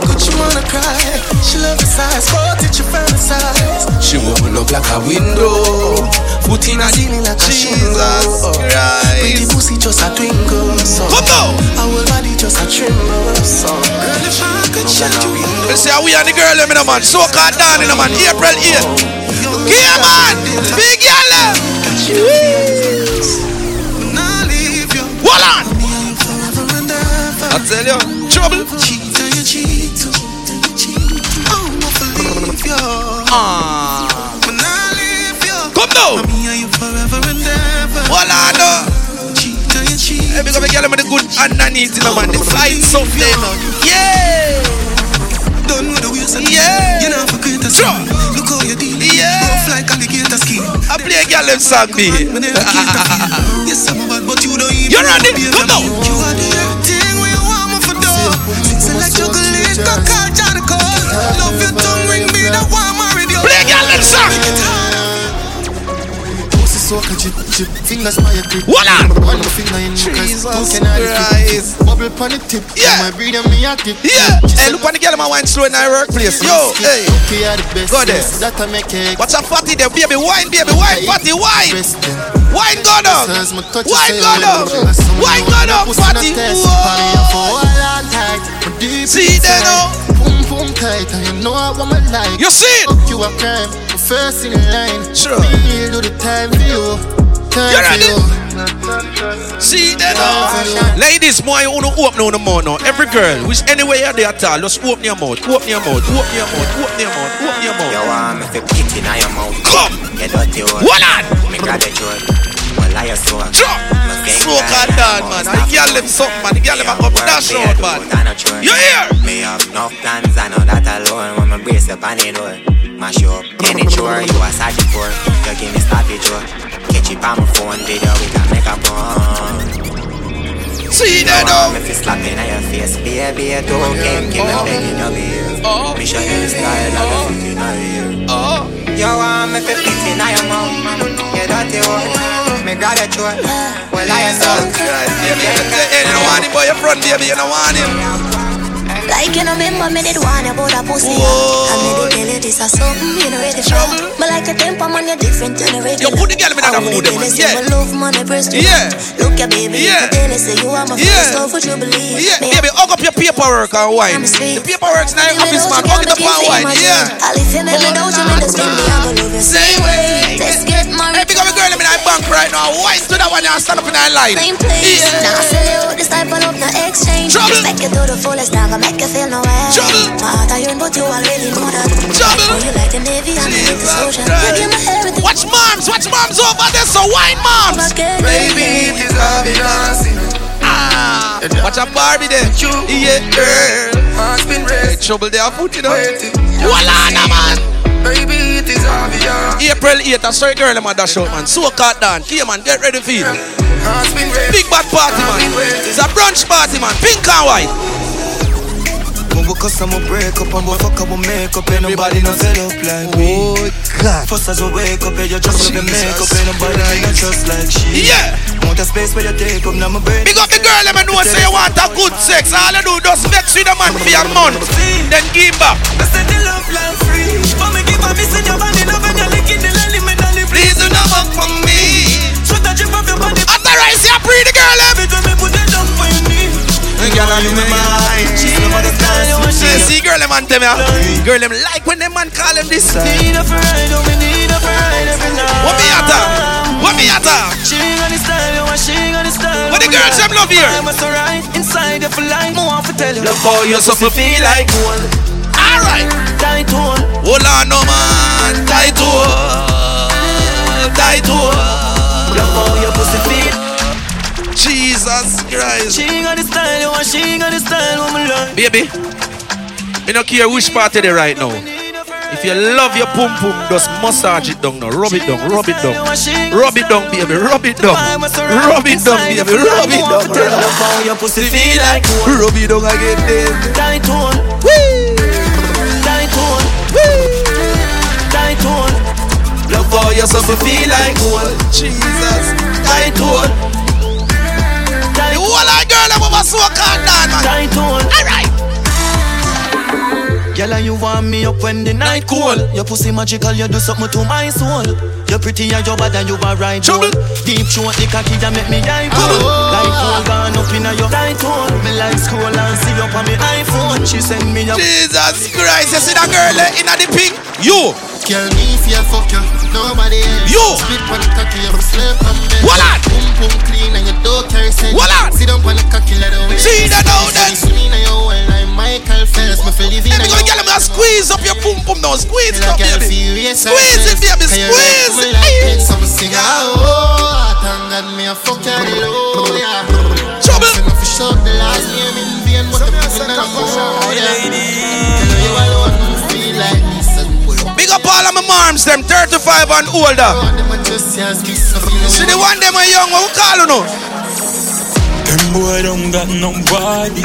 [SPEAKER 24] good, she wanna cry. She love the size, but it she fantasize. She open up like a window, foot in a ceiling like a shingle. Pretty pussy just a twinkle. So
[SPEAKER 2] Come on.
[SPEAKER 24] Our body just a tremble. So girl, if I could shut you in.
[SPEAKER 2] They say we are the girl, them in a man. So called down in a man. April 8th. Yeah, man. Big girl. Hold on. I tell you, trouble. Ah. Come now. Hold on. no. Hey, because girl with the good underneath, you know, man. The flight something. Yeah.
[SPEAKER 24] Done with the wheels and
[SPEAKER 2] Yeah.
[SPEAKER 24] You know, for greater
[SPEAKER 2] Sure.
[SPEAKER 24] Look how you deal.
[SPEAKER 2] Yeah.
[SPEAKER 24] Rough like alligator skin.
[SPEAKER 2] I play a girl them song, B.
[SPEAKER 24] Yes, I'm bad, but you don't even
[SPEAKER 2] You ready? Come now.
[SPEAKER 24] You are the Pussy soaker, chip, chip, fingers by your grip.
[SPEAKER 2] Hold on.
[SPEAKER 24] One finger in
[SPEAKER 2] Jesus
[SPEAKER 24] I
[SPEAKER 2] Christ.
[SPEAKER 24] Bubble pon the tip.
[SPEAKER 2] Yeah.
[SPEAKER 24] My breed and me a tip.
[SPEAKER 2] Yeah. Hey, look on the girl in my wine slow in our workplace. Yo, hey.
[SPEAKER 24] We are the best.
[SPEAKER 2] Go there.
[SPEAKER 24] yes, That I make it.
[SPEAKER 2] What's a fatty there? Baby, wine, baby, wine, fatty, wine. Wine go down. Wine go down. Wine go down, fatty. Whoa. See there now.
[SPEAKER 24] Boom boom tight, and you know I want my life.
[SPEAKER 2] You see it?
[SPEAKER 24] Fuck you a crime, the first in line.
[SPEAKER 2] Sure.
[SPEAKER 24] Me do the time for you. Time
[SPEAKER 2] You
[SPEAKER 24] for you.
[SPEAKER 2] See there now. Ladies, more you wanna open on the mouth now. Every girl, which anywhere you're there at all, just open your mouth, open your mouth, open your mouth, open your mouth, open your mouth.
[SPEAKER 14] You want me to pit in your mouth
[SPEAKER 2] Come.
[SPEAKER 14] You dirty one
[SPEAKER 2] Hold on.
[SPEAKER 14] Me grab the joy I you so
[SPEAKER 2] Drop. So called down, man. And the girl them something, man. The girl them a dash out, man. You hear?
[SPEAKER 14] Me have enough plans, I know that alone. When me brace up on the door Mash you up, any chore You a search for You give me stoppage, Joe Catch it on my phone Video, we can make a phone
[SPEAKER 2] See there now.
[SPEAKER 14] Me fi slap in your face Baby, you game Keep me begging you, behave Me show you the style And the fit in your ear. Oh. Oh. You want me fi fit in your mouth You dirty one Me grab your throat Well, I am so
[SPEAKER 2] Baby, you don't want him, boy. Your front, baby, you don't want him.
[SPEAKER 15] Like you know, remember me did want about a pussy. I made it tell you this is something you know ready for. But like a temper man, you're different than a regular.
[SPEAKER 2] Yo, put the girl in that mood, eh, man. Yeah.
[SPEAKER 15] Love money, breast.
[SPEAKER 2] Yeah.
[SPEAKER 15] Look at baby.
[SPEAKER 2] Yeah.
[SPEAKER 15] I tell you, say you are my
[SPEAKER 2] Yeah.
[SPEAKER 15] first love. Would you believe?
[SPEAKER 2] Yeah,
[SPEAKER 15] Me,
[SPEAKER 2] baby, hug up your paperwork and wine. The paperwork's in office, man. Hug it up and wine. Yeah.
[SPEAKER 15] I'll you make me doubt you, me just spend me, I'm gonna love you.
[SPEAKER 2] Same way.
[SPEAKER 15] Let's get married.
[SPEAKER 2] Hey, big girl in that bank right now. Wine to that one and stand up in that line.
[SPEAKER 15] Same place. Now I sell you out this type of love, no exchange.
[SPEAKER 2] Trouble.
[SPEAKER 15] Make you do the fullest, now gonna make you feel no way.
[SPEAKER 2] Trouble.
[SPEAKER 15] My heart are you, but you already know that.
[SPEAKER 2] Trouble.
[SPEAKER 15] Oh, you like the Navy, I'm in the ocean. You give me everything.
[SPEAKER 2] Watch moms, watch moms over there, so wine moms.
[SPEAKER 15] Baby,
[SPEAKER 2] it is obvious. Ah, watch a Barbie there. Yeah, girl. Hey, trouble there, foot, you know. Walana, man.
[SPEAKER 3] Baby, it is obvious.
[SPEAKER 2] April 8th, I saw a girl in my dash out, man. So cut down. Here, man, get ready for it. Big bad party, man. It's a brunch party, man. Pink and white.
[SPEAKER 4] When we cuss we break up and we fuck and we make up Ain't nobody no set up like me
[SPEAKER 2] Oh God
[SPEAKER 4] First as we wake up, yeah, you just love your makeup Ain't nobody no trust like she
[SPEAKER 2] Yeah
[SPEAKER 4] Want a space where you take up, now my brain
[SPEAKER 2] Big up the girl, let me know say you want a good sex. All you do just vex with a man for a month. Then give back.
[SPEAKER 4] I said the love line free For me give a miss in your body Love and you're licking the lolly Me dolly
[SPEAKER 2] Please do not fuck for me.
[SPEAKER 4] Shoot a drip of your body
[SPEAKER 2] Authorize you free the girl?
[SPEAKER 4] It when me
[SPEAKER 2] Girl, I'm in my mind.
[SPEAKER 4] She love the style, you want
[SPEAKER 2] See, see, girl, them man tell me, ah. girl, them like when them man call them this.
[SPEAKER 4] Need a ride, oh, we need a ride every night
[SPEAKER 2] What me at What me at
[SPEAKER 4] She the style, you she the style
[SPEAKER 2] What the girls them love here?
[SPEAKER 4] I'm so right inside for life More to tell you
[SPEAKER 2] Love how you suffer feel like
[SPEAKER 4] gold
[SPEAKER 2] Alright.
[SPEAKER 4] Tight one
[SPEAKER 2] Hold on, no man. Tight hold. Tight hold.
[SPEAKER 4] Love how your pussy feel
[SPEAKER 2] Jesus Christ.
[SPEAKER 4] She got the style, you want she got the style Woman love
[SPEAKER 2] Baby, me don't care which part of it right now. If you love your pum pum, just massage it down now. Rub it down, rub it down. Rub it down, baby. Rub it down. Rub it down, baby. Rub it down.
[SPEAKER 4] How your pussy feel like
[SPEAKER 2] Rub it down again, then.
[SPEAKER 4] Tight one Tight one Tight one
[SPEAKER 2] Love how you suffer feel like gold. Jesus. Tight hold. So calm down, man.
[SPEAKER 4] Tight one
[SPEAKER 2] Alright.
[SPEAKER 4] Girl, and you want me up when the night cold. Your pussy magical, you do something to my soul. You're pretty and you're bad and you are right Trouble. Deep throat, the cocky that make me die cool. Like cool gone up in your tight hole. Me like scroll and see up on me iPhone. She send me a
[SPEAKER 2] Jesus Christ, you see that girl eh, in the pink? You.
[SPEAKER 28] Girl, me you fuck you, nobody else.
[SPEAKER 2] You.
[SPEAKER 28] Spit on the cocky, you slap on me.
[SPEAKER 2] What?
[SPEAKER 28] Boom boom clean and you don't carry sense.
[SPEAKER 2] What?
[SPEAKER 28] Sit down on the cocky, let wait.
[SPEAKER 2] See that now then.
[SPEAKER 28] Swing and you well like Michael Phelps. Me feel living
[SPEAKER 2] Baby, go get him and squeeze up your pum pum now. Squeeze it up, baby. Squeeze it, baby.
[SPEAKER 28] Can
[SPEAKER 2] Squeeze
[SPEAKER 28] me
[SPEAKER 2] it.
[SPEAKER 28] Some sing oh, thank God me a fuck you, hallelujah.
[SPEAKER 2] Trouble.
[SPEAKER 28] Sing off short the last name in vain, but the people not go. Yeah. Know you alone feel like this.
[SPEAKER 2] Big up all of my moms, them 35 and older. See the one them are young, what we call you now?
[SPEAKER 30] Them boy don't got no body.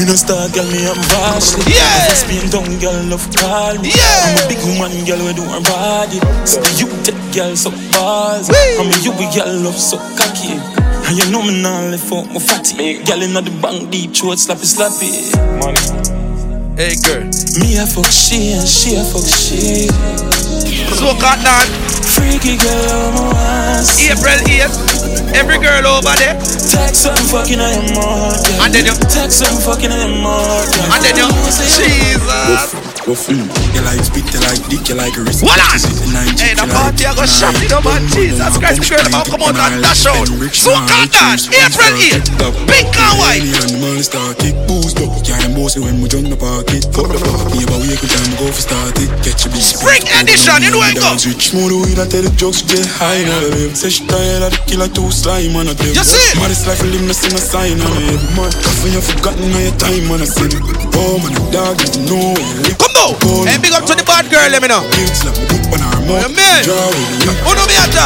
[SPEAKER 30] Me no star girl, me am Vaseline.
[SPEAKER 2] Yeah.
[SPEAKER 30] Spain down girl love call me.
[SPEAKER 2] Yeah.
[SPEAKER 30] I'm a big woman girl we do her body. So you take girl so balls. I'm a you girl love so cocky. And you know me now left out my fatty. Girl inna the bank deep throat slappy slappy.
[SPEAKER 2] Hey girl.
[SPEAKER 30] Me a fuck she and she a fuck she.
[SPEAKER 2] So cut down.
[SPEAKER 30] Freaky girl, I'm a
[SPEAKER 2] April 8th. Every girl over there.
[SPEAKER 30] Text some fucking in your mouth. yeah.
[SPEAKER 2] And then you.
[SPEAKER 30] Text some fucking in your mouth. yeah.
[SPEAKER 2] And then you. Jesus.
[SPEAKER 39] Feel. You like spit, you like dick, you like wrist.
[SPEAKER 2] What on?
[SPEAKER 39] Hey,
[SPEAKER 2] the party I go shut it up, man. Jesus Christ, girl about come out and dash out. So cut down. April 8th. Pink and white.
[SPEAKER 39] Animal start kick, boost up. Can't bossy when we jump the pocket. Fuck the fuck. Me about wake up time go for start it. Catch a beat.
[SPEAKER 2] Spring edition, you know it go.
[SPEAKER 39] Switch mode weed and tell the jokes get high now. Say she tired of the killer two slime on a tape.
[SPEAKER 2] You see?
[SPEAKER 39] It's like a limb, no see no sign on it. Man, coffee you forgotten all your time on a sin. Oh man, the dog is know where you
[SPEAKER 2] Come now. Hey, big up to the bad girl, let me know.
[SPEAKER 39] Kids love me, book on our mouth.
[SPEAKER 2] Oh, man.
[SPEAKER 39] With the
[SPEAKER 2] Who know me at?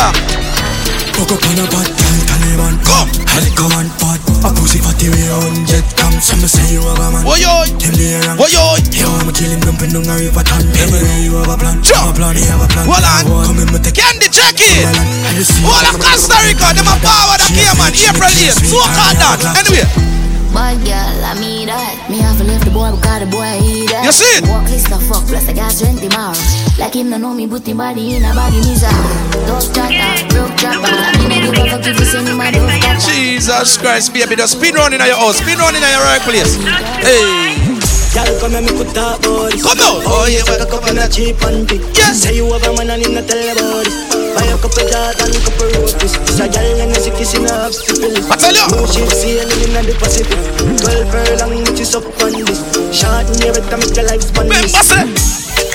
[SPEAKER 4] Fuck up on a bad girl, Taliban
[SPEAKER 2] Come
[SPEAKER 4] I like a man pot A pussy fatty way on jet cam Some say you have a man
[SPEAKER 2] Boy, yo.
[SPEAKER 4] Tell me around
[SPEAKER 2] yo.
[SPEAKER 4] Yo, I'm chilling dumping down a river tan Tell me you have a plan
[SPEAKER 2] Sure.
[SPEAKER 4] Have a plan, you have a plan
[SPEAKER 2] Hold on.
[SPEAKER 4] Come in, me take
[SPEAKER 2] Candy.
[SPEAKER 4] And see
[SPEAKER 2] All of Costa Rica, them a power that here, man. April 8th. So cut down. Anyway.
[SPEAKER 15] Bad girl, I mean that. Me have to lift the
[SPEAKER 40] boy because the boy eat
[SPEAKER 2] You see it?
[SPEAKER 40] Walk list of fuck plus I got strength tomorrow. Like him no know me, put him body in a body mizar. Dog chatter, broke chopper. Me no give a fuck if you send him a dove catcher.
[SPEAKER 2] Jesus Christ, baby, just spin round in your house, spin round in your right place. Hey.
[SPEAKER 4] Girl, come and me could talk about this.
[SPEAKER 2] Come on.
[SPEAKER 4] Oh, yeah, but a couple of cheap and pick. Yes. Say you have a man and him not tell about this. Buy a couple Jordan, couple roses. It's a girl and she kissing her up stupid.
[SPEAKER 2] I tell you.
[SPEAKER 4] No ship sailing in the Pacific. Twelve furlong, which is up on this. Short and every time make your life span this.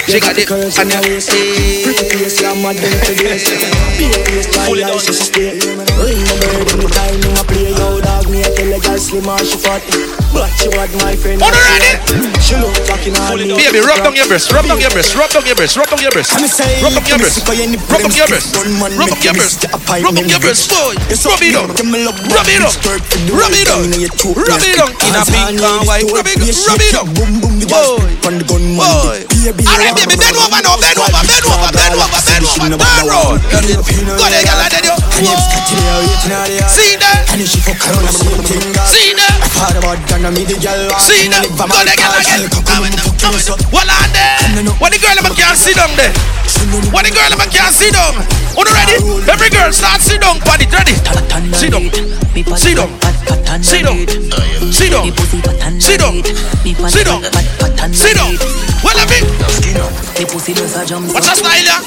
[SPEAKER 2] She got
[SPEAKER 4] curves in her waist. Pretty face, yeah, mad them to this. Be a place, try life, so she stay. Ring the bird in the time, I play yo dog. Me a tell a girl slim and she fat. But she want my friend.
[SPEAKER 2] On ready?
[SPEAKER 4] She look on me.
[SPEAKER 2] Baby, rub down your breast, rub down your breast, rub down your breast, rub down your breast. Rub up your breast, rub up your breast, rub up your breast, rub up your breast, boy. Rub it up, rub it up, rub it up, rub it up. In a pink and white, rub it up, rub it up. Boy, boy. Alright, baby, bend over now, bend over, bend over, bend over, bend over, turn round. Go there, girl, I did you. See that? See that? See that? Go there, girl, again. Come on, come on. Well, on there. When the girl ever can't sit down there. When the girl ever can't sit down. On the ready? Every girl start sit down, body ready. Sit down. Sit down. Sit down. Sit down. Sit down. Sit down. Well, I mean. What's your style, yeah?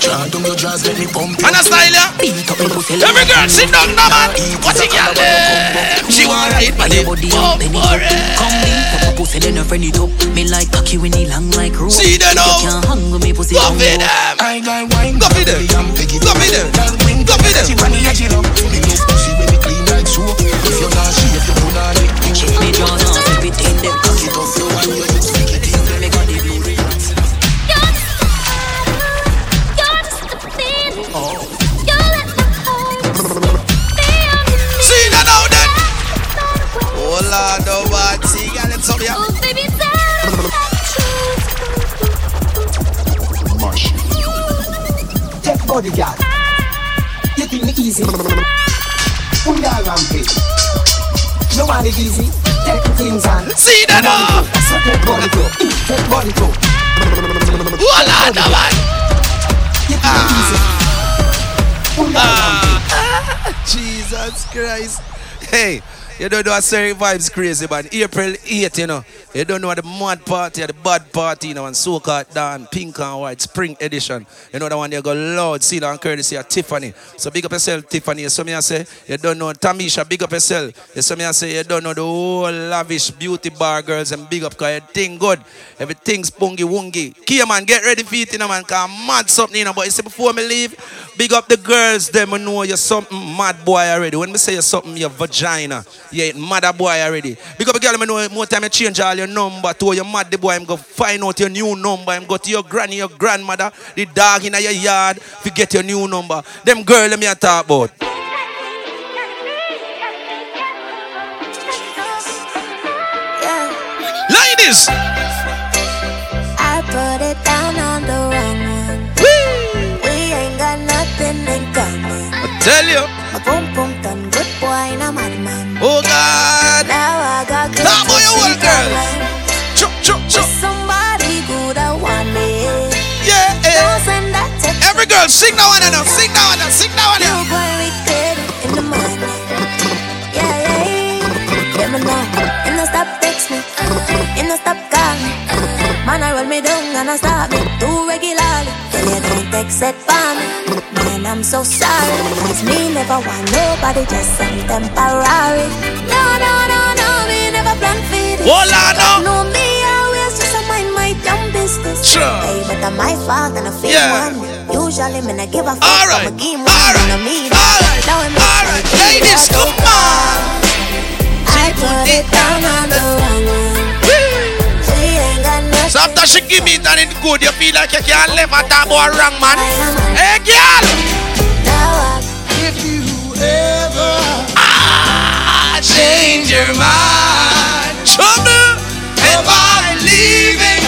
[SPEAKER 2] And a style, yeah? Every girl sit down now, man. What's the girl there? She want to eat my Oh, boy.
[SPEAKER 6] Pussy then a friend it up Me like cocky when he long like rope
[SPEAKER 2] See them now.
[SPEAKER 6] You can't hang with me pussy
[SPEAKER 2] Go
[SPEAKER 6] down
[SPEAKER 2] for them. Go for them. Go for them. Go for them.
[SPEAKER 6] Me draw down to between
[SPEAKER 19] bodyguard. You think me easy? Put that rampage. No one is easy. Take the things on.
[SPEAKER 2] See that now.
[SPEAKER 19] So take body to. Take body to.
[SPEAKER 2] Oh Lord, oh what?
[SPEAKER 19] You think me easy?
[SPEAKER 2] Ah, Jesus Christ. Hey, you don't know what certain vibes crazy, man. April 8, you know. You don't know what the mad party, or the bad party, you know, and so-called Dan, pink and white, spring edition. You know the one you go loud, see and courtesy of Tiffany. So big up yourself, Tiffany. So me I say, you don't know Tamisha, big up yourself. You so me I say, you don't know the whole lavish beauty bar girls and big up cause everything good. Everything's pungy wungy. Kia man, get ready for it, you know, man, cause I'm mad something, you know. But you see, before me leave, big up the girls, them who know you're something mad boy already. When me say you're something, your vagina, you ain't mad a boy already. Because girl, me know more time you change all your number to your mad the boy, I'm going to find out your new number. I'm go to your granny, your grandmother, the dog in your yard, to get your new number. Them girl, let me a talk about. Ladies!
[SPEAKER 15] I put it down on the wrong one. We ain't got nothing in common.
[SPEAKER 2] I tell you.
[SPEAKER 15] My boom boom Now I
[SPEAKER 2] Now boy, you girls.
[SPEAKER 15] Somebody good I want.
[SPEAKER 2] Yeah. Eh.
[SPEAKER 15] Don't send that text.
[SPEAKER 2] Every girl, sing that one now, sing that one now, sing that one now.
[SPEAKER 15] in the morning. Yeah, yeah, yeah. Let me know. You no stop text me. No stop call me. Man, I roll me down and I stop me too regularly. Tell you don't text it for me. Man, I'm so sorry. Cause me never want nobody, just some temporary. No, no, no, no, me never plan for this.
[SPEAKER 2] Hola, no.
[SPEAKER 15] No, me always just a mind my dumb business.
[SPEAKER 2] Sure.
[SPEAKER 15] Hey, but I'm my fault and I feel
[SPEAKER 2] Yeah.
[SPEAKER 15] one. Usually, me not give a fuck.
[SPEAKER 2] All right.
[SPEAKER 15] I'm a game one. and I mean it. Now I'm
[SPEAKER 2] All right, ladies, come on.
[SPEAKER 15] I put it down on the wrong one. She ain't got nothing.
[SPEAKER 2] So after she give me that it good, you feel like you can't live at that boy wrong, man. Hey, girl.
[SPEAKER 19] If you ever
[SPEAKER 2] Ah, change your mind thunder and by leaving,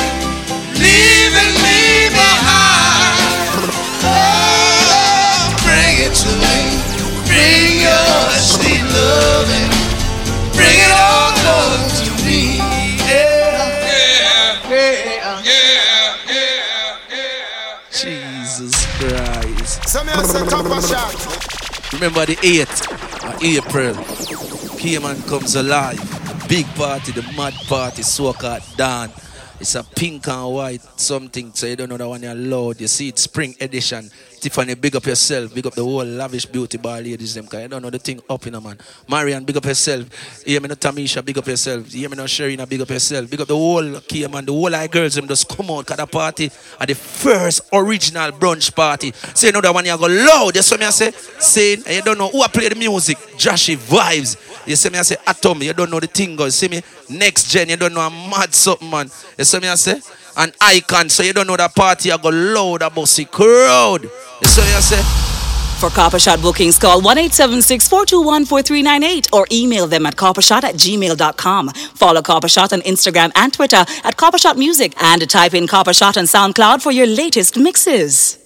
[SPEAKER 2] leaving me behind. Oh, bring it to me. Bring your sweet loving. Bring it all close to me. Yeah. Yeah. Yeah. Yeah. Jesus Christ. Remember the 8th of uh, April. Cayman comes alive. Big party, the mad party, soca dawn. It's a pink and white something, so you don't know that one you're loud. You see it, spring edition. Tiffany, big up yourself. Big up the whole lavish beauty bar ladies, them, because you don't know the thing up in a man. Marian, big up yourself. You hear me, no Tamisha, big up yourself. You hear me, no Sherina, big up yourself. Big up the whole Kia, man. The whole eye girls, them just come out, because the party at the first original brunch party. Say, that one you go loud. You see me, I say, saying, and you don't know who I play the music. Joshy vibes. You see me, I say, Atom, you don't know the thing, guys. See me, next gen, you don't know I'm mad something, man. You see me, I say, an icon, so you don't know that party, I go loud about the crowd. You see me, I say,
[SPEAKER 1] For Copper Shot bookings, call 1 421 4398 or email them at coppershot at gmail.com. Follow Copper Shot on Instagram and Twitter at Copper Shot Music and type in Copper Shot on SoundCloud for your latest mixes.